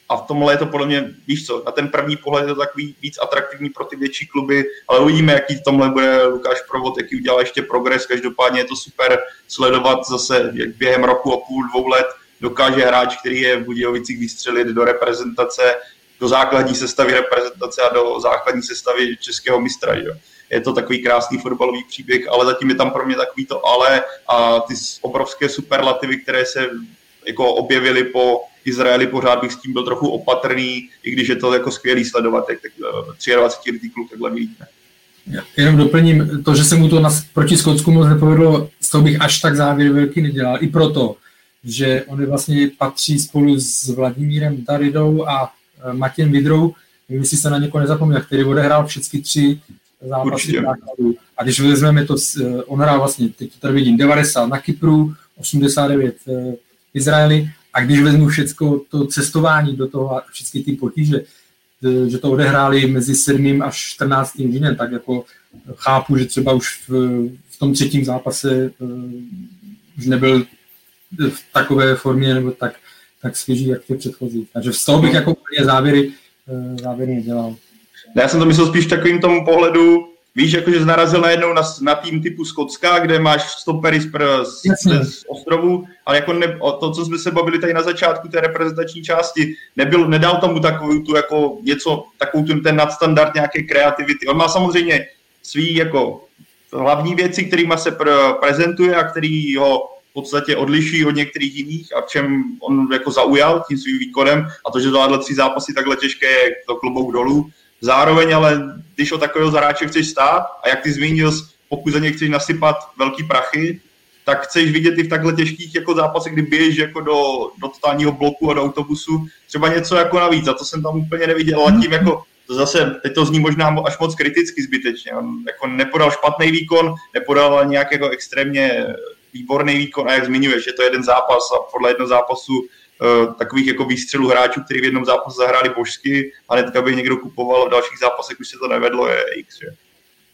H: a v tomhle je to podle mě, víš co, na ten první pohled je to takový víc atraktivní pro ty větší kluby, ale uvidíme, jaký v tomhle bude Lukáš Provod, jaký udělá ještě progres. Každopádně je to super sledovat zase jak během roku a půl, dvou let, dokáže hráč, který je v Budějovicích vystřelit do reprezentace, do základní sestavy reprezentace a do základní sestavy českého mistra. Jo. Je to takový krásný fotbalový příběh, ale zatím je tam pro mě takový to ale a ty obrovské superlativy, které se jako objevily po Izraeli, pořád bych s tím byl trochu opatrný, i když je to jako skvělý sledovat, jak tak 23 letý kluk takhle vylítne.
G: Jenom doplním, to, že se mu to na, proti Skotsku moc nepovedlo, z toho bych až tak závěr velký nedělal. I proto, že oni vlastně patří spolu s Vladimírem Daridou a e, Matějem Vidrou, nevím, jestli se na někoho nezapomněl, který odehrál všechny tři zápasy základů. A když vezmeme to, e, on hrál vlastně, teď to tady vidím, 90 na Kypru, 89 v Izraeli, a když vezmu všechno to cestování do toho a všechny ty potíže, e, že to odehráli mezi 7. až 14. dnem, tak jako chápu, že třeba už v, v tom třetím zápase už nebyl v takové formě nebo tak, tak svěží, jak ty předchozí. Takže z toho bych jako úplně závěry, eh, závěry nedělal.
H: Já jsem to myslel spíš takovým tomu pohledu, víš, jakože narazil najednou na, na tým typu Skotska, kde máš stopery z, z, z ostrovů, ale jako ne, to, co jsme se bavili tady na začátku té reprezentační části, nebyl, nedal tomu takovou tu jako něco, takovou tu, ten nadstandard nějaké kreativity. On má samozřejmě svý jako hlavní věci, kterými se pr- prezentuje a který ho v podstatě odliší od některých jiných a v čem on jako zaujal tím svým výkonem a to, že zvládl tři zápasy takhle těžké, je to klobouk dolů. Zároveň ale, když o takového zaráče chceš stát a jak ty zmínil, pokud za ně chceš nasypat velký prachy, tak chceš vidět i v takhle těžkých jako zápasech, kdy běžíš jako do, do totálního bloku a do autobusu, třeba něco jako navíc. A to jsem tam úplně neviděl. A tím jako to zase, teď to zní možná až moc kriticky zbytečně. On jako nepodal špatný výkon, nepodal nějak jako extrémně výborný výkon a jak zmiňuješ, je to jeden zápas a podle jednoho zápasu takových jako výstřelů hráčů, kteří v jednom zápase zahráli božsky a hnedka by někdo kupoval v dalších zápasech, už se to nevedlo, je X. Že?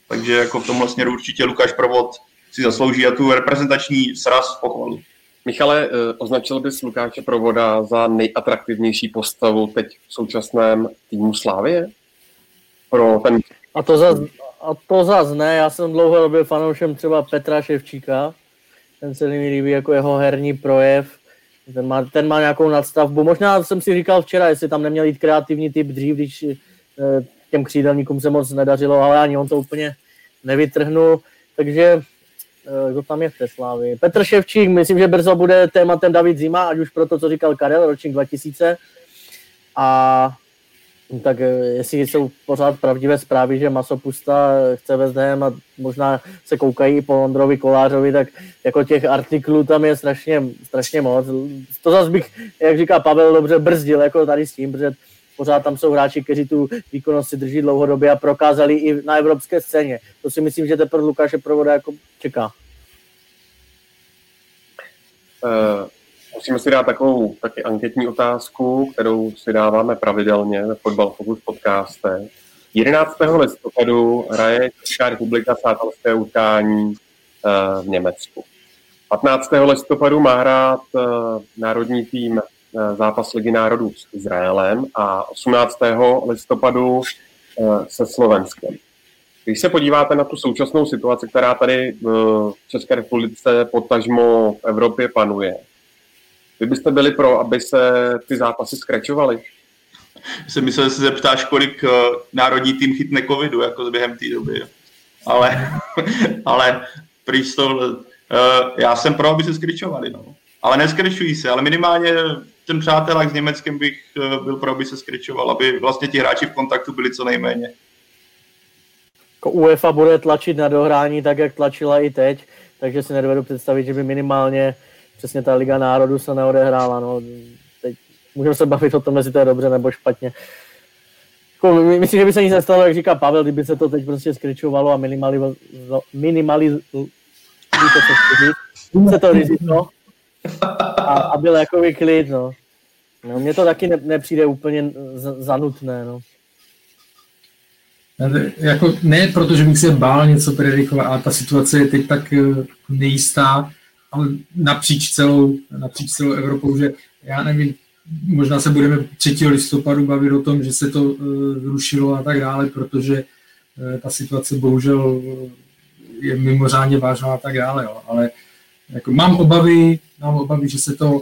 H: Takže jako v tomhle směru určitě Lukáš Provod si zaslouží a tu reprezentační sraz pochvalu.
E: Michale, eh, označil bys Lukáše Provoda za nejatraktivnější postavu teď v současném týmu Slávie? Pro ten
F: A to zas, a to zas ne, já jsem dlouhodobě fanoušem třeba Petra Ševčíka, ten se mi líbí jako jeho herní projev, ten má, ten má nějakou nadstavbu. Možná jsem si říkal včera, jestli tam neměl jít kreativní typ dřív, když eh, těm křídelníkům se moc nedařilo, ale ani on to úplně nevytrhnul. Takže eh, kdo tam je v té slávy? Petr Ševčík, myslím, že brzo bude tématem David Zima, ať už pro to, co říkal Karel, ročník 2000. A tak eh, jestli jsou pořád pravdivé zprávy, že Masopusta chce West Ham a možná se koukají po Ondrovi Kolářovi, tak jako těch artiklů tam je strašně, strašně moc. To zase bych, jak říká Pavel, dobře brzdil jako tady s tím, protože pořád tam jsou hráči, kteří tu výkonnost si drží dlouhodobě a prokázali i na evropské scéně. To si myslím, že teprve Lukáše Provoda jako čeká.
E: Uh, musíme si dát takovou taky anketní otázku, kterou si dáváme pravidelně ve Fotbal Focus podcaste. 11. listopadu hraje Česká republika sátelské utkání uh, v Německu. 15. listopadu má hrát uh, národní tým Eh, zápas Ligy národů s Izraelem a 18. listopadu eh, se Slovenskem. Když se podíváte na tu současnou situaci, která tady v České republice, potažmo v Evropě panuje, vy byste byli pro, aby se ty zápasy skračovaly?
H: Jsem myslel, že se zeptáš, kolik eh, národní tým chytne covidu jako během té doby. Ale, ale prý to, já jsem pro, aby se skryčovali. No. Ale neskryčují se, ale minimálně ten přátelák s Německem bych eh, byl pro, aby se skryčoval, aby vlastně ti hráči v kontaktu byli co nejméně.
F: Jako UEFA bude tlačit na dohrání tak, jak tlačila i teď, takže si nedovedu představit, že by minimálně přesně ta Liga národů se neodehrála. No. Teď můžeme se bavit o tom, jestli to je dobře nebo špatně. Jako, myslím, že by se nic nestalo, jak říká Pavel, kdyby se to teď prostě skryčovalo a minimalizovalo minimaliz, se to riziko, a, a byl jako klid, no. no. Mně to taky ne, nepřijde úplně zanutné, no.
G: Jako, ne protože bych se bál něco predikovat, ale ta situace je teď tak eh, nejistá, ale napříč celou, napříč celou Evropou, že já nevím, možná se budeme 3. listopadu bavit o tom, že se to uh, zrušilo a tak dále, protože uh, ta situace bohužel je mimořádně vážná a tak dále, jo. ale jako mám obavy, mám obavy, že se to,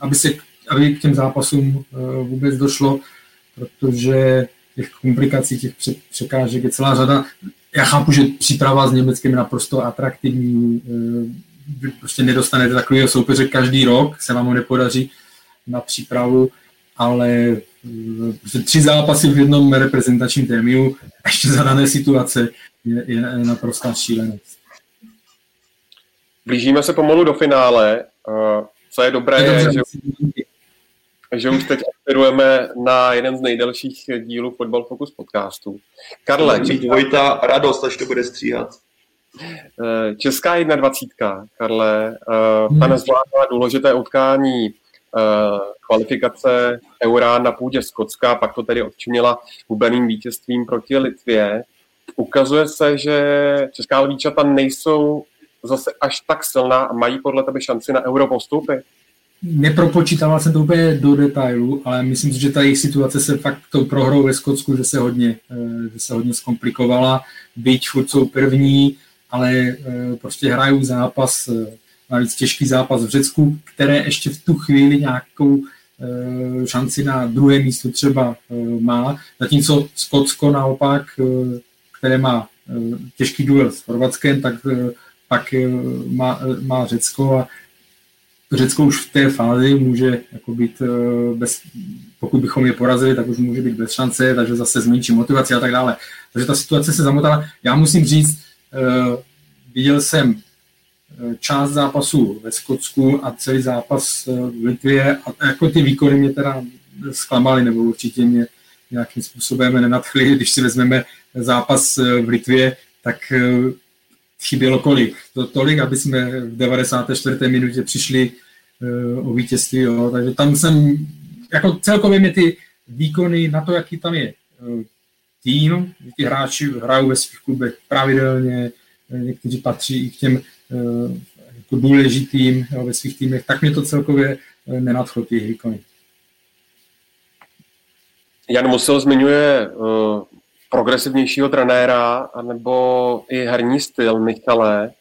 G: aby, se, aby k těm zápasům eh, vůbec došlo, protože těch komplikací, těch překážek je celá řada. Já chápu, že příprava s Německem je naprosto atraktivní, eh, prostě nedostanete takového soupeře každý rok, se vám ho nepodaří na přípravu, ale eh, prostě tři zápasy v jednom reprezentačním termínu ještě za dané situace je, je naprostá šílenost.
E: Blížíme se pomalu do finále. Co je dobré, je, že, že už teď aspirujeme na jeden z nejdelších dílů Football Focus podcastu.
H: Karle, Mít Vojta radost, až to bude stříhat.
E: Eh, Česká 21. Karle, ta hmm. nezvládla důležité utkání eh, kvalifikace Eura na půdě Skotska, pak to tedy odčinila hubeným vítězstvím proti Litvě. Ukazuje se, že česká lvíčata nejsou zase až tak silná a mají podle tebe šanci na euro postupy?
G: Nepropočítával jsem to úplně do detailu, ale myslím si, že ta jejich situace se fakt tou prohrou ve Skotsku, že se hodně, eh, že se hodně zkomplikovala. Byť furt jsou první, ale eh, prostě hrajou zápas, eh, navíc těžký zápas v Řecku, které ještě v tu chvíli nějakou šanci na druhé místo třeba má. Zatímco Skotsko naopak, které má těžký duel s Chorvatskem, tak pak eh, má, eh, má Řecko a Řecko už v té fázi může jako být eh, bez, pokud bychom je porazili, tak už může být bez šance, takže zase zmenší motivaci a tak dále. Takže ta situace se zamotala. Já musím říct, viděl jsem část zápasu ve Skotsku a celý zápas v Litvě a jako ty výkony mě teda zklamaly, nebo určitě mě nějakým způsobem nenadchly. Když si vezmeme zápas v Litvě, tak chybělo kolik? To, tolik, aby jsme v 94. minutě přišli o vítězství, jo. takže tam jsem, jako celkově mě ty výkony na to, jaký tam je tým, ti hráči hrajou ve svých klubech pravidelně, někteří patří i k těm uh, jako důležitým jo, ve svých týmech, tak mě to celkově uh, nenadchlo ty výkony.
E: Jan Musel zmiňuje uh, progresivnějšího trenéra, anebo i herní styl Michale.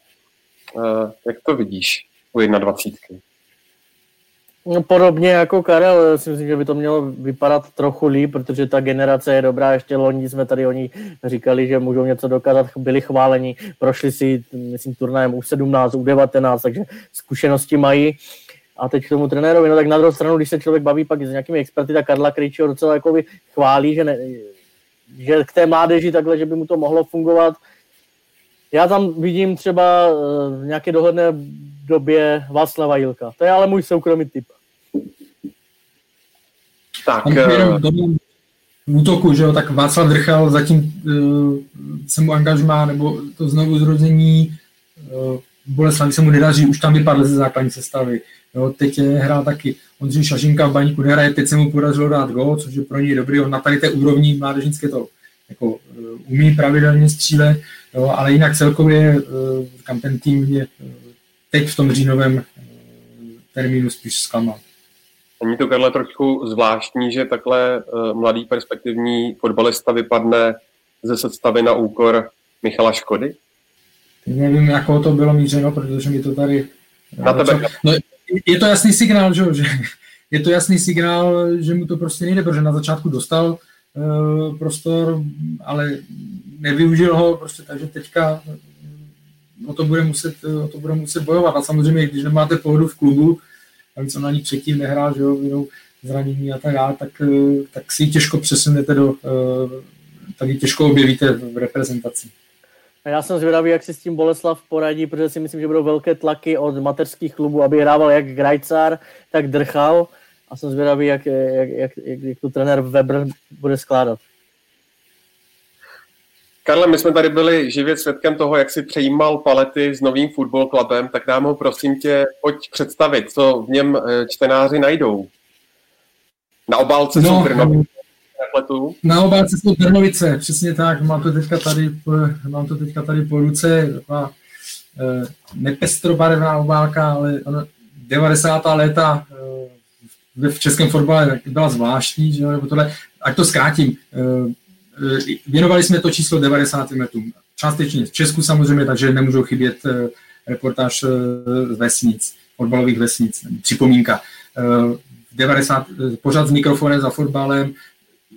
E: Eh, jak to vidíš u 21?
F: No, podobně jako Karel, si myslím, že by to mělo vypadat trochu líp, protože ta generace je dobrá. Ještě loni jsme tady oni říkali, že můžou něco dokázat, byli chváleni, prošli si, myslím, turnajem U17, U19, takže zkušenosti mají. A teď k tomu trenérovi, no tak na druhou stranu, když se člověk baví pak s nějakými experty, tak Karla Krejčího docela jako chválí, že, ne, že k té mládeži takhle, že by mu to mohlo fungovat. Já tam vidím třeba eh, v nějaké dohledné době Václava Jilka. To je ale můj soukromý typ.
G: Tak, uh... v útoku, že jo, tak Václav Drchal zatím uh, se mu angažmá, nebo to znovu zrození uh, Boleslavi se mu nedaří, už tam vypadl ze základní sestavy. Jo, teď je hrál taky Ondřej Šašinka v baníku nehraje, teď se mu podařilo dát gol, což je pro něj dobrý, on na tady té úrovni mládežnické to jako, uh, umí pravidelně střílet, jo, ale jinak celkově uh, kam ten tým je uh, teď v tom říjnovém uh, termínu spíš zklamal.
E: Není to, Karle, trošku zvláštní, že takhle uh, mladý perspektivní fotbalista vypadne ze sestavy na úkor Michala Škody?
G: Nevím, jako to bylo mířeno, protože mi to tady...
E: Na tebe.
G: No, je to jasný signál, že, že je to jasný signál, že mu to prostě nejde, protože na začátku dostal uh, prostor, ale nevyužil ho, prostě, takže teďka o to bude muset, o to bude muset bojovat. A samozřejmě, když nemáte pohodu v klubu, a víc on ani předtím nehrál, že jo, jinou zranění a tak dále, tak, eh, tak si ji těžko přesunete do, uh, tak ji těžko objevíte v reprezentaci.
F: A já jsem zvědavý, jak si s tím Boleslav poradí, protože si myslím, že budou velké tlaky od mateřských klubů, aby hrával jak Grajcar, tak Drchal. A jsem zvědavý, jak, jak, jak, jak, jak to trenér Weber bude skládat.
E: Karle, my jsme tady byli živě svědkem toho, jak si přejímal palety s novým fotbal klubem, tak nám ho prosím tě pojď představit, co v něm eh, čtenáři najdou. Na obálce no, jsou Trnovice.
G: Na obálce jsou Trnovice, přesně tak, mám to teďka tady, mám to teďka tady po ruce, taková eh, nepestrobarevná obálka, ale ono, 90. léta eh, v českém fotbale byla zvláštní, že jo, nebo tohle, ať to zkrátím, věnovali jsme to číslo 90 letům. Částečně v Česku samozřejmě, takže nemůžou chybět eh, reportáž z eh, vesnic, fotbalových vesnic, připomínka. V 90, pořád s mikrofonem za fotbalem,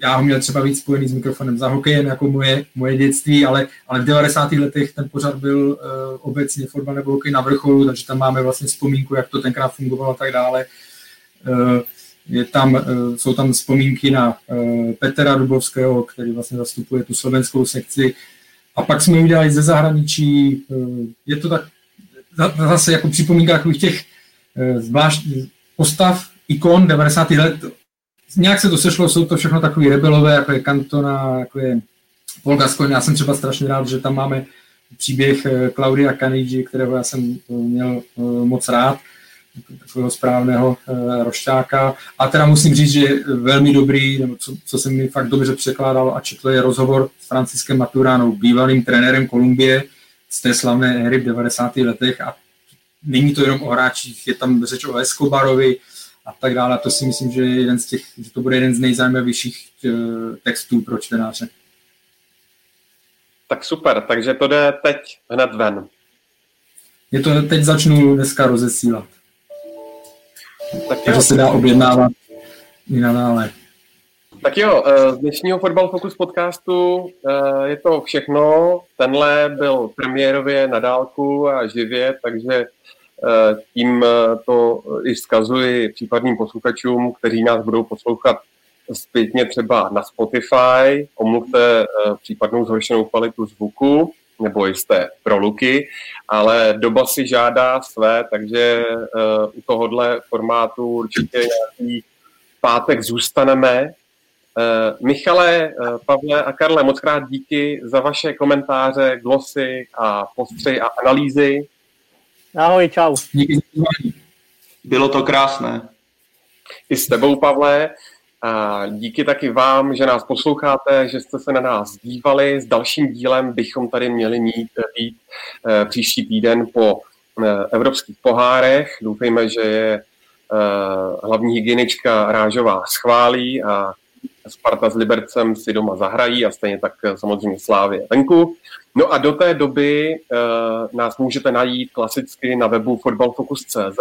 G: já ho měl třeba víc spojený s mikrofonem za hokejem, jako moje, moje dětství, ale, ale v 90. letech ten pořad byl uh, obecně fotbal nebo hokej na vrcholu, takže tam máme vlastně vzpomínku, jak to tenkrát fungovalo a tak dále. Uh, je tam, eh, jsou tam vzpomínky na eh, Petra Dubovského, který vlastně zastupuje tu slovenskou sekci. A pak jsme udělali ze zahraničí, eh, je to tak zase jako připomínka takových těch zvlášť postav, ikon 90. let. Nějak se to sešlo, jsou to všechno takové rebelové, jako je Cantona, jako je Paul Gascoigne. Já jsem třeba strašně rád, že tam máme příběh Claudia Canigi, kterého já jsem měl moc rád takového správného uh, rošťáka. A teda musím říct, že je velmi dobrý, nebo co, co se mi fakt dobře překládalo a četl je rozhovor s Franciskem Maturánou, bývalým trenérem Kolumbie z té slavné éry v 90. letech a není to jenom o hráčích, je tam řeč o Escobarovi a tak dále. A to si myslím, že, je jeden z těch, že to bude jeden z nejzajímavějších uh, textů pro čtenáře.
E: Tak super, takže to jde teď hned ven.
G: Je to teď začnu dneska rozesílat. Tak Takže se dá objednávat i nadále.
E: Tak jo, eh, z dnešního Football Focus podcastu eh, je to všechno. Tenhle byl premiérově na dálku a živě, takže eh, tím to i vzkazuji případným posluchačům, kteří nás budou poslouchat zpětně třeba na Spotify. Omluvte případnou zhoršenou kvalitu zvuku nebo jisté proluky, ale doba si žádá své, takže uh, u tohohle formátu určitě nějaký pátek zůstaneme. Uh, Michale, uh, Pavle a Karle, moc krát díky za vaše komentáře, glosy a postřehy a analýzy.
F: Ahoj, čau.
H: Díky. Bylo to krásné.
E: I s tebou, Pavle. A díky taky vám, že nás posloucháte, že jste se na nás dívali. S dalším dílem bychom tady měli mít být eh, příští týden po eh, evropských pohárech. Doufejme, že je eh, hlavní hygienička Rážová schválí a Sparta s Libercem si doma zahrají a stejně tak samozřejmě Slávě venku. No a do té doby nás můžete najít klasicky na webu fotbalfocus.cz.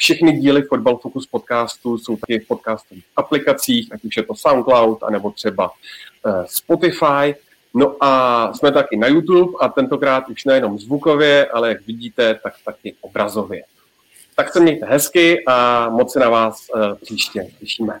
E: Všechny díly Football Focus podcastu jsou taky v podcastových aplikacích, ať už je to SoundCloud, anebo třeba uh, Spotify. No a jsme taky na YouTube a tentokrát už nejenom zvukově, ale jak vidíte, tak taky obrazově. Tak se mějte hezky a moc se na vás uh, příště těšíme.